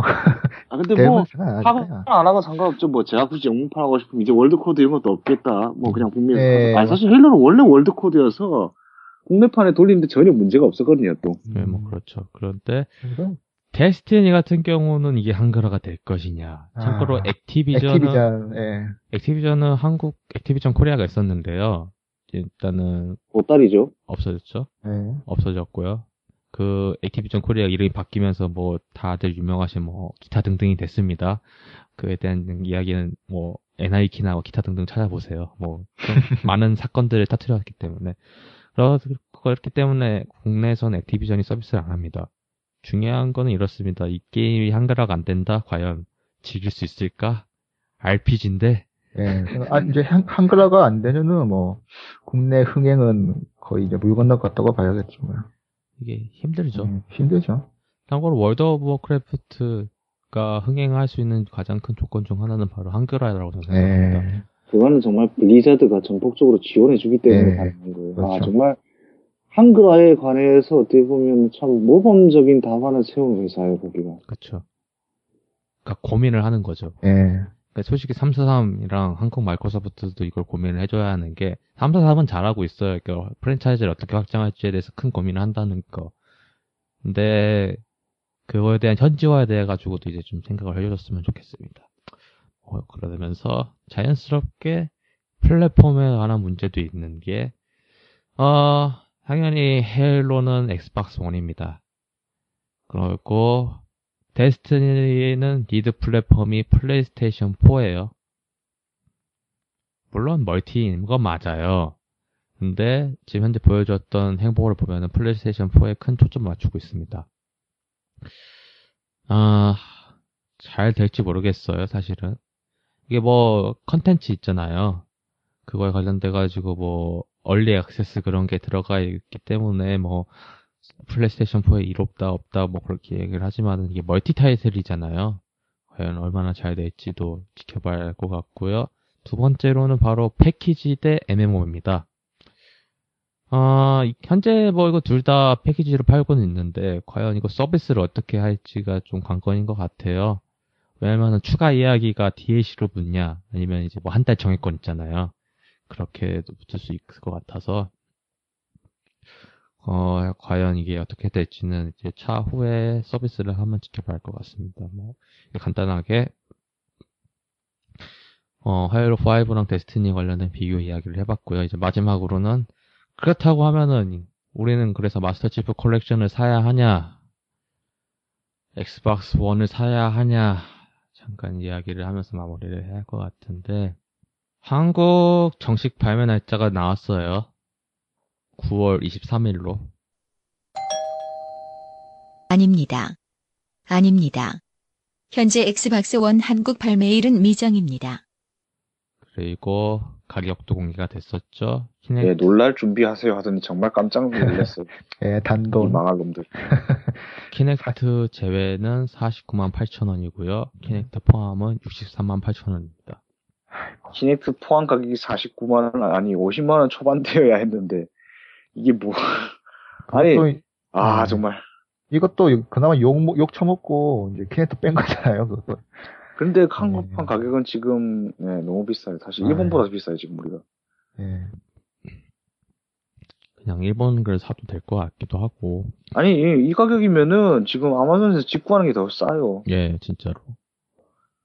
아 근데 뭐 대부분은 안 하고 할래야. 안 하고 상관없죠. 뭐 제가 굳이 영문판 하고 싶으면 이제 world code 이런 것도 없겠다. 뭐 그냥 국내. 네. 아니 사실 헤일로는 원래 world code여서 국내판에 돌리는데 전혀 문제가 없었거든요. 또. 네, 뭐 그렇죠. 그런데 그래서 데스티니 같은 경우는 이게 한글화가 될 것이냐. 참고로 아, 액티비전은 액티비전, 예. 액티비전은 한국 액티비전 코리아가 있었는데요. 일단은 보따리죠. 없어졌죠. 예. 없어졌고요. 그 액티비전 코리아 이름이 바뀌면서 뭐 다들 유명하신 뭐 기타 등등이 됐습니다. 그에 대한 이야기는 뭐 엔하위키나 기타 등등 찾아보세요. 뭐좀 많은 사건들을 터뜨렸기 때문에 그렇기 때문에 국내에서는 액티비전이 서비스를 안 합니다. 중요한 거는 이렇습니다. 이 게임이 한글화가 안 된다. 과연 즐길 수 있을까? RPG인데 예. 아, 이제 한, 한글화가 안 되면은 뭐, 국내 흥행은 거의 이제 물 건너 갔다고 봐야겠지 뭐. 이게 힘들죠. 음, 힘들죠. 참고로 월드 오브 워크래프트가 흥행할 수 있는 가장 큰 조건 중 하나는 바로 한글화라고 저는 생각합니다. 예. 그거는 정말 블리자드가 전폭적으로 지원해주기 때문에 네. 가능한 거예요. 아 그렇죠. 정말 한글화에 관해서 어떻게 보면 참 모범적인 답안을 세우는 회사예요. 거기가. 그렇죠. 그러니까 고민을 하는 거죠. 예. 그러니까 솔직히 343이랑 한국 마이크로소프트도 이걸 고민을 해줘야 하는 게 343은 잘하고 있어요. 그러니까 프랜차이즈를 어떻게 확장할지에 대해서 큰 고민을 한다는 거. 근데 그거에 대한 현지화에 대해 가지고도 이제 좀 생각을 해줬으면 좋겠습니다. 어, 그러면서 자연스럽게 플랫폼에 관한 문제도 있는 게 어, 당연히 헤일로는 엑스박스 1입니다. 그리고 데스티니는 lead platform이 플레이스테이션 4예요. 물론 멀티인 건 맞아요. 근데 지금 현재 보여줬던 행보를 보면은 플레이스테이션 4에 큰 초점을 맞추고 있습니다. 아, 잘 될지 모르겠어요, 사실은. 이게 뭐 컨텐츠 있잖아요. 그거에 관련돼 가지고 뭐 early access 그런 게 들어가 있기 때문에 뭐 플레이스테이션 4에 이롭다 없다 뭐 그렇게 얘기를 하지만 이게 멀티 타이틀이잖아요. 과연 얼마나 잘 될지도 지켜봐야 할 것 같고요. 두 번째로는 바로 패키지 대 MMO입니다. 아, 이- 현재 뭐 이거 둘 다 패키지로 팔고는 있는데 과연 이거 서비스를 어떻게 할지가 좀 관건인 것 같아요. 왜냐면은 추가 이야기가 DLC로 붙냐 아니면 이제 뭐 한 달 정액권 있잖아요. 그렇게도 붙을 수 있을 것 같아서 어, 과연 이게 어떻게 될지는 이제 차후에 서비스를 한번 지켜봐야 할 것 같습니다. 뭐, 간단하게, 어, 헤일로 5랑 데스티니 관련된 비교 이야기를 해봤고요. 이제 마지막으로는, 그렇다고 하면은, 우리는 그래서 마스터 치프 컬렉션을 사야 하냐? 엑스박스 1을 사야 하냐 잠깐 이야기를 하면서 마무리를 해야 할 것 같은데 한국 정식 발매 날짜가 나왔어요. 9월 23일로. 아닙니다. 아닙니다. 현재 엑스박스 원 한국 발매일은 미정입니다. 그리고 가격도 공개가 됐었죠. 예, 키넥 놀랄 준비하세요 하더니 정말 깜짝 놀랐어요. 예, 이 단돈. 망할 놈들. 키넥트 제외는 49만 8천 원이고요. 키넥트 포함은 63만 8천 원입니다. 키넥트 포함 가격이 49만 원 아니 50만 원 초반대여야 했는데 이게 뭐 아니 또아 음. 정말 이것도 그나마 욕, 욕 처먹고 이제 키넥트 뺀 거잖아요. 그것도. 근데 한국판 네. 가격은 지금 네, 너무 비싸요. 사실 아, 일본보다 비싸요 지금 우리가. 예. 그냥 일본 걸 사도 될 것 같기도 하고. 아니 이, 이 가격이면은 지금 아마존에서 직구하는 게 더 싸요. 예, 진짜로.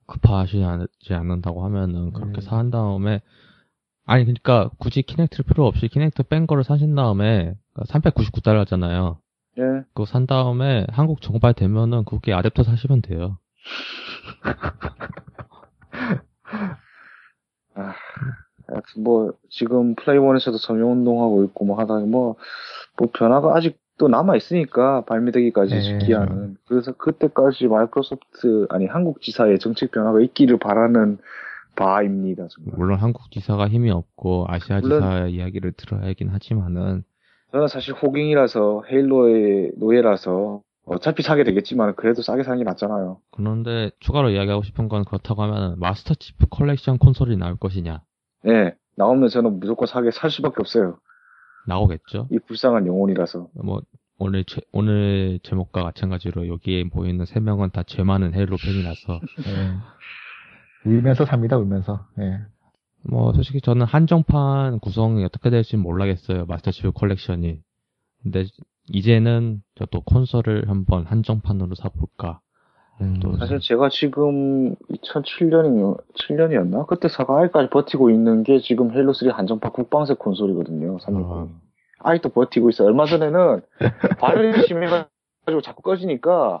급하지 않는다고 하면은 그렇게 음. 산 다음에 아니 그러니까 굳이 키넥트를 필요 없이 키넥트 뺀 거를 사신 다음에 399달러잖아요. 예. 그거 산 다음에 한국 정발 되면은 그게 아댑터 사시면 돼요. 하여튼 뭐 지금 플레이원에서도 점유 운동하고 있고 뭐 하다 뭐, 뭐 변화가 아직도 남아 있으니까 발매되기까지 네. 기한은 그래서 그때까지 마이크로소프트 아니 한국 지사의 정책 변화가 있기를 바라는 바입니다. 정말. 물론 한국 지사가 힘이 없고 아시아 물론- 지사 이야기를 들어야 하긴 하지만은 저는 사실 호갱이라서 헤일로의 노예라서 어차피 사게 되겠지만 그래도 싸게 사는 게 낫잖아요. 그런데 추가로 이야기하고 싶은 건 그렇다고 하면은 마스터 치프 컬렉션 콘솔이 나올 것이냐 예. 나오면 저는 무조건 사게 살 수밖에 없어요. 나오겠죠. 이 불쌍한 영혼이라서. 뭐 오늘 제, 오늘 제목과 마찬가지로 여기에 보이는 세 명은 다 죄 많은 헤일로 팬이라서 예. 울면서 삽니다, 울면서. 예. 뭐 솔직히 저는 한정판 구성이 어떻게 될지는 몰라겠어요 마스터 치프 컬렉션이 근데 이제는 저도 콘솔을 한번 한정판으로 사볼까 음. 또 사실 제가 지금 2007년이 7년이었나? 그때 사가 아직까지 버티고 있는 게 지금 헤일로 3 한정판 국방색 콘솔이거든요. 360. 아, 아직도 버티고 있어요. 얼마 전에는 발열이 심해가지고 자꾸 꺼지니까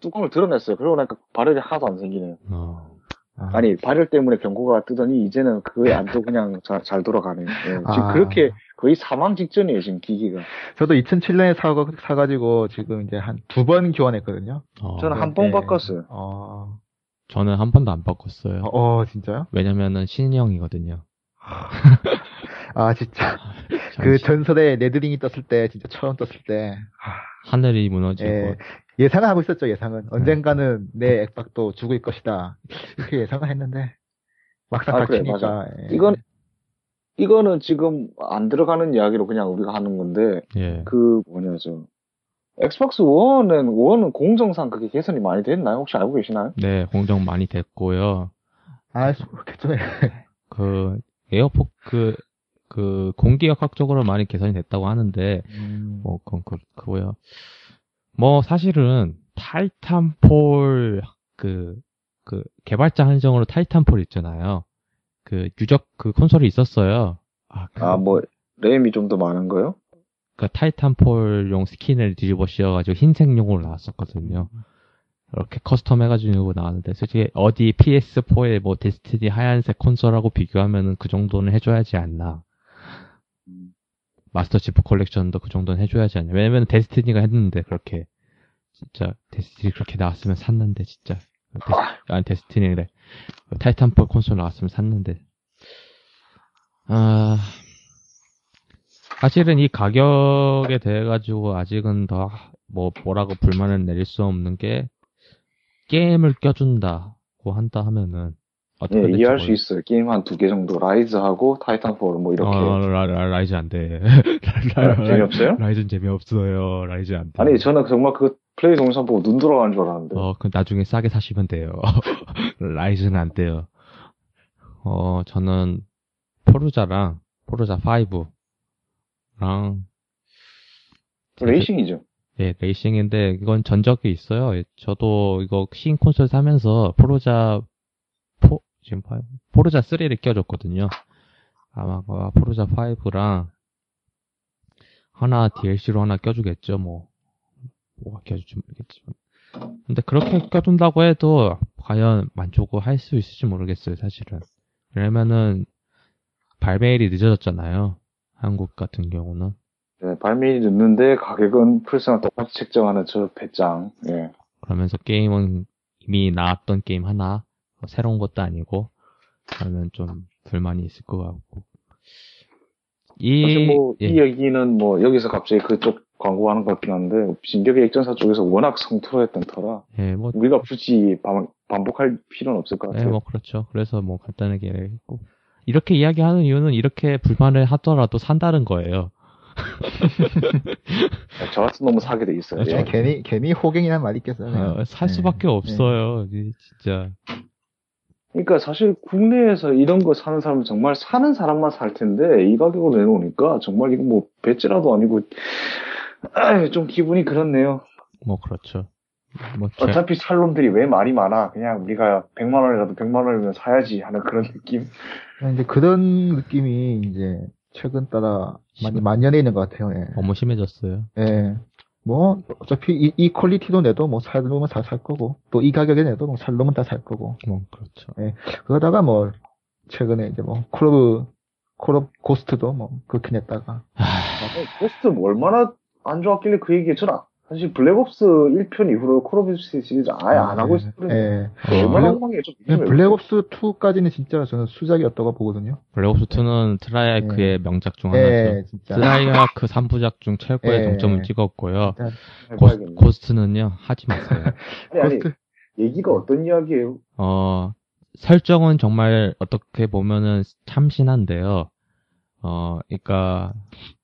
뚜껑을 드러냈어요. 그러고 나니까 발열이 하나도 안 생기네요. 어, 아, 아니 발열 때문에 경고가 뜨더니 이제는 그거에 안또 그냥 자- 잘 돌아가네요. 예, 지금 아. 그렇게 거의 사망 직전이에요. 지금 기기가. 저도 2007년에 사, 사가지고 지금 이제 한 두 번 교환했거든요. 어, 저는 한번 예. 바꿨어요. 어, 저는 한 번도 안 바꿨어요 어, 어, 진짜요? 왜냐면은 신형이거든요 아, 진짜. 그 전설의 red ring이 떴을 때, 진짜 처음 떴을 때. 아, 하늘이 무너지고 예, 예상을 하고 있었죠, 예상은. 언젠가는 내 액박도 죽을 것이다. 이렇게 예상을 했는데, 막상 아, 그래, 닥치니까. 예. 이건 이거는 지금 안 들어가는 이야기로 그냥 우리가 하는 건데 예. 그 뭐냐 저 Xbox One은 One은 공정상 그게 개선이 많이 됐나요? 혹시 알고 계시나요? 네, 공정 많이 됐고요. 알수 없겠죠. 예. 그 에어포크 그 공기역학적으로 많이 개선이 됐다고 하는데 음, 뭐 그건 그, 그거요. 뭐 사실은 Titanfall 그 그 개발자 한정으로 Titanfall 있잖아요. 그 유적 그 콘솔이 있었어요. 아, 그, 아 뭐 램이 좀 더 많은 거요? 그 Titanfall용 스킨을 뒤집어 씌워가지고 흰색용으로 나왔었거든요. 이렇게 custom 해가지고 나왔는데 솔직히 어디 PS4에 뭐 Destiny 하얀색 콘솔하고 비교하면은 그 정도는 해줘야지 않나. 음. Master Chief Collection도 그 정도는 해줘야지 않냐. 왜냐면 Destiny가 했는데 그렇게 진짜 Destiny 그렇게 나왔으면 샀는데 진짜 데스, 아니 Destiny래 Titanfall 콘솔 나왔으면 샀는데 아 사실은 이 가격에 대해 가지고 아직은 더 뭐 뭐라고 불만을 내릴 수 없는 게 게임을 껴준다고 한다 하면은 어떻게 예, 될지 이해할 수 있어요. 게임 한 두 개 정도 Ryse하고 Titanfall 뭐 이렇게 어, 라, 라, Ryse 안 돼. 재미없어요? Ryse는 재미없어요. Ryse 안 돼. 아니 저는 정말 그 플레이 동영상 보고 눈 돌아가는 줄 알았는데 어, 그 나중에 싸게 사시면 돼요. Ryse는 안 돼요. 어, 저는 Forza랑 Forza 5랑 레이싱이죠. 예, 레이싱인데 이건 전적이 있어요. 예, 저도 이거 신 콘솔 사면서 포르자 포 지금 파- 포르자 3를 껴줬거든요. 아마 그 포르자 5랑 하나 DLC로 하나 껴주겠죠. 뭐 뭐가 껴줄지 모르겠지만. 근데 그렇게 껴둔다고 해도 과연 만족을 할 수 있을지 모르겠어요, 사실은. 왜냐면은 발매일이 늦어졌잖아요. 한국 같은 경우는. 네, 발매일이 늦는데 가격은 풀스랑 똑같이 책정하는 저 배짱. 예. 그러면서 게임은 이미 나왔던 게임 하나, 뭐 새로운 것도 아니고, 그러면 좀 불만이 있을 것 같고. 이, 사실 뭐, 예. 이 얘기는 뭐, 여기서 갑자기 그쪽 광고하는 것 같긴 한데, 진격의 액전사 쪽에서 워낙 성토했던 터라, 예, 뭐, 우리가 굳이 반, 반복할 필요는 없을 것 예, 같아요. 뭐, 그렇죠. 그래서 뭐, 간단하게 했고. 이렇게 이야기하는 이유는 이렇게 불만을 하더라도 산다는 거예요. 저 같은 놈은 사게 돼 있어요. 그렇죠. 예. 괜히 괜히 호갱이란 말이 있겠어요. 어, 살 네. 수밖에 없어요. 이 진짜. 그러니까 사실 국내에서 이런 거 사는 사람은 정말 사는 사람만 살 텐데, 이 가격으로 내놓으니까 정말 이거 뭐, 배째라도 아니고, 아, 좀 기분이 그렇네요. 뭐, 그렇죠. 뭐, 제, 어차피 살 놈들이 왜 말이 많아. 그냥 우리가 100만 원이라도 100만 원이면 사야지 하는 그런 느낌. 이제 그런 느낌이 이제 최근 따라 많이 만연해 있는 것 같아요. 예. 너무 심해졌어요. 예. 뭐 어차피 이, 이 퀄리티도 내도 뭐 살 놈은 다 살 거고 또 이 가격에 내도 뭐 살 놈은 다 살 거고 뭐, 그렇죠. 그러다가 뭐 최근에 이제 뭐 Call of Call of Ghost도 뭐 그렇게 냈다가 Ghost 뭐 얼마나 안 좋았길래 그 얘기 했잖아. 사실 Black Ops 1편 이후로 Call of Duty 시리즈 아예 안 하고. 예. 얼마나 엉망이에요. 좀 그냥 요즘에. 블랙옵스 2까지는 진짜 저는 수작이었다고 보거든요. Black Ops 2는 Treyarch의 명작 중 하나죠. 예. Treyarch 3부작 중 최고의 예. 정점을 찍었고요. 고스, Ghost는요, 하지 마세요. 아니, 아니, Ghost 얘기가 어떤 이야기예요? 어, 설정은 정말 어떻게 보면은 참신한데요. 어, 그러니까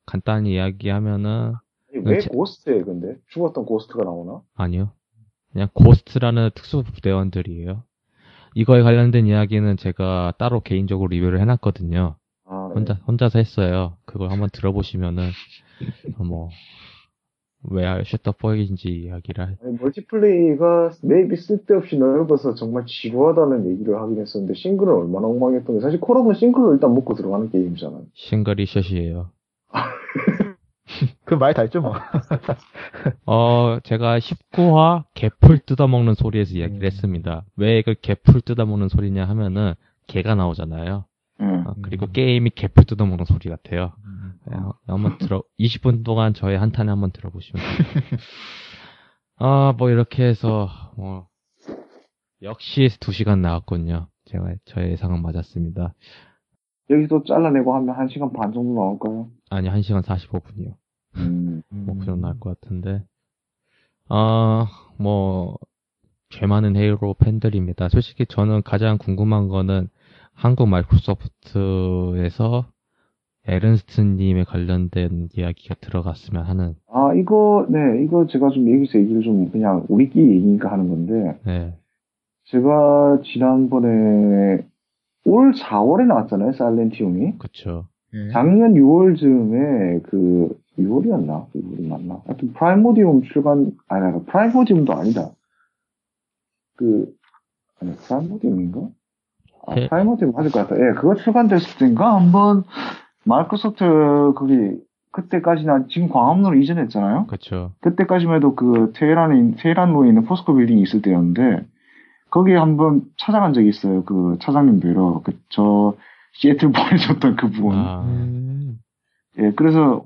간단히 이야기하면은 왜 제- Ghost예요, 근데? 죽었던 ghost가 나오나? 아니요. 그냥 Ghost라는 특수부대원들이에요. 이거에 관련된 이야기는 제가 따로 개인적으로 리뷰를 해놨거든요. 아, 네. 혼자, 혼자서 했어요. 그걸 한번 들어보시면은, 어, 뭐, 왜 슈터포인지 이야기를 할- 아니, multiplay가 map이 쓸데없이 넓어서 정말 지루하다는 얘기를 하긴 했었는데 싱글은 얼마나 엉망했던 게 사실 콜옵은 싱글로 일단 먹고 들어가는 게임이잖아요. 싱글이 shit이에요. 그 말 다 했죠 뭐. 어, 제가 19화 개풀 뜯어먹는 소리에서 이야기를 음. 했습니다. 왜 그 개풀 뜯어먹는 소리냐 하면은, 개가 나오잖아요. 응. 어, 그리고 게임이 개풀 뜯어먹는 소리 같아요. 음. 네, 어, 한번 들어, 20분 동안 저의 한탄에 한번 들어보시면 돼요. 아, 뭐 이렇게 해서, 뭐, 역시 2시간 나왔군요. 제가, 저의 예상은 맞았습니다. 여기서 잘라내고 하면 1시간 반 정도 나올까요? 아니, 1시간 45분이요. 음. 뭐, 그 정도 나올 것 같은데. 아, 뭐, 죄 많은 헤일로 팬들입니다. 솔직히 저는 가장 궁금한 거는 한국 마이크로소프트에서 에른스트님에 관련된 이야기가 들어갔으면 하는, 아, 이거, 네, 이거 제가 좀 여기서 얘기를 좀 그냥 우리끼리 얘기니까 하는 건데, 네, 제가 지난번에 올 4월에 나왔잖아요, Silentium이. 그쵸. 예. 작년 6월쯤에 그 6월이었나? 6월이 맞나? 하여튼 Primordium 출간 아니 아니 Primordium도 아니다. 그 아니 Primordium인가? 아 예. Primordium 맞을 것 같다. 예, 그거 출간됐을 때인가 한번 마이크로소프트 거기 그때까지나 지금 광화문으로 이전했잖아요. 그쵸. 그때까지만 해도 그 테헤란에 있- 테헤란로에 있는 포스코 빌딩이 있을 때였는데 거기에 한번 찾아간 적이 있어요. 그 차장님 뵈러 그 저 시애틀 보내줬던 그분. 아, 음. 예, 그래서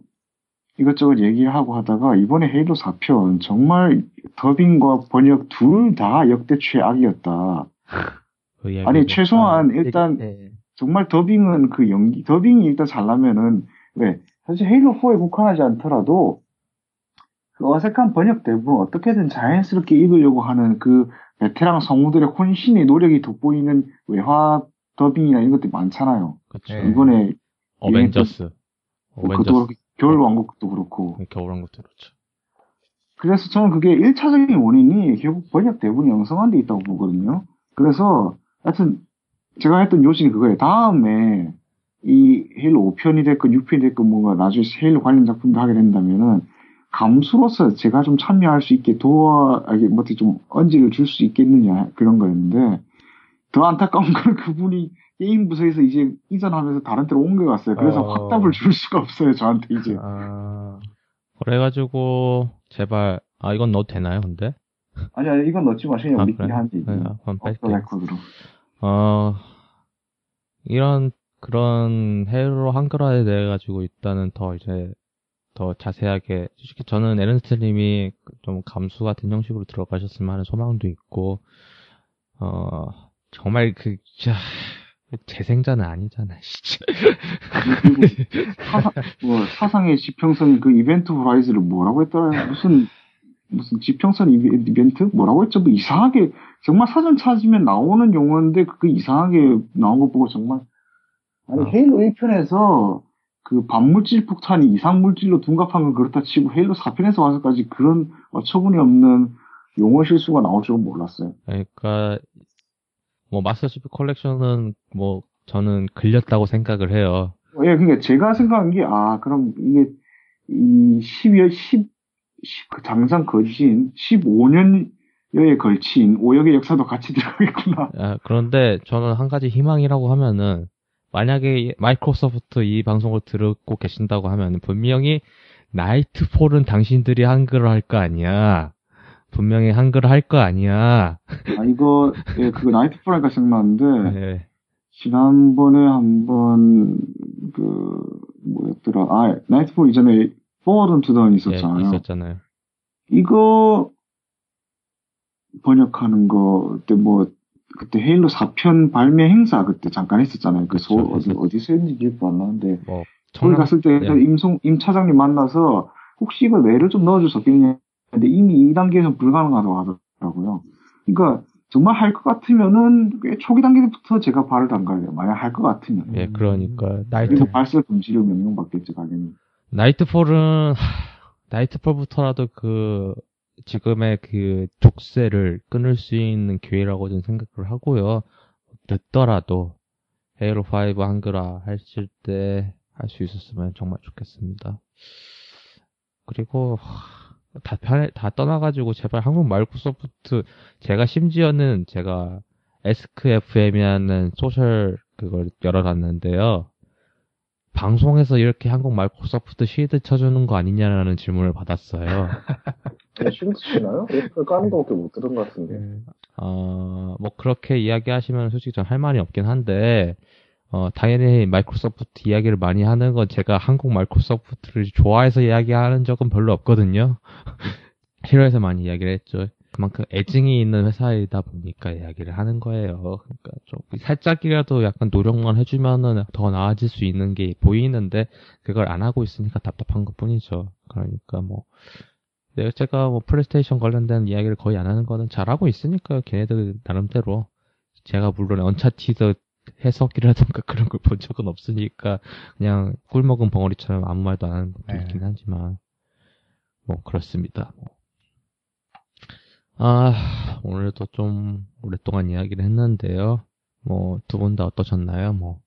이것저것 얘기를 하고 하다가 이번에 헤일로 4편 정말 더빙과 번역 둘 다 역대 최악이었다. 그. 아니 최소한 아, 일단 예. 정말 더빙은 그 연기 더빙이 일단 잘나면은 왜 사실 헤일로 4에 국한하지 않더라도 그 어색한 번역 대부분 어떻게든 자연스럽게 읽으려고 하는 그 베테랑 성우들의 혼신의 노력이 돋보이는 외화 더빙이나 이런 것들이 많잖아요. 그쵸. 예. 이번에 어벤져스. 그것도 어벤져스. 그렇고 겨울왕국도 그렇고 겨울왕 것도 그렇죠. 그래서 저는 그게 1차적인 원인이 결국 번역 대부분이 엉성한 데 있다고 보거든요. 그래서 하여튼 제가 했던 요지는 그거예요. 다음에 이 헤일로 5편이 됐건 6편이 됐건 뭔가 나중에 헤일로 관련 작품도 하게 된다면은 감수로서 제가 좀 참여할 수 있게 도와, 아, 이게 뭐 어떻게 좀 언지를 줄 수 있겠느냐 그런 거였는데 더 안타까운 건 그분이 게임 부서에서 이제 이전하면서 다른 데로 옮겨갔어요. 그래서 어. 확답을 줄 수가 없어요. 저한테 이제. 아, 그래가지고, 제발, 아, 이건 넣어도 되나요, 근데? 아니, 아니, 이건 넣지 마시면 아, 우리끼리? 한지. 네, 그럼 뺄게. 레코드로. 어, 이런, 그런 헤일로 한글화에 대해 가지고 일단은 더 이제, 더 자세하게, 솔직히 저는 에른스트님이 좀 감수 같은 형식으로 들어가셨으면 하는 소망도 있고, 어, 정말 그, 자, 재생자는 아니잖아, 진짜. 사상, 뭐, 사상의 지평선 그 이벤트 호라이즈를 뭐라고 했더라? 무슨, 무슨 지평선 이벤트? 뭐라고 했죠? 뭐 이상하게, 정말 사전 찾으면 나오는 용어인데, 그 이상하게 나온 거 보고 정말. 아니, 어. 헤일로 1편에서 그 반물질 폭탄이 이상물질로 둔갑한 건 그렇다 치고, 헤일로 4편에서 와서까지 그런 어처구니 없는 용어 실수가 나올 줄은 몰랐어요. 그러니까, 뭐, 마스터 치프 컬렉션은, 뭐, 저는 글렸다고 생각을 해요. 예, 그러니까 제가 생각한 게, 아, 그럼 이게, 이 12월 10, 10, 그 당장 거진 15년 여에 걸친 오역의 역사도 같이 들어가겠구나. 아, 그런데 저는 한 가지 희망이라고 하면은 만약에 마이크로소프트 이 방송을 듣고 계신다고 하면 분명히 Nightfall은 당신들이 한글을 할 거 아니야. 분명히 한글을 할 거 아니야. 아, 이거, 예, 그거 Nightfall 하니까 생각나는데, 네. 지난번에 한번, 그, 뭐였더라, 아, Nightfall 이전에 Forward Unto Dawn 예, 있었잖아요. 있었잖아요. 이거 번역하는 거 그때 뭐 그때 헤일로 4편 발매 행사 그때 잠깐 했었잖아요. 그 소, 그렇죠, 어디. 어디서 했는지 기억도 안 나는데 뭐 거기 청량 갔을 때 예. 임송 임 차장님 만나서 혹시 이거 뇌를 좀 넣어줄 수 없겠냐 근데 이미 2단계에서 불가능하다고 하더라고요. 그러니까 정말 할 것 같으면은 꽤 초기 단계부터 제가 발을 담가야 돼요. 만약 할 것 같으면. 예, 그러니까 나이트 발설 금지를 명령받겠죠, 당연히. 나이트폴은 하, 나이트폴부터라도 그 지금의 그 족쇄를 끊을 수 있는 기회라고 저는 생각을 하고요. 늦더라도 헤일로 5 한글화 하실 때 할 수 있었으면 정말 좋겠습니다. 그리고 하, 다 편해 다 떠나가지고 제발 한국 마이크로소프트 제가 심지어는 제가 Ask FM이라는 소셜 그걸 열어놨는데요. 방송에서 이렇게 한국 마이크로소프트 shield 쳐주는 거 아니냐라는 질문을 받았어요. shield 치나요? 애플 까는 거밖에 못 들은 것 같은데. 어, 뭐 그렇게 이야기하시면 솔직히 전 할 말이 없긴 한데, 어, 당연히 마이크로소프트 이야기를 많이 하는 건 제가 한국 마이크로소프트를 좋아해서 이야기하는 적은 별로 없거든요. 싫어해서 많이 이야기를 했죠. 그만큼 애증이 있는 회사이다 보니까 이야기를 하는 거예요. 그러니까 좀 살짝이라도 약간 노력만 해주면은 더 나아질 수 있는 게 보이는데 그걸 안 하고 있으니까 답답한 것 뿐이죠. 그러니까 뭐 네, 제가 뭐 플레이스테이션 관련된 이야기를 거의 안 하는 거는 잘하고 있으니까요. 걔네들 나름대로 제가 물론 언차티드 해석이라든가 그런 걸 본 적은 없으니까 그냥 꿀 먹은 벙어리처럼 아무 말도 안 하는 것도 네. 있긴 하지만 뭐 그렇습니다. 아 오늘도 좀 오랫동안 이야기를 했는데요. 뭐 두 분 다 어떠셨나요? 뭐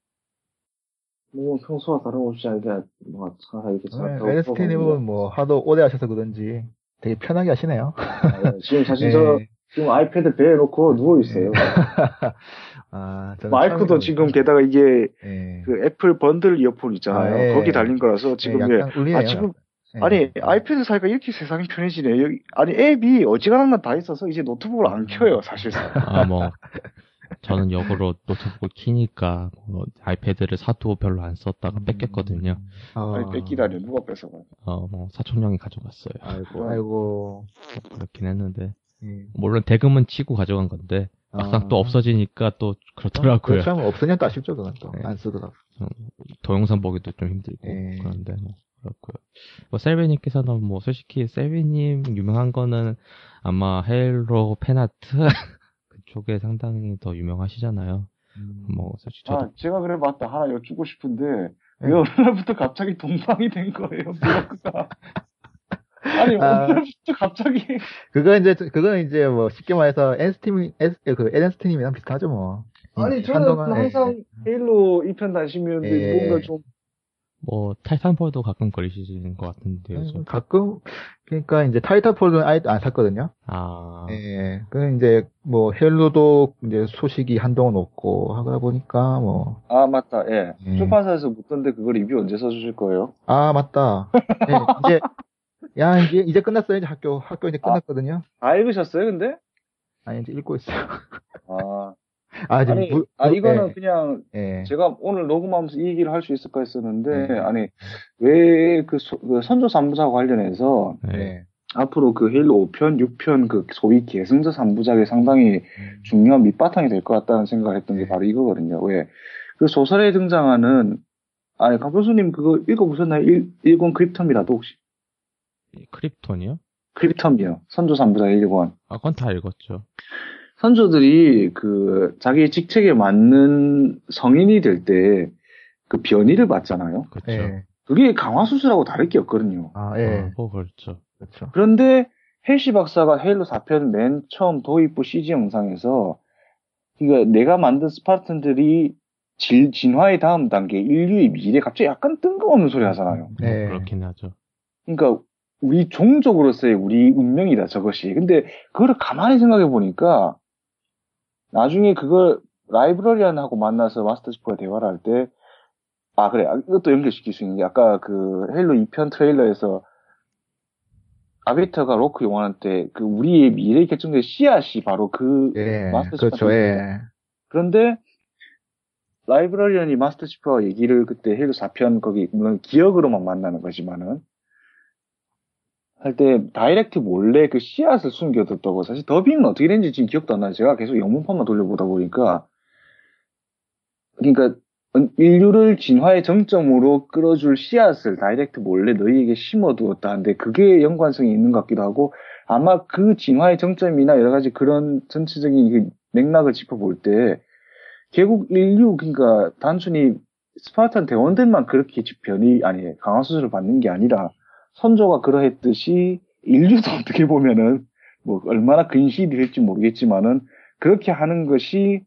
뭐 평소와 다름없이 이게 뭔가 차 이렇게 잘 배워 LST님은 뭐 하도 오래 하셔서 그런지 되게 편하게 하시네요. 아, 지금 사실 저 예. 지금 아이패드 배에 놓고 누워 있어요. 아, 저는 마이크도 처음이라 지금. 게다가 이게 예. 그 애플 번들 이어폰 있잖아요. 아, 예. 거기 달린 거라서 지금 예, 예. 약간 울리네요. 아 지금 예. 아니 아이패드 사니까 이렇게 세상이 편해지네. 여기 아니 앱이 어지간한 건 다 있어서 이제 노트북을 안 켜요 사실상. 아, 뭐, 저는 역으로 노트북을 키니까, 뭐, 아이패드를 사도 별로 안 썼다가 뺏겼거든요. 아, 아니 뺏기다니 누가 뺏어가. 어, 뭐, 사촌 형이 가져갔어요. 아이고, 아이고. 뭐 그렇긴 했는데. 예. 물론 대금은 치고 가져간 건데, 막상 아. 또 없어지니까 또 그렇더라고요. 그렇죠. 뭐 없으면 또 아쉽죠, 그건 또. 네. 안 쓰더라고. 동영상 보기도 좀 힘들고, 예. 그런데 뭐, 그렇고요. 뭐, 셀비님께서는 뭐, 솔직히 셀비님 유명한 거는 아마 헤일로 팬아트? 그쪽에 상당히 더 유명하시잖아요. 뭐, 솔직히 저도 아, 제가 그래 맞다. 하나 여쭙고 싶은데, 네. 왜 어느 날부터 갑자기 동방이 된 거예요, 블로그가. 아니, 아. 어느 날부터 갑자기. 그거 이제, 그거는 이제 뭐 쉽게 말해서 엔스팀, 엔, 그 에덴스팀이랑 비슷하죠, 뭐. 아니, 저는 한동안, 항상 예. 헤일로 2편 다니시면 예. 뭔가 좀, 뭐, 타이탄폴도 가끔 걸리시는 것 같은데, 요즘. 음, 가끔, 그러니까 이제 타이탄폴은 아예 안 샀거든요. 아, 예. 그 이제 뭐 헤일로도 이제 소식이 한동안 없고 하다 보니까 뭐, 아, 맞다, 예. 예. 출판사에서 묻던데 그거 리뷰 언제 써주실 거예요? 아, 맞다. 예, 이제 야, 이제, 이제 끝났어요. 이제 학교, 학교 이제 아. 끝났거든요. 다 읽으셨어요, 근데? 아니, 이제 읽고 있어요. 아, 아, 아니, 무- 아 무- 이거는 예, 그냥 예. 제가 오늘 녹음하면서 이 얘기를 할 수 있을까 했었는데, 네. 아니, 왜 그 선조 3부작 관련해서 네. 예. 앞으로 그 헤일로 5편, 6편 그 소위 계승자 3부작이 상당히 중요한 밑바탕이 될 것 같다는 생각을 했던 게 네. 바로 이거거든요. 왜? 그 소설에 등장하는, 아니, 강 교수님 그거 읽어보셨나요? 일, 일권 크립텀이라도 혹시? 이 크립톤이요? 크립텀이요. 선조 3부작 1권. 아, 그건 다 읽었죠. 선조들이 그 자기 직책에 맞는 성인이 될 때 그 변이를 받잖아요. 그렇죠. 예. 그게 강화 수술하고 다를 게 없거든요. 아, 예. 아, 뭐 그렇죠. 그렇죠. 그런데 헬시 박사가 헤일로 4편 맨 처음 도입부 CG 영상에서 그러니까 내가 만든 스파르탄들이 질, 진화의 다음 단계 인류의 미래 갑자기 약간 뜬금없는 소리 하잖아요. 뭐 네. 그렇긴 하죠. 그러니까 우리 종족으로서의 우리 운명이다 저것이. 근데 그거를 가만히 생각해 보니까 나중에 그걸 라이브러리안하고 만나서 마스터 치프가 대화를 할 때 아 그래 아, 이것도 연결시킬 수 있는 게 아까 그 헤일로 2편 트레일러에서 아비터가 로크 요원한테 그 우리의 미래 결정된 씨앗이 바로 그 예. 마스터 그렇죠. 치프가 예. 그런데 라이브러리안이 마스터 치프와 얘기를 그때 헤일로 4편 거기 물론 기억으로만 만나는 거지만은 할 때 다이댁트 몰래 그 씨앗을 숨겨뒀다고 사실 더빙은 어떻게 됐는지 지금 기억도 안 나요. 제가 계속 영문판만 돌려보다 보니까 그러니까 인류를 진화의 정점으로 끌어줄 씨앗을 다이댁트 몰래 너희에게 심어두었다는데 그게 연관성이 있는 것 같기도 하고 아마 그 진화의 정점이나 여러 가지 그런 전체적인 그 맥락을 짚어볼 때 결국 인류 그러니까 단순히 스파르탄 대원들만 그렇게 변이 아니 강화 수술을 받는 게 아니라 선조가 그러했듯이 인류도 어떻게 보면은 뭐 얼마나 근시일이 될지 모르겠지만은 그렇게 하는 것이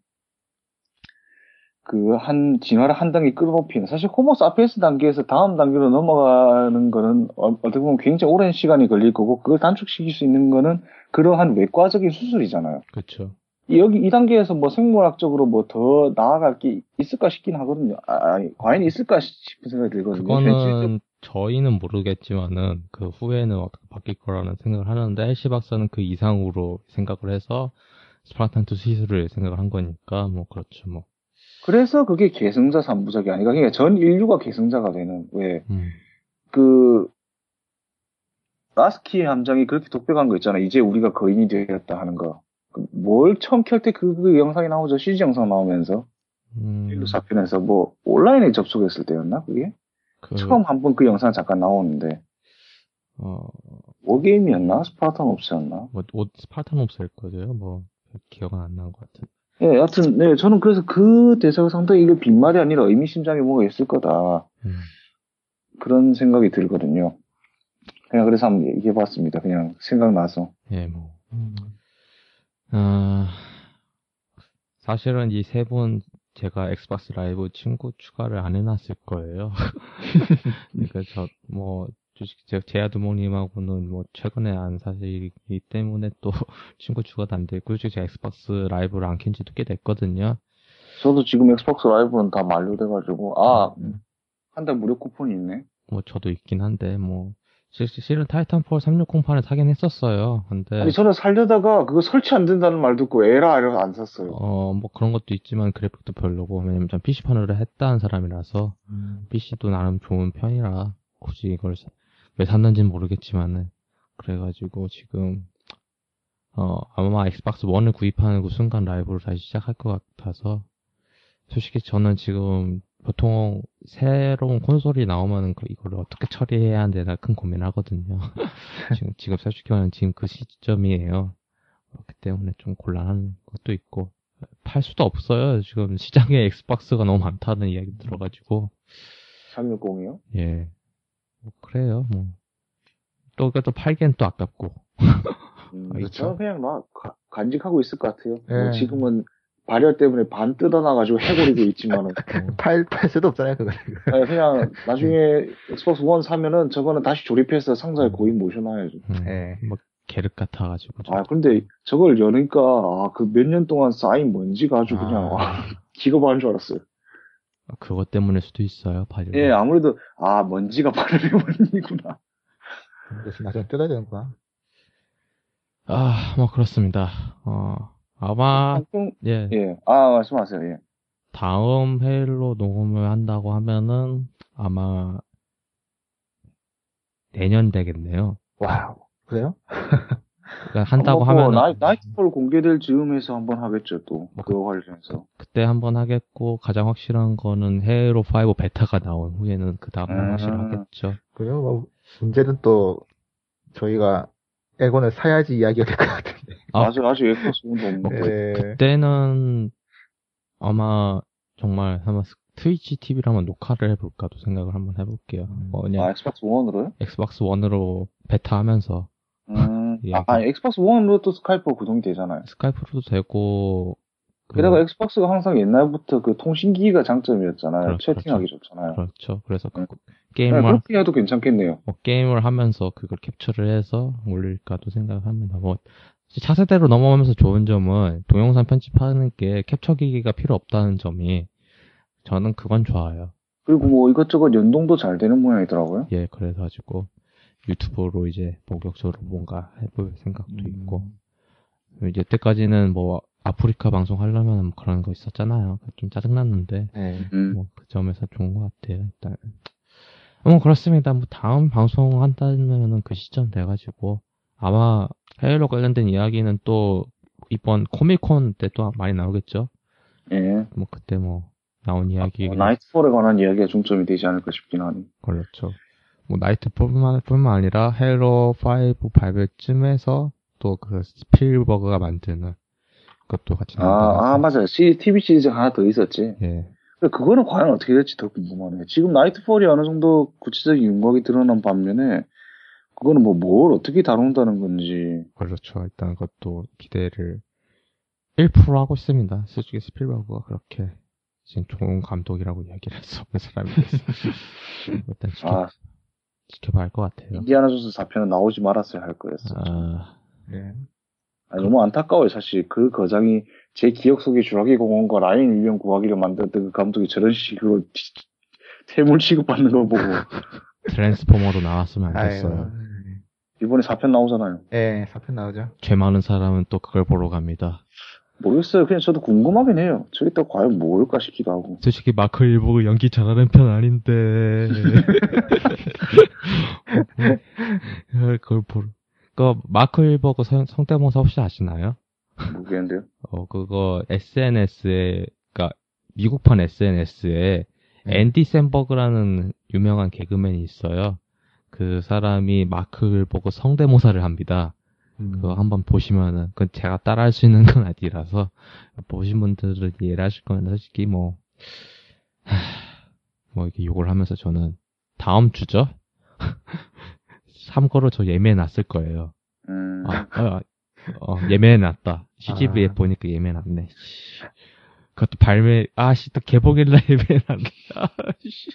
그 한 진화를 한 단계 끌어높이는 사실 호모 사피엔스 단계에서 다음 단계로 넘어가는 거는 어, 어떻게 보면 굉장히 오랜 시간이 걸릴 거고 그걸 단축시킬 수 있는 거는 그러한 외과적인 수술이잖아요. 그렇죠. 이- 여기 이 단계에서 뭐 생물학적으로 뭐 더 나아갈 게 있을까 싶긴 하거든요. 아, 과연 있을까 싶은 생각이 들거든요. 그거는 저희는 모르겠지만은 그 후에는 어떻게 바뀔 거라는 생각을 하는데 핼시 박사는 그 이상으로 생각을 해서 스파르탄 two 시술을 생각을 한 거니까 뭐 그렇죠 뭐. 그래서 그게 계승자 3부작이 아니라 그러니까 전 인류가 계승자가 되는 왜 음. 그 라스키의 함장이 그렇게 독백한 거 있잖아. 이제 우리가 거인이 되었다 하는 거. 그뭘 처음 켤 때 그, 그 영상이 나오죠. CG 영상 나오면서 음, 인류 4편에서 뭐 온라인에 접속했을 때였나 그게? 그, 처음 한 번 그 영상 잠깐 나오는데 어, 워게임이었나? 스파르탄 옵스였나? 뭐, 옷, 스파르탄 옵스일 거예요. 뭐, 기억은 안 나는 것 같은. 예, 여하튼, 네, 저는 그래서 그 대사가 상당히 이게 빈말이 아니라 의미심장이 뭐가 있을 거다. 음. 그런 생각이 들거든요. 그냥 그래서 한번 얘기해봤습니다. 그냥 생각나서. 예, 뭐. 음. 아, 사실은 이 세 분 제가 엑스박스 라이브 친구 추가를 안 해놨을 거예요. 그러니까 저, 뭐, 주식, 제, 제아두목님하고는 뭐, 최근에 안 사실이기 때문에 또 친구 추가도 안 되고, 솔직히 제가 엑스박스 라이브를 안 켠 지도 꽤 됐거든요. 저도 지금 엑스박스 라이브는 다 만료돼가지고, 아, 음. 한달 무료 쿠폰이 있네. 뭐, 저도 있긴 한데, 뭐, 실- 실은 타이탄폴 360판을 사긴 했었어요. 근데, 아니, 저는 살려다가 그거 설치 안 된다는 말 듣고 에라 이래서 안 샀어요. 어, 뭐 그런 것도 있지만 그래픽도 별로고, 왜냐면 전 PC판으로 했다는 사람이라서, 음. PC도 나름 좋은 편이라 굳이 이걸 사- 왜 샀는지는 모르겠지만은 그래가지고 지금 어 아마 엑스박스 1을 구입하는 그 순간 라이브를 다시 시작할 것 같아서 솔직히 저는 지금 보통 새로운 콘솔이 나오면은 그 이거를 어떻게 처리해야 되나 큰 고민을 하거든요. 지금 지금 솔직히 말하면 지금 그 시점이에요. 그렇기 때문에 좀 곤란한 것도 있고 팔 수도 없어요. 지금 시장에 엑스박스가 너무 많다는 이야기 들어가지고 360이요? 예. 뭐, 그래요, 뭐. 또, 또 팔기엔 또 아깝고. 음, 아, 있죠. 저는 그냥 막 가- 간직하고 있을 것 같아요. 뭐 예. 지금은 발열 때문에 반 뜯어놔가지고 해골이고 있지만은. 팔, 팔 수도 없잖아요, 그거. 그냥 나중에 엑스박스 1 사면은 저거는 다시 조립해서 상자에 모셔놔야죠. 음, 예. 뭐, 계륵 같아가지고. 좀. 아, 근데 저걸 여니까, 아, 그 몇 년 동안 쌓인 먼지가 아주 그냥, 아. 와, 기겁하는 줄 알았어요. 그것 때문일 수도 있어요, 발열. 예, 아무래도, 아, 먼지가 발열의 원인이구나. 그래서 나중에 뜯어야 되는구나. 아, 뭐 그렇습니다. 어, 아마 좀, 예, 예. 아, 말씀하세요. 예. 다음 헤일로 녹음을 한다고 하면은 아마 내년 되겠네요. wow. 그래요? 그러니까 한다고 한번 뭐 하면은 나이, 나이트폴 공개될 즈음에서 한번 하겠죠, 또. 뭐 그거 관련해서. 그때 한번 하겠고 가장 확실한 거는 헤일로 5 베타가 나온 후에는 그 다음 날 음. 확실하겠죠. 그래요? 뭐, 문제는 또, 저희가 엑원을 사야지 이야기가 될 것 같은데. 아. 아직, 아직 엑스박스 원도 없는데. 예. 그 때는 아마 정말 한번 스- 트위치 TV를 한번 녹화를 해볼까도 생각을 한번 해볼게요. 음. 뭐 아, 그냥 엑스박스 원으로요? 엑스박스 원으로 베타 하면서 음. 예. 아, 아니, 엑스박스 원으로 또 스카이프가 구동이 되잖아요. 스카이프로도 되고 그- 게다가 엑스박스가 항상 옛날부터 그 통신기기가 장점이었잖아요. 그렇죠, 채팅하기 좋잖아요. 그렇죠. 그래서 그 네. 게임을 네, 그렇게 해도 괜찮겠네요. 뭐 게임을 하면서 그걸 캡처를 해서 올릴까도 생각을 합니다. 뭐 차세대로 넘어가면서 좋은 점은 동영상 편집하는 게 캡처 기기가 필요 없다는 점이 저는 그건 좋아요. 그리고 뭐 이것저것 연동도 잘 되는 모양이더라고요. 예, 그래가지고 유튜브로 이제 본격적으로 뭔가 해볼 생각도 음. 있고 이제 때까지는 뭐 아프리카 방송 하려면 뭐 그런 거 있었잖아요. 좀 짜증났는데 네. 음. 뭐그 점에서 좋은 것 같아요. 일단 뭐 그렇습니다. 뭐 다음 방송 한다면은 그 시점 돼가지고 아마 헤일로 관련된 이야기는 또 이번 코미콘 때 또 많이 나오겠죠. 예. 뭐 그때 뭐 나온 이야기 뭐 나이트폴에 관한 이야기가 중점이 되지 않을까 싶긴 하니. 그렇죠. 뭐 나이트뿐만 뿐만 아니라 헤일로 5 발표쯤에서 또 그 스필버그가 만드는 그것도 같이 아, 나온다고 아, 해서. 맞아요. TV 시리즈가 하나 더 있었지. 예. 그거는 과연 어떻게 될지 더 궁금하네요. 지금 나이트폴이 어느 정도 구체적인 윤곽이 드러난 반면에 그거는 뭐 뭘 어떻게 다룬다는 건지. 그렇죠. 일단 그것도 기대를 1% 하고 있습니다. 솔직히 스필버그가 그렇게 지금 좋은 감독이라고 이야기를 할 수 없는 사람이라서 일단 지켜, 아, 지켜봐야 할 것 같아요. 인디아나 존스 4편은 나오지 말았어야 할 거였어. 아, 네. 아니, 너무 안타까워요, 사실. 그 거장이 제 기억 속의 주라기 공원과 라인 유령 구하기를 만들었던 그 감독이 저런 식으로 티- 퇴물 취급받는 거 보고 트랜스포머도 나왔으면 안. 됐어요. 이번에 4편 나오잖아요. 예, 사편 나오죠. 죄 많은 사람은 또 그걸 보러 갑니다. 모르겠어요. 그냥 저도 궁금하긴 해요. 저게 또 과연 뭘까 싶기도 하고. 솔직히 마크 일보그 연기 잘하는 편 아닌데. 그걸 보러. 그 마크 일버그 성, 성대모사 혹시 아시나요? 모르겠는데요. 어 그거 SNS에 그니까 미국판 SNS에 앤디 샌버그라는 유명한 개그맨이 있어요. 그 사람이 마크 일버그 성대모사를 합니다. 음. 그거 한번 보시면은 그건 제가 따라할 수 있는 건 아니라서 보신 분들은 이해를 하실 거면 솔직히 뭐, 하, 뭐 이렇게 욕을 하면서 저는 다음 주죠? 참고로 저 예매해 놨을 거예요. 음, 아, 아, 어, 예매해 놨다. CGV에 아. 보니까 예매해 놨네. 씨. 그것도 발매, 아씨, 또 개봉일날 예매해 놨네. 아씨.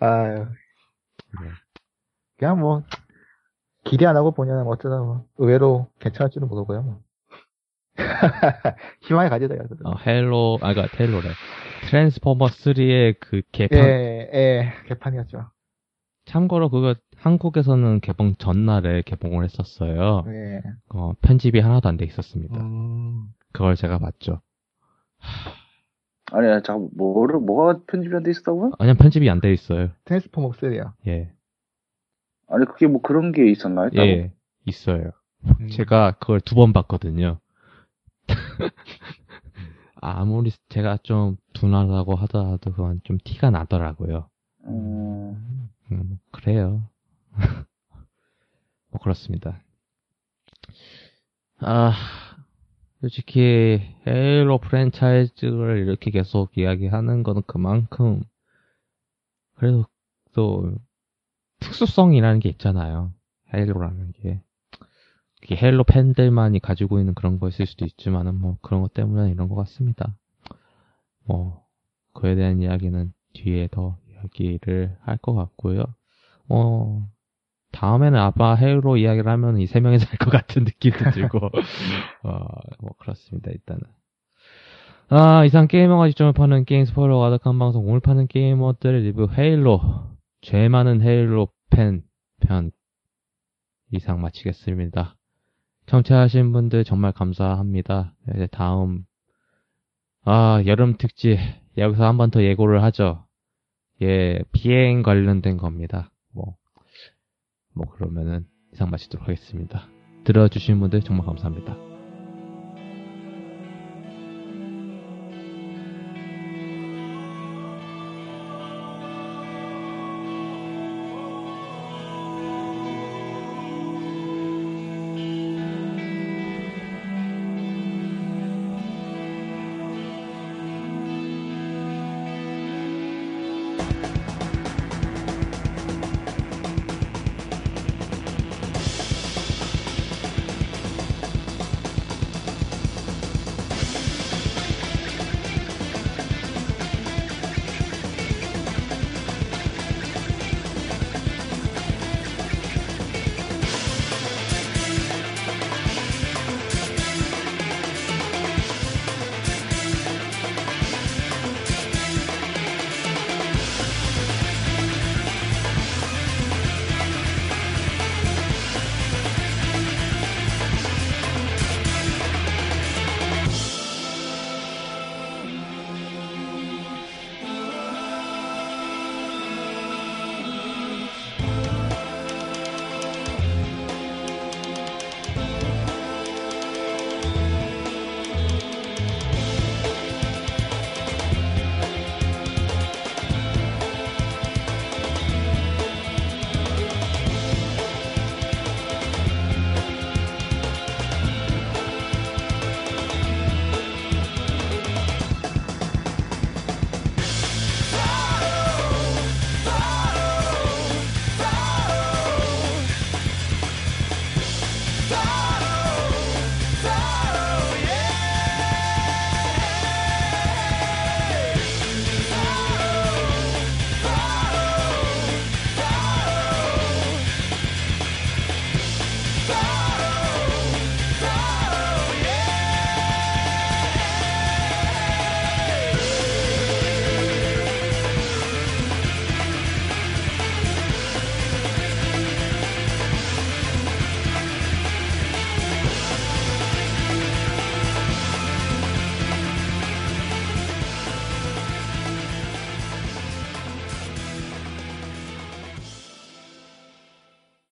아유. 네. 그냥 뭐, 기대 안 하고 보냐면 뭐 어쩌다 뭐, 의외로 괜찮을지도 모르고요. 뭐. 희망을 가지다, 요 어, 헤일로, 아, 그니까, 헤일로래. 트랜스포머 3의 그 개판, 예, 예, 개판이었죠. 참고로 그거 한국에서는 개봉 전날에 개봉을 했었어요. 예. 어, 편집이 하나도 안 돼 있었습니다. 음, 그걸 제가 봤죠. 아니, 아니, 잠깐, 뭐를, 뭐가 편집이 안 돼 있었다고요? 아니면 편집이 안 돼 있어요. 트랜스포머 3요. 예. 아니, 그게 뭐 그런 게 있었나요? 따로? 예, 있어요. 음. 제가 그걸 두 번 봤거든요. 아무리 제가 좀 둔하다고 하더라도 그건 좀 티가 나더라고요. 음, 음, 그래요. 뭐 그렇습니다. 아, 솔직히 헤일로 프랜차이즈를 이렇게 계속 이야기하는 거는 그만큼 그래도 또 특수성이라는 게 있잖아요. 헤일로라는 게. 그게 헤일로 팬들만이 가지고 있는 그런 거였을 수도 있지만은 뭐 그런 것 때문에 이런 것 같습니다. 뭐 그에 대한 이야기는 뒤에 더 이야기를 할 것 같고요. 어 다음에는 아마 헤일로 이야기를 하면 이 세 명이서 할것 같은 느낌도 들고 어 뭐 그렇습니다 일단은. 아 이상 게이머가 지점을 파는 게임 스포일러 가득한 방송 오늘 파는 게이머들의 리뷰 헤일로 죄 많은 헤일로 팬 편 이상 마치겠습니다. 청취하신 분들 정말 감사합니다. 이제 다음 아 여름 특집 여기서 한 번 더 예고를 하죠. 예 비행 관련된 겁니다. 뭐 뭐 그러면은 이상 마치도록 하겠습니다. 들어주신 분들 정말 감사합니다.